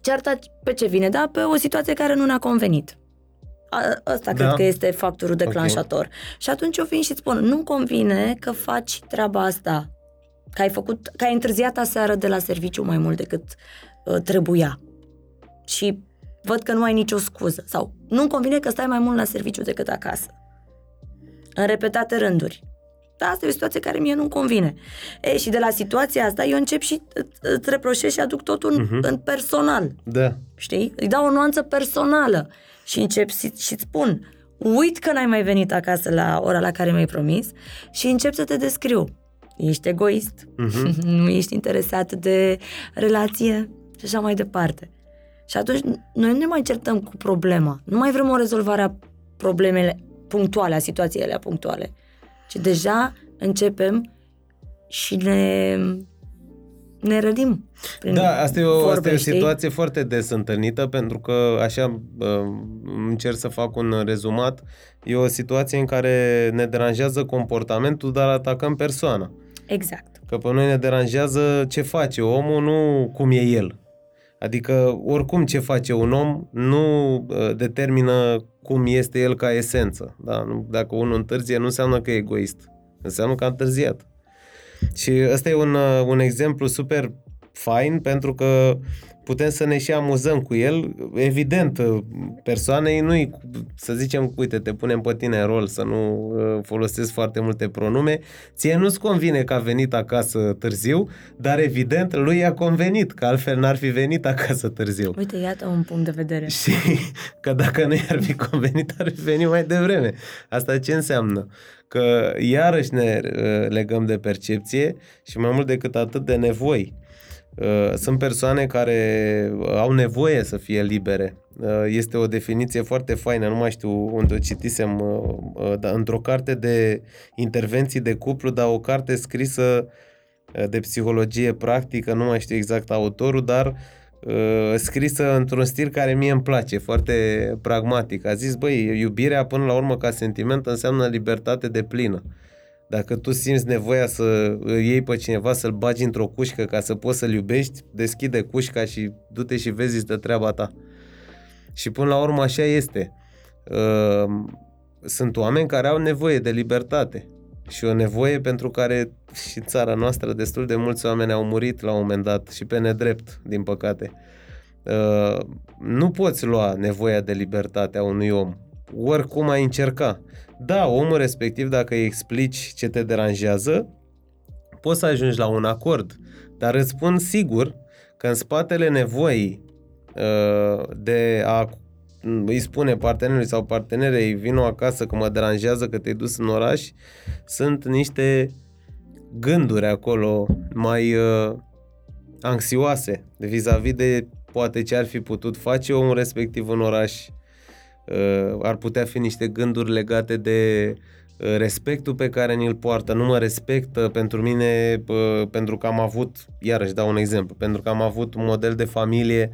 cearta pe ce vine? Da, pe o situație care nu ne-a convenit. Ăsta da. cred că este factorul declanșator. Okay. Și atunci eu vin și spun, nu convine că faci treaba asta că ai făcut, că ai întârziat aseară de la serviciu mai mult decât uh, trebuia. Și văd că nu ai nicio scuză. Sau nu-mi convine că stai mai mult la serviciu decât acasă. În repetate rânduri. Da, asta e o situație care mie nu-mi convine. E, și de la situația asta eu încep și îți reproșez și aduc totul în, uh-huh. în personal. Da. Știi? Îi dau o nuanță personală și încep și, și-ți spun, uit că n-ai mai venit acasă la ora la care mi-ai promis și încep să te descriu. Ești egoist, uh-huh. *laughs* nu ești interesat de relație și așa mai departe. Și atunci noi nu ne mai certăm cu problema. Nu mai vrem o rezolvare a problemele punctuale, a situațiile punctuale. Ci deja începem și ne ne rădim. Da, asta e, o, vorbe, asta e o situație foarte des întâlnită, pentru că, așa, încerc să fac un rezumat, e o situație în care ne deranjează comportamentul, dar atacăm persoana. Exact. Că pe noi ne deranjează ce face omul, nu cum e el. Adică, oricum ce face un om nu uh, determină cum este el ca esență. Da? Dacă unul întârzie, nu înseamnă că e egoist. Înseamnă că a întârziat. Și ăsta e un, uh, un exemplu super fain pentru că putem să ne și amuzăm cu el. Evident, persoanei nu să zicem, uite, te punem pe tine în rol să nu uh, folosesc foarte multe pronume, ție nu-ți convine că a venit acasă târziu, dar evident lui i-a convenit, că altfel n-ar fi venit acasă târziu. Uite, iată un punct de vedere. *laughs* Și că dacă nu i-ar fi convenit, ar fi venit mai devreme. Asta ce înseamnă? Că iarăși ne uh, legăm de percepție și mai mult decât atât de nevoi. Uh, sunt persoane care au nevoie să fie libere. Uh, este o definiție foarte faină, nu mai știu unde o citisem, uh, da, într-o carte de intervenții de cuplu, dar o carte scrisă de psihologie practică, nu mai știu exact autorul, dar scrisă într-un stil care mie îmi place, foarte pragmatic. A zis, băi, iubirea până la urmă ca sentiment înseamnă libertate de plină. Dacă tu simți nevoia să iei pe cineva, să-l bagi într-o cușcă ca să poți să-l iubești, deschide cușca și du-te și vezi de treaba ta. Și până la urmă așa este. Uh, sunt oameni care au nevoie de libertate și o nevoie pentru care și țara noastră destul de mulți oameni au murit la un moment dat și pe nedrept, din păcate. Uh, nu poți lua nevoia de libertate a unui om, oricum ai încerca. Da, omul respectiv, dacă îi explici ce te deranjează, poți să ajungi la un acord. Dar îți spun sigur că în spatele nevoii uh, de a îi spune partenerului sau partenerei vino acasă că mă deranjează că te-ai dus în oraș, sunt niște gânduri acolo mai uh, anxioase vis-a-vis de poate ce ar fi putut face omul respectiv în oraș, Uh, ar putea fi niște gânduri legate de uh, respectul pe care ni-l poartă, nu mă respectă pentru mine uh, pentru că am avut, iarăși dau un exemplu, pentru că am avut un model de familie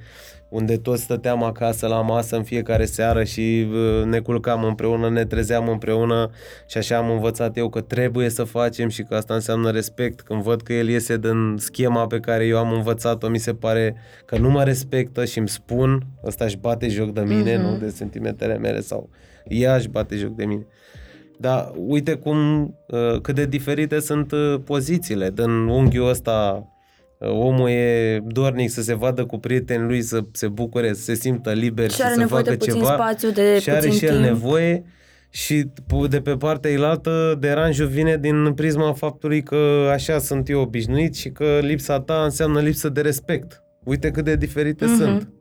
unde toți stăteam acasă la masă în fiecare seară și uh, ne culcam împreună, ne trezeam împreună și așa am învățat eu că trebuie să facem și că asta înseamnă respect. Când văd că el iese din schema pe care eu am învățat-o, mi se pare că nu mă respectă și îmi spun, ăsta își bate joc de mine, uh-huh. nu de sentimentele mele sau ea își bate joc de mine. Dar uite cum, uh, cât de diferite sunt uh, pozițiile. Din unghiul ăsta omul e dornic să se vadă cu prietenii lui, să se bucure, să se simtă liber și, și are să facă de ceva. Spațiu, de și are și el timp. nevoie și de pe partea ilaltă deranjul vine din prisma faptului că așa sunt eu obișnuit și că lipsa ta înseamnă lipsă de respect. Uite cât de diferite uh-huh. sunt.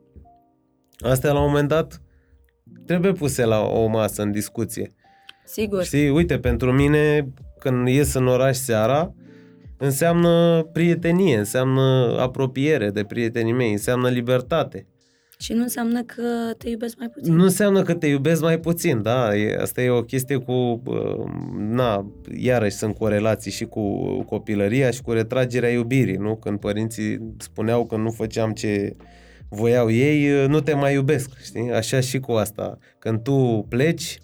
Astea la un moment dat trebuie puse la o masă în discuție. Sigur. Știi, uite, pentru mine când ies în oraș seara, înseamnă prietenie, înseamnă apropiere de prietenii mei, înseamnă libertate. Și nu înseamnă că te iubesc mai puțin. Nu înseamnă că te iubesc mai puțin, da. E, asta e o chestie cu, na, iarăși sunt corelații și cu copilăria și cu retragerea iubirii, nu? Când părinții spuneau că nu făceam ce voiau ei, nu te mai iubesc, știi? Așa și cu asta. Când tu pleci,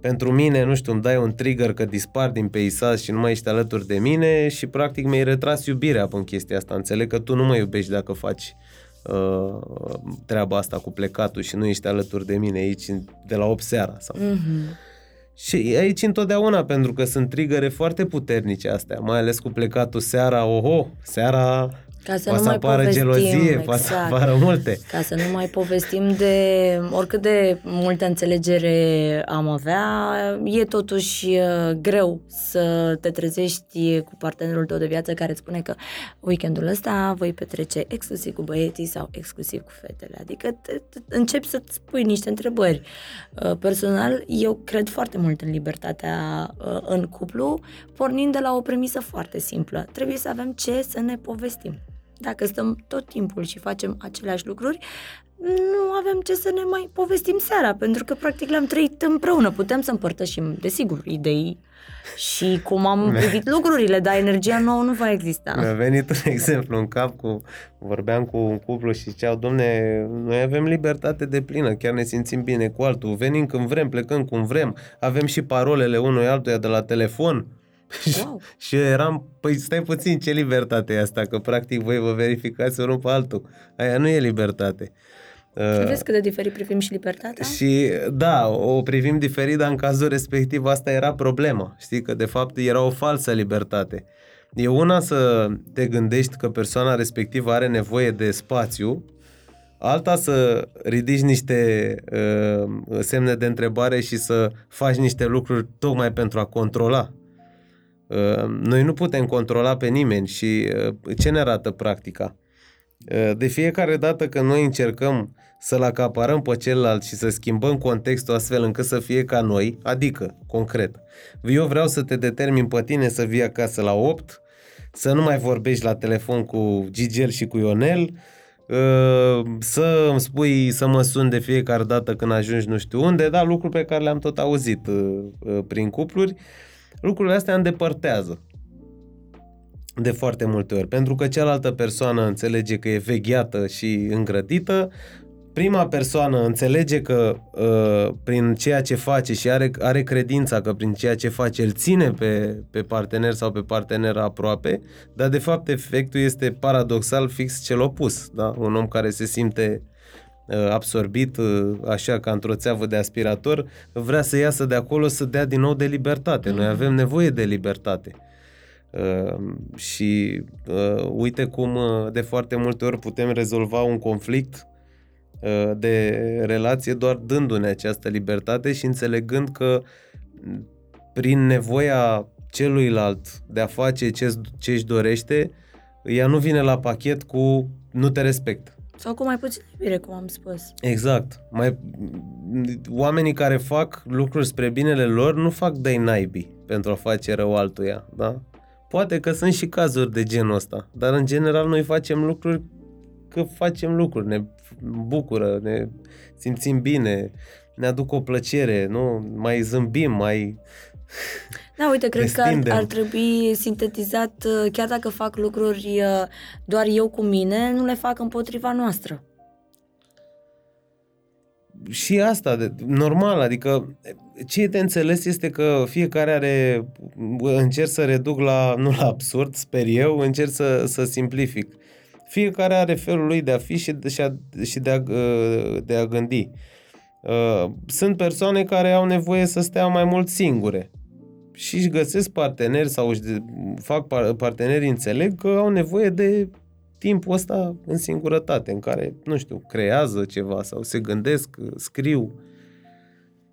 pentru mine, nu știu, îmi dai un trigger că dispar din peisaj și nu mai ești alături de mine și practic mi-ai retras iubirea pe chestia asta. Înțeleg că tu nu mă iubești dacă faci uh, treaba asta cu plecatul și nu ești alături de mine aici de la 8 seara. Sau... Mm-hmm. Și aici întotdeauna, pentru că sunt trigăre foarte puternice astea, mai ales cu plecatul seara, oho, seara Ca să poate nu să mai apară povestim, gelozie, exact. poate să apară multe. Ca să nu mai povestim de oricât de multă înțelegere am avea, e totuși uh, greu să te trezești cu partenerul tău de viață care îți spune că weekendul ăsta voi petrece exclusiv cu băieții sau exclusiv cu fetele. Adică te, te, începi să-ți pui niște întrebări. Uh, Personal, eu cred foarte mult în libertatea uh, în cuplu, pornind de la o premisă foarte simplă. Trebuie să avem ce să ne povestim. Dacă stăm tot timpul și facem aceleași lucruri, nu avem ce să ne mai povestim seara, pentru că practic le-am trăit împreună. Putem să împărtășim, desigur, idei și cum am *laughs* privit lucrurile, dar energia nouă nu va exista. Mi-a venit un *laughs* exemplu în cap cu, vorbeam cu un cuplu și ziceau, domne, noi avem libertate de plină, chiar ne simțim bine cu altul, venim când vrem, plecăm cum vrem, avem și parolele unui altuia de la telefon. *laughs* Wow. și eu eram, păi stai puțin, ce libertate e asta? Că practic voi vă verificați unul pe altul. Aia nu e libertate. Uh, Vezi cât de diferit privim și libertatea? și da, o privim diferit, dar în cazul respectiv asta era problema. Știi că de fapt era o falsă libertate. E una să te gândești că persoana respectivă are nevoie de spațiu, alta să ridici niște uh, semne de întrebare și să faci niște lucruri tocmai pentru a controla. Uh, noi nu putem controla pe nimeni și uh, ce ne arată practica? Uh, De fiecare dată când noi încercăm să-l acaparăm pe celălalt și să schimbăm contextul astfel încât să fie ca noi, adică, concret, eu vreau să te determin pe tine să vii acasă la 8, să nu mai vorbești la telefon cu Gigel și cu Ionel, uh, să îmi spui să mă sun de fiecare dată când ajungi nu știu unde, da, lucruri pe care le-am tot auzit uh, uh, prin cupluri, lucrurile astea îndepărtează de foarte multe ori, pentru că cealaltă persoană înțelege că e vegheată și îngrădită, prima persoană înțelege că uh, prin ceea ce face și are, are credința că prin ceea ce face îl ține pe, pe partener sau pe partenera aproape, dar de fapt efectul este paradoxal fix cel opus. Da? Un om care se simte uh, absorbit uh, așa ca într-o țeavă de aspirator, vrea să iasă de acolo să dea din nou de libertate. Noi avem nevoie de libertate. Uh, și uh, uite cum uh, de foarte multe ori putem rezolva un conflict uh, de relație doar dându-ne această libertate și înțelegând că m, prin nevoia celuilalt de a face ce ce își dorește, ea nu vine la pachet cu nu te respect. Sau cu mai puțin iubire, cum am spus. Exact. Mai, oamenii care fac lucruri spre binele lor nu fac de naibii pentru a face rău altuia, da? Poate că sunt și cazuri de genul ăsta, dar în general noi facem lucruri că facem lucruri, ne bucură, ne simțim bine, ne aduc o plăcere, nu? Mai zâmbim, mai... Da, uite, cred că ar, Destindem. ar trebui sintetizat, uh, chiar dacă fac lucruri uh, doar eu cu mine, nu le fac împotriva noastră. și asta, de, normal, adică ce e de înțeles este că fiecare are, încerc să reduc la, nu la absurd, sper eu, încerc să, să simplific. Fiecare are felul lui de a fi și de, și a, și de, a, uh, de a gândi. Uh, Sunt persoane care au nevoie să stea mai mult singure și își găsesc parteneri sau își de- fac par- parteneri înțeleg că au nevoie de timpul ăsta în singurătate, în care, nu știu, creează ceva sau se gândesc, scriu.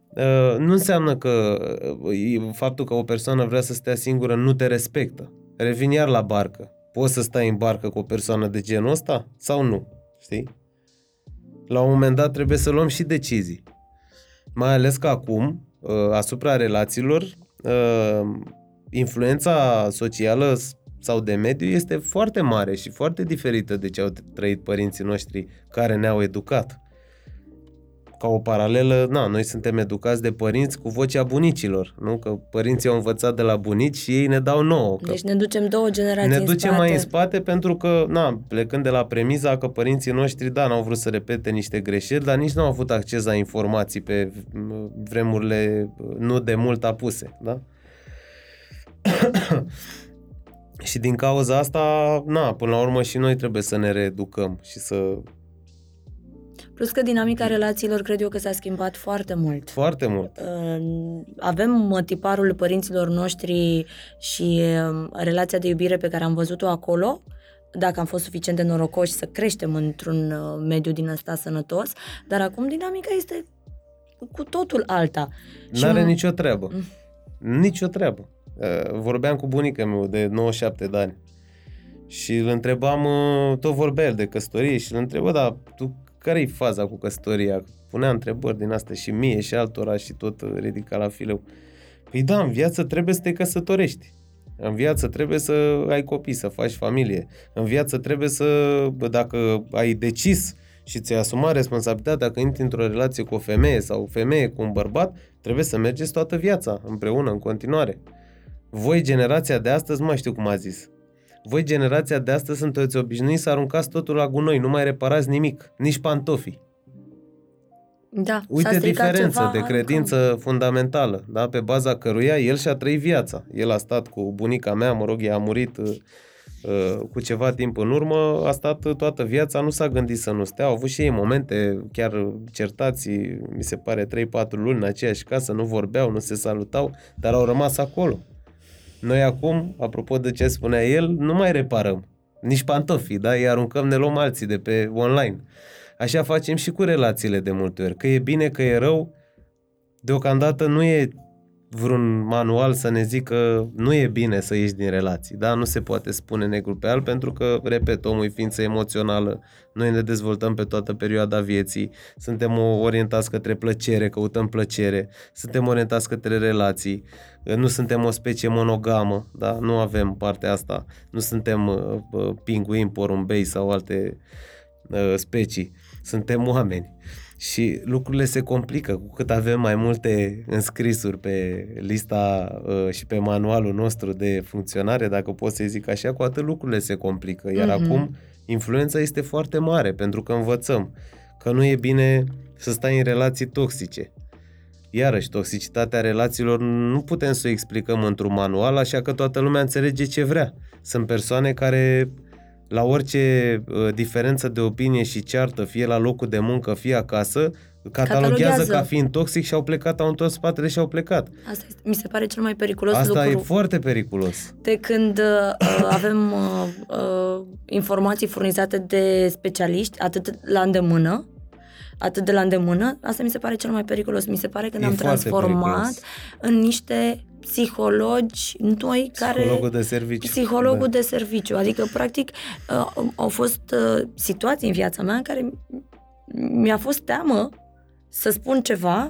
Uh, Nu înseamnă că uh, faptul că o persoană vrea să stea singură nu te respectă. Revin iar la barcă. Poți să stai în barcă cu o persoană de genul ăsta sau nu? Știi? La un moment dat trebuie să luăm și decizii. Mai ales că acum, uh, asupra relațiilor, uh, influența socială sau de mediu este foarte mare și foarte diferită de ce au trăit părinții noștri care ne-au educat. Ca o paralelă, na, noi suntem educați de părinți cu vocea bunicilor, nu? Că părinții au învățat de la bunici și ei ne dau nouă. Că Deci ne ducem două generații ne în ducem spate. mai în spate pentru că, na, plecând de la premiza că părinții noștri, da, n-au vrut să repete niște greșeli, dar nici nu au avut acces la informații pe m, vremurile nu de mult apuse, da? *coughs* și din cauza asta, na, până la urmă și noi trebuie să ne reeducăm și să... Plus că dinamica relațiilor cred eu că s-a schimbat foarte mult. Foarte mult. Uh, Avem uh, tiparul părinților noștri și uh, relația de iubire pe care am văzut-o acolo, dacă am fost suficient de norocoși să creștem într-un uh, mediu din ăsta sănătos, dar acum dinamica este cu totul alta. Și N-are m- nicio treabă. Mm. Nicio treabă. Uh, Vorbeam cu bunica meu de 97 de ani și îl întrebam, uh, tot vorbea el de căsătorie și îl întreba, dar tu care e faza cu căsătoria? Punea întrebări din astea și mie și altora și tot uh, ridica la fileu. Păi da, în viață trebuie să te căsătorești. În viață trebuie să ai copii, să faci familie. În viață trebuie să, bă, dacă ai decis și ți-ai asumat responsabilitatea că intri într-o relație cu o femeie sau o femeie cu un bărbat, trebuie să mergeți toată viața împreună, în continuare. Voi, generația de astăzi, nu mai știu cum a zis. Voi, generația de astăzi, sunteți obișnuiți să aruncați totul la gunoi, nu mai reparați nimic, nici pantofii. Da, s-a Uite stricat diferența ceva, de aruncăm. credință fundamentală, da? pe baza căruia el și-a trăit viața. El a stat cu bunica mea, mă rog, ea a murit uh, uh, cu ceva timp în urmă, a stat toată viața, nu s-a gândit să nu stea. Au avut și ei momente chiar certați, mi se pare, 3-4 luni în aceeași casă, nu vorbeau, nu se salutau, dar au rămas acolo. Noi acum, apropo de ce spunea el, nu mai reparăm. Nici pantofii, da? Îi aruncăm, ne luăm alții de pe online. Așa facem și cu relațiile de multe ori. Că e bine, că e rău, deocamdată nu e vreun manual să ne zică nu e bine să ieși din relații, da? Nu se poate spune negru pe alb pentru că, repet, omul e ființă emoțională, noi ne dezvoltăm pe toată perioada vieții, suntem orientați către plăcere, căutăm plăcere, suntem orientați către relații, nu suntem o specie monogamă, da? Nu avem partea asta, nu suntem uh, uh, pinguini, porumbei sau alte uh, specii, suntem oameni. Și lucrurile se complică cu cât avem mai multe înscrisuri pe lista uh, și pe manualul nostru de funcționare, dacă pot să zic așa, cu atât lucrurile se complică. Iar Mhm. acum influența este foarte mare pentru că învățăm că nu e bine să stai în relații toxice. Iarăși, toxicitatea relațiilor nu putem să o explicăm într-un manual, așa că toată lumea înțelege ce vrea. Sunt persoane care la orice uh, diferență de opinie și ceartă, fie la locul de muncă, fie acasă, cataloguează, Cataloguează. ca fiind toxic și au plecat, au întors spatele și au plecat. Asta este, mi se pare cel mai periculos Asta lucru. e foarte periculos. de când uh, avem uh, uh, informații furnizate de specialiști atât la îndemână, atât de la îndemână, asta mi se pare cel mai periculos. Mi se pare că E ne-am foarte transformat periculos. în niște psihologi noi care... Psihologul de serviciu. Psihologul Da. de serviciu. Adică, practic, uh, au fost uh, situații în viața mea în care mi-a fost teamă să spun ceva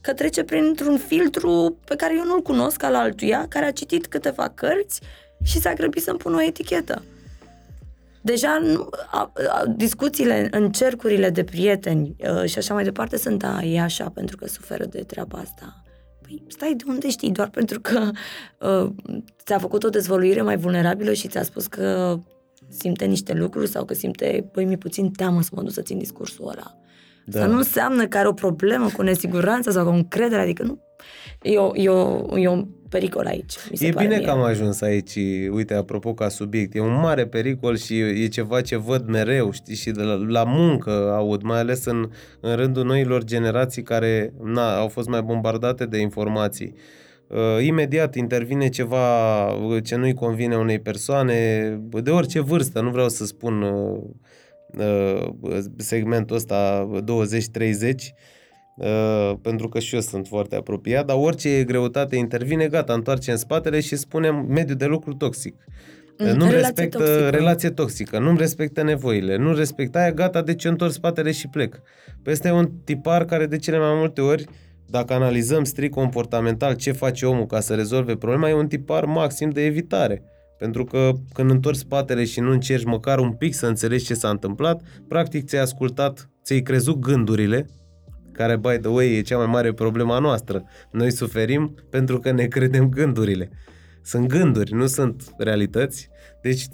că trece printr-un filtru pe care eu nu-l cunosc al altuia, care a citit câteva cărți și s-a grăbit să-mi pună o etichetă. Deja nu, a, a, discuțiile în cercurile de prieteni uh, și așa mai departe sunt, da, e așa pentru că suferă de treaba asta. Păi stai, de unde știi? Doar pentru că uh, ți-a făcut o dezvăluire mai vulnerabilă și ți-a spus că simte niște lucruri sau că simte, băi, mi puțin teamă să mă duc să țin discursul ăla. Da. Asta nu înseamnă că are o problemă cu nesiguranța sau cu încredere, adică nu. E, o, e, o, e un pericol aici. Mi se E pare bine mie. că am ajuns aici, uite, apropo ca subiect, e un mare pericol și e ceva ce văd mereu, știi, și de la, la muncă aud, mai ales în, în rândul noilor generații care na, au fost mai bombardate de informații. Uh, imediat intervine ceva uh, ce nu-i convine unei persoane, de orice vârstă, nu vreau să spun uh, uh, segmentul ăsta 20-30, Uh, pentru că și eu sunt foarte apropiat, dar orice greutate intervine, gata, întoarce în spatele și spunem mediu de lucru toxic. Mm, nu relație respectă toxică. relație toxică, nu respectă nevoile, nu respectă aia, gata, deci eu întorc spatele și plec. Păi ăsta e un tipar care de cele mai multe ori, dacă analizăm strict comportamental ce face omul ca să rezolve problema, e un tipar maxim de evitare. Pentru că când întorci spatele și nu încerci măcar un pic să înțelegi ce s-a întâmplat, practic ți-ai ascultat, ți-ai crezut gândurile, care, by the way, e cea mai mare problema noastră. Noi suferim pentru că ne credem gândurile. Sunt gânduri, nu sunt realități. Deci,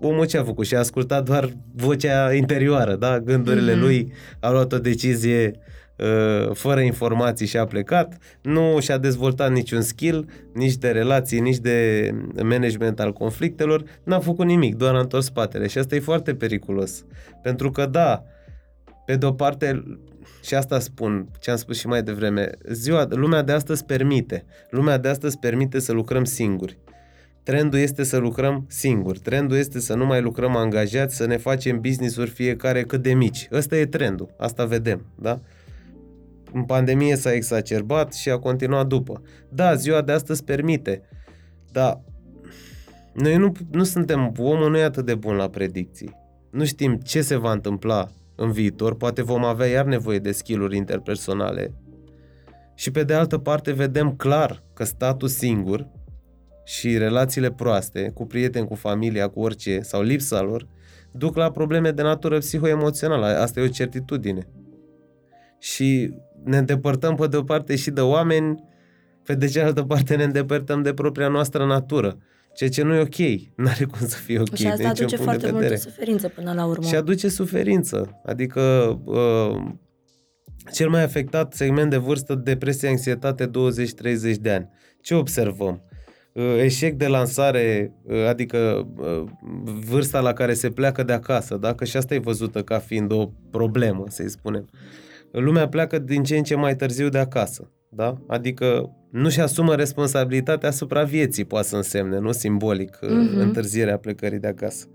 omul ce a făcut? Și-a ascultat doar vocea interioară, da? Gândurile Mhm. mm-hmm. lui, a luat o decizie uh, fără informații și a plecat, nu și-a dezvoltat niciun skill, nici de relații, nici de management al conflictelor, n-a făcut nimic, doar a întors spatele și asta e foarte periculos. Pentru că da, pe de o parte, și asta spun, ce am spus și mai devreme, ziua, lumea de astăzi permite. Lumea de astăzi permite să lucrăm singuri. Trendul este să lucrăm singuri. Trendul este să nu mai lucrăm angajați, să ne facem business-uri fiecare cât de mici. Ăsta e trendul. Asta vedem, da? În pandemie s-a exacerbat și a continuat după. Da, ziua de astăzi permite. Dar noi nu, nu suntem, omul nu e atât de bun la predicții. Nu știm ce se va întâmpla în viitor, poate vom avea iar nevoie de skill-uri interpersonale. Și pe de altă parte vedem clar că statul singur și relațiile proaste cu prieteni, cu familia, cu orice, sau lipsa lor, duc la probleme de natură psihoemoțională. Asta e o certitudine. Și ne îndepărtăm pe de o parte și de oameni, pe de cealaltă parte ne îndepărtăm de propria noastră natură. Ceea ce nu e ok. *laughs* Nu are cum să fie ok. Și asta aduce foarte multă suferință până la urmă. Și aduce suferință. Adică uh, cel mai afectat segment de vârstă, depresie, anxietate, 20-30 de ani. Ce observăm? Uh, eșec de lansare, uh, adică uh, vârsta la care se pleacă de acasă, dacă și asta e văzută ca fiind o problemă, să-i spunem. Lumea pleacă din ce în ce mai târziu de acasă, da? Adică nu-și asumă responsabilitatea asupra vieții, poate să însemne, nu simbolic, uh-huh. întârzierea plecării de acasă.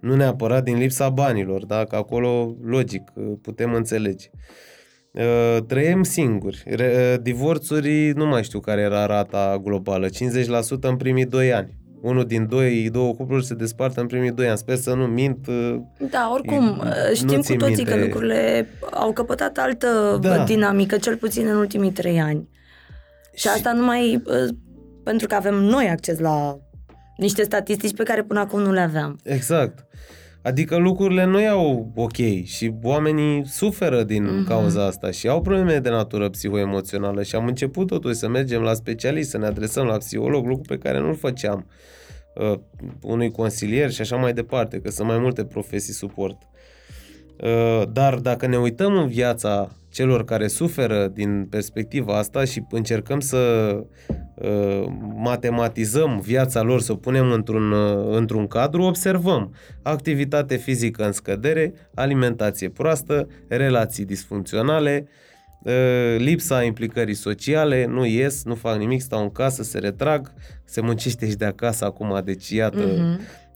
Nu neapărat din lipsa banilor, da? Că acolo, logic, putem înțelege. Uh, trăim singuri. Uh, divorțuri, nu mai știu care era rata globală, 50% în primii 2 ani. Unul din doi, două cupluri se despart în primii doi ani. Sper să nu mint. Uh, da, oricum, știm cu toții minte. că lucrurile au căpătat altă da. dinamică, cel puțin în ultimii trei ani. Și, și asta numai pentru că avem noi acces la niște statistici pe care până acum nu le aveam. Exact. Adică lucrurile nu iau ok și oamenii suferă din uh-huh. cauza asta și au probleme de natură psihoemoțională și am început totuși să mergem la specialist, să ne adresăm la psiholog, lucru pe care nu-l făceam uh, unui consilier și așa mai departe, că sunt mai multe profesii suport. Uh, dar dacă ne uităm în viața celor care suferă din perspectiva asta și încercăm să uh, matematizăm viața lor, să o punem într-un, uh, într-un cadru, observăm activitate fizică în scădere, alimentație proastă, relații disfuncționale, uh, lipsa implicării sociale, nu ies, nu fac nimic, stau în casă, se retrag, se muncește și de acasă acum, deci iată, uh-huh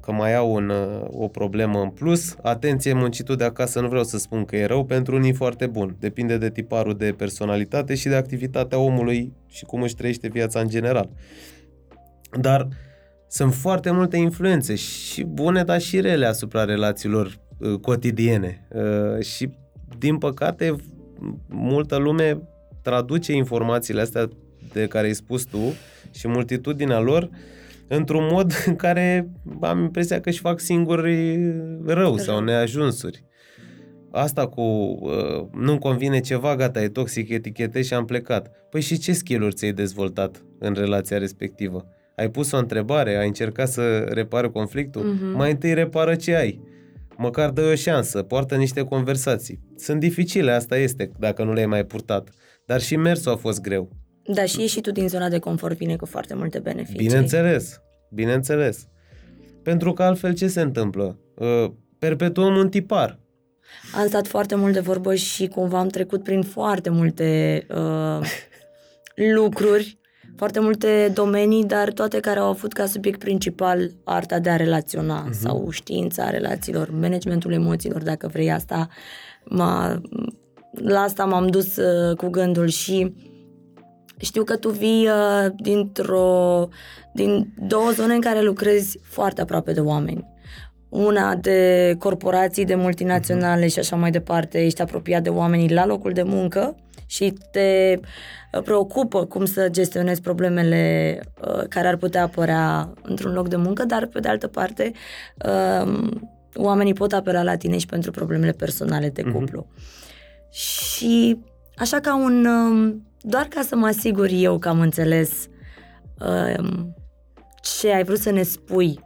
că mai au un, o problemă în plus. Atenție, muncitul de acasă nu vreau să spun că e rău, pentru unii foarte bun. Depinde de tiparul de personalitate și de activitatea omului și cum își trăiește viața în general. Dar sunt foarte multe influențe și bune, dar și rele asupra relațiilor uh, cotidiene. Uh, și, din păcate, multă lume traduce informațiile astea de care ai spus tu și multitudinea lor uh, într-un mod *laughs* în care am impresia că își fac singuri rău sau neajunsuri. Asta cu uh, nu-mi convine ceva, gata, e toxic, etichetez și am plecat. Păi și ce skill-uri ți-ai dezvoltat în relația respectivă? Ai pus o întrebare, ai încercat să repară conflictul? Uh-huh. Mai întâi repară ce ai. Măcar dă o șansă, poartă niște conversații. Sunt dificile, asta este, dacă nu le-ai mai purtat. Dar și mersul a fost greu. Da, și ieșitul din zona de confort vine cu foarte multe beneficii. Bineînțeles, bineînțeles. Pentru că altfel ce se întâmplă? Uh, perpetuăm un tipar. Am stat foarte mult de vorbă și cumva am trecut prin foarte multe uh, *laughs* lucruri, foarte multe domenii, dar toate care au avut ca subiect principal arta de a relaționa uh-huh. sau știința relațiilor, managementul emoțiilor, dacă vrei asta. M-a, la asta m-am dus uh, cu gândul și știu că tu vii uh, dintr-o, din două zone în care lucrezi foarte aproape de oameni. Una de corporații, de multinaționale și așa mai departe, ești apropiat de oamenii la locul de muncă și te uh, preocupă cum să gestionezi problemele uh, care ar putea apărea într-un loc de muncă, dar pe de altă parte uh, oamenii pot apela la tine și pentru problemele personale de mhm. cuplu. Uh-huh. Și așa ca un uh, doar ca să mă asigur eu că am înțeles uh, ce ai vrut să ne spui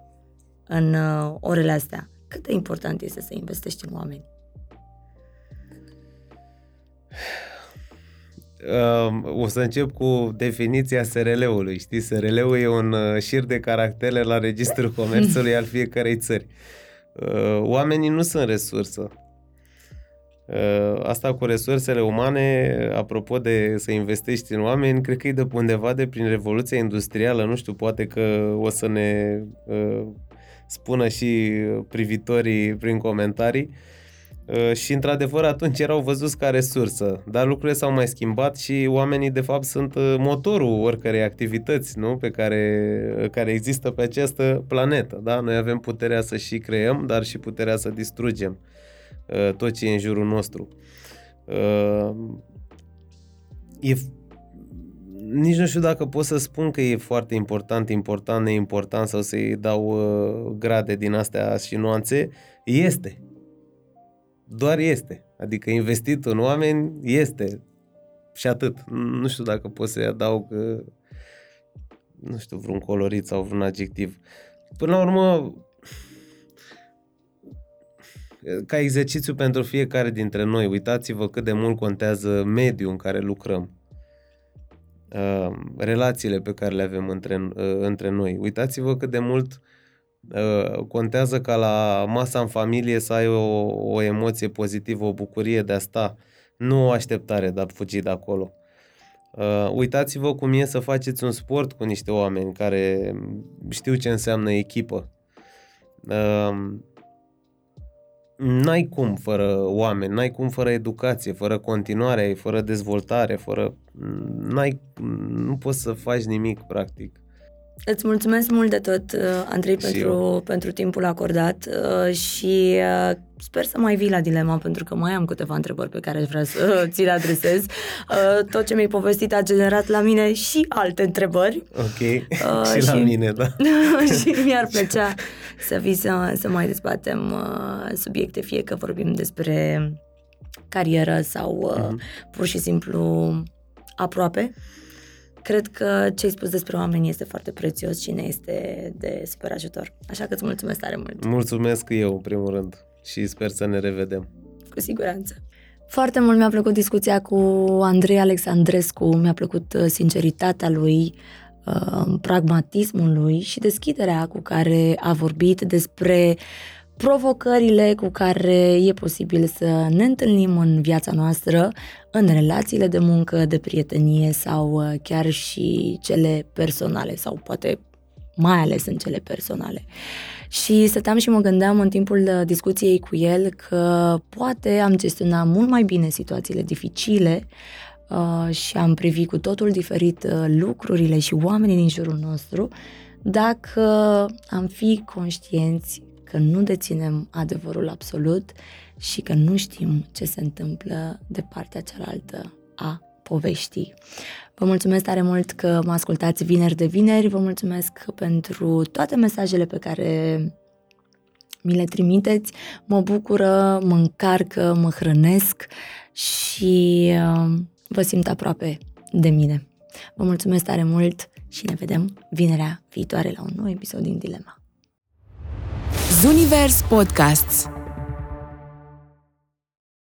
în uh, orele astea. Cât de important este să investești în oameni? Uh, o să încep cu definiția SRL-ului. Știi, SRL-ul e un uh, șir de caractere la Registrul Comerțului al fiecarei țări. Uh, oamenii nu sunt resursă. Uh, asta cu resursele umane, apropo de să investești în oameni, cred că e de undeva de prin Revoluția Industrială, nu știu, poate că o să ne uh, spună și privitorii prin comentarii. Uh, și într-adevăr atunci erau văzuți ca resursă, dar lucrurile s-au mai schimbat și oamenii de fapt sunt uh, motorul oricărei activități nu? pe care, care există pe această planetă. Da? Noi avem puterea să și creăm, dar și puterea să distrugem. Uh, tot ce e în jurul nostru. Uh, e, nici nu știu dacă pot să spun că e foarte important, important, neimportant sau să-i dau uh, grade din astea și nuanțe. Este. Doar este. Adică investit în oameni este. Și atât. Nu știu dacă pot să-i adaug nu știu, vreun colorit sau vreun adjectiv. Până la urmă, ca exercițiu pentru fiecare dintre noi. Uitați-vă cât de mult contează mediul în care lucrăm. Uh, relațiile pe care le avem între, uh, între noi. Uitați-vă cât de mult uh, contează ca la masa în familie să ai o, o emoție pozitivă, o bucurie de a sta, nu o așteptare de a fugi de acolo. Uh, uitați-vă cum e să faceți un sport cu niște oameni care știu ce înseamnă echipă. Uh, n-ai cum fără oameni, n-ai cum fără educație, fără continuare, fără dezvoltare, fără... N-ai, nu poți să faci nimic, practic. Îți mulțumesc mult de tot, uh, Andrei, pentru, pentru timpul acordat uh, și uh, sper să mai vii la dilema, pentru că mai am câteva întrebări pe care aș vrea să *laughs* ți le adresez. Tot ce mi-ai povestit a generat la mine și alte întrebări. Ok, uh, și, și la mine, da. *laughs* și mi-ar plăcea să vii să, să mai dezbatem subiecte, fie că vorbim despre carieră sau mm-hmm. pur și simplu aproape cred că ce ai spus despre oameni este foarte prețios și ne este de super ajutor. Așa că îți mulțumesc tare mult. Mulțumesc eu, în primul rând, și sper să ne revedem. Cu siguranță. Foarte mult mi-a plăcut discuția cu Andrei Alexandrescu, mi-a plăcut uh, sinceritatea lui, uh, pragmatismul lui și deschiderea cu care a vorbit despre provocările cu care e posibil să ne întâlnim în viața noastră, în relațiile de muncă, de prietenie sau uh, chiar și cele personale sau poate mai ales în cele personale. Și stăteam și mă gândeam în timpul uh, discuției cu el că poate am gestionat mult mai bine situațiile dificile uh, și am privit cu totul diferit uh, lucrurile și oamenii din jurul nostru dacă am fi conștienți că nu deținem adevărul absolut și că nu știm ce se întâmplă de partea cealaltă a poveștii. Vă mulțumesc tare mult că mă ascultați vineri de vineri, vă mulțumesc pentru toate mesajele pe care mi le trimiteți, mă bucură, mă încarcă, mă hrănesc și uh, vă simt aproape de mine. Vă mulțumesc tare mult și ne vedem vinerea viitoare la un nou episod din Dilema. Zunivers Podcasts